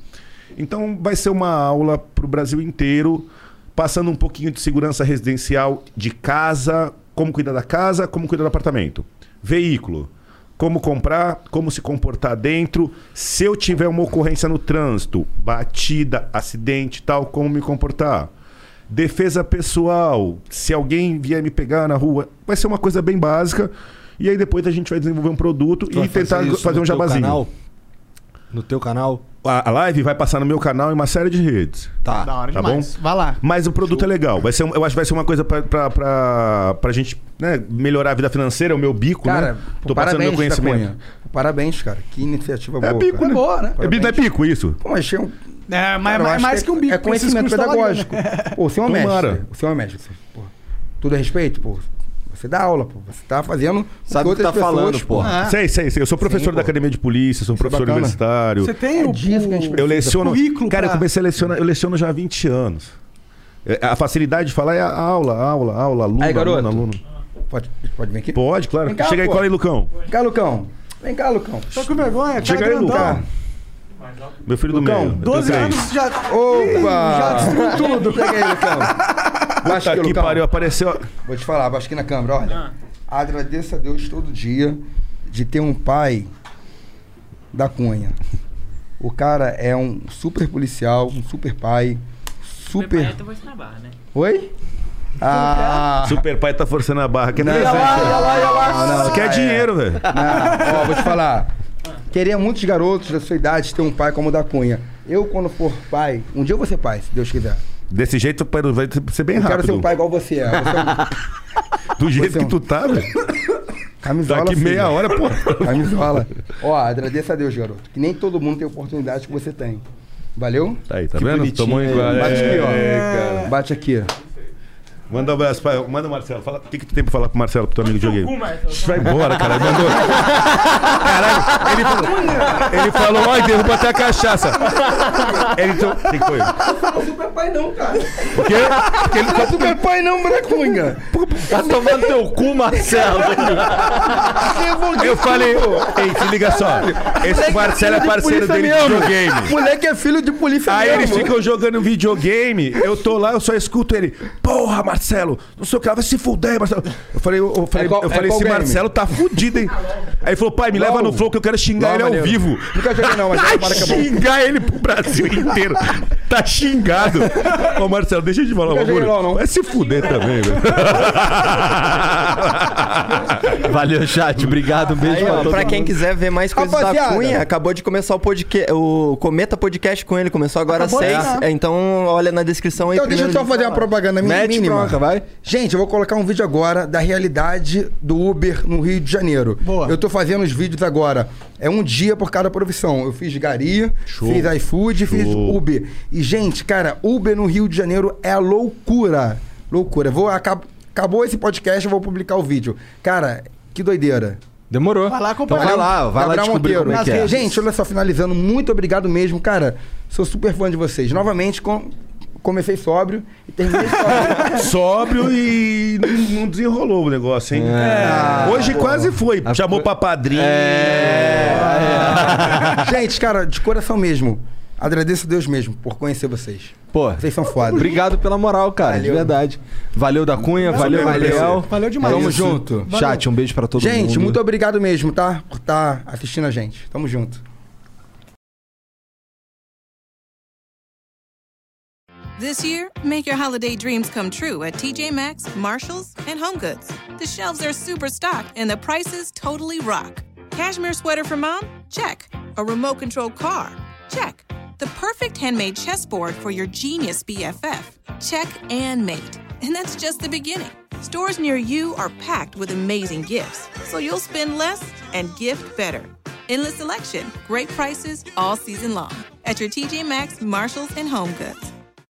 Então vai ser uma aula para o Brasil inteiro, passando um pouquinho de segurança residencial de casa, como cuidar da casa, como cuidar do apartamento. Veículo. Como comprar, como se comportar dentro. Se eu tiver uma ocorrência no trânsito, batida, acidente, tal, como me comportar. Defesa pessoal. Se alguém vier me pegar na rua, vai ser uma coisa bem básica. E aí depois a gente vai desenvolver um produto Tu e tentar fazer no um jabazinho. canal? No teu canal? A, a live vai passar no meu canal em uma série de redes. Tá. Da hora Tá demais. bom? Vai lá. Mas o produto é legal. Vai ser, um- eu acho que vai ser uma coisa pra, pra, pra, pra gente né, melhorar a vida financeira, o meu bico, Cara, né? pô, Tô passando parabéns, meu conhecimento. Cunha. Parabéns, cara. Que iniciativa É boa. bico, cara. né? boa, né? É, não é pico isso? Pô, mas achei um... É, mas Cara, eu mais, mais que um bico. É conhecimento cursos pedagógico. Pô, você é um mestre. Tomara. Você é um pô, tudo a respeito, pô. Você dá aula, pô. Você tá fazendo. Sabe o que tá falando, pô. Ah. Sei, sei, sei. Eu sou professor Sim, da academia de polícia, sou um Isso é professor bacana. universitário. Você tem É o, disso que a gente o- Eu leciono. currículo Cara, eu pra- comecei a lecionar, eu leciono já há 20 anos. É, A facilidade de falar é a aula, aula, aula, aluno, Aí, garoto. aluno, aluno. Pode, pode vir aqui? Pode, claro. Cá, Chega aí, pô. cola aí, Lucão. Vem cá, Lucão. Vem cá, Lucão. Tô com vergonha, cara Chega aí. Lucão. Meu filho do Lucão, meio. Eu tenho 12 três. anos já. Opa! Já destruiu tudo. Pega aí, Lucão. Que Lucão. pariu, apareceu. Vou te falar, baixa aqui na câmera, olha. Agradeça a Deus todo dia de ter um pai da Cunha. O cara é um super policial, um super pai, super. Oi? Ah! Super pai tá forçando a barra. Quer Não, lá, né? lá. Não, quer é. dinheiro, velho. Não, ó, vou te falar. Queria muitos garotos da sua idade ter um pai como o da Cunha. Eu, quando for pai, um dia eu vou ser pai, se Deus quiser. Desse jeito pai, vai ser bem eu quero ser rápido. um pai igual você é. Você é um- Do jeito Você é que um- tu tá, velho. Camisola. Daqui filho. meia hora, pô. Camisola. Ó, agradeça a Deus, garoto. Que nem todo mundo tem a oportunidade que você tem. Valeu? Aí, tá Que vendo? Tomou igual. Bate aqui, ó. É, cara. Bate aqui. Manda um abraço pra... Manda o Marcelo. Fala... O que, que tu tem pra falar pro Marcelo, pro teu amigo de videogame? Vai embora, cara. Ele mandou. Caralho, ele falou. Ele falou, ó, derruba até a cachaça. Ele então. O que que foi? Não é super pai não, cara. O quê? Porque ele Não é super pai não, né, Cunha? Tá tomando teu cu, Marcelo. Eu falei, ei, se liga só. Esse Marcelo é parceiro dele de videogame. Moleque é filho de polícia Aí mesmo. eles ficam jogando videogame, eu tô lá, eu só escuto ele. Porra, Marcelo, não sei o que, lá, vai se fuder, Marcelo. Eu falei, eu, eu falei, É qual- eu é falei qual esse game? Marcelo tá fudido, hein? Aí ele falou, pai, me leva LOL. no flow que eu quero xingar LOL, ele ao maneiro. vivo. Nunca joguei não, mas Vai para que é bom. xingar ele pro Brasil inteiro. Tá xingado. Ô, Marcelo, deixa eu te falar um bagulho. Vai se fuder também, velho. Valeu, chat. Obrigado. Um beijo Aí, pra ó, todo pra quem mundo. quiser ver mais coisas da Rapaziada. Cunha, acabou de começar o podcast, o Cometa Podcast com ele, começou agora às seis. É, Então, olha na descrição aí. Então deixa eu só fazer uma propaganda mínima. Vai. Gente, eu vou colocar um vídeo agora da realidade do Uber no Rio de Janeiro. Boa. Eu tô fazendo os vídeos agora. É um dia por cada profissão. Eu fiz Gari, Show. fiz iFood, fiz Show. Uber. E, gente, cara, Uber no Rio de Janeiro é loucura. Loucura. Vou, acab- acabou esse podcast, eu vou publicar o vídeo. Cara, que doideira. Demorou. Vai lá Então acompanhar. vai lá, vai lá descobrir Monteiro. como é que é. Gente, olha só, finalizando, muito obrigado mesmo, cara. Sou super fã de vocês. Novamente, com- comecei sóbrio e terminei sóbrio. Sóbrio e não- desenrolou o negócio, hein? É. Hoje quase foi. Chamou pra padrinho. Gente, cara, de coração mesmo. Agradeço a Deus mesmo por conhecer vocês. Pô, Vocês são foda. obrigado pela moral, cara. De Valeu. verdade. Valeu da Cunha, valeu, Valeu, Gabriel. Valeu demais. Tamo junto. Valeu. Chat, um beijo pra todo mundo. gente, muito obrigado mesmo, tá? Por estar assistindo a gente. Tamo junto. This year, make your holiday dreams come true at TJ Maxx, Marshalls, and HomeGoods. The shelves are super stocked and the prices totally rock. Cashmere sweater for mom? Check. A remote control car? Check. The perfect handmade chessboard for your genius BFF? Check and mate. And that's just the beginning. Stores near you are packed with amazing gifts, so you'll spend less and gift better. Endless selection, great prices all season long at your TJ Maxx, Marshalls, and HomeGoods.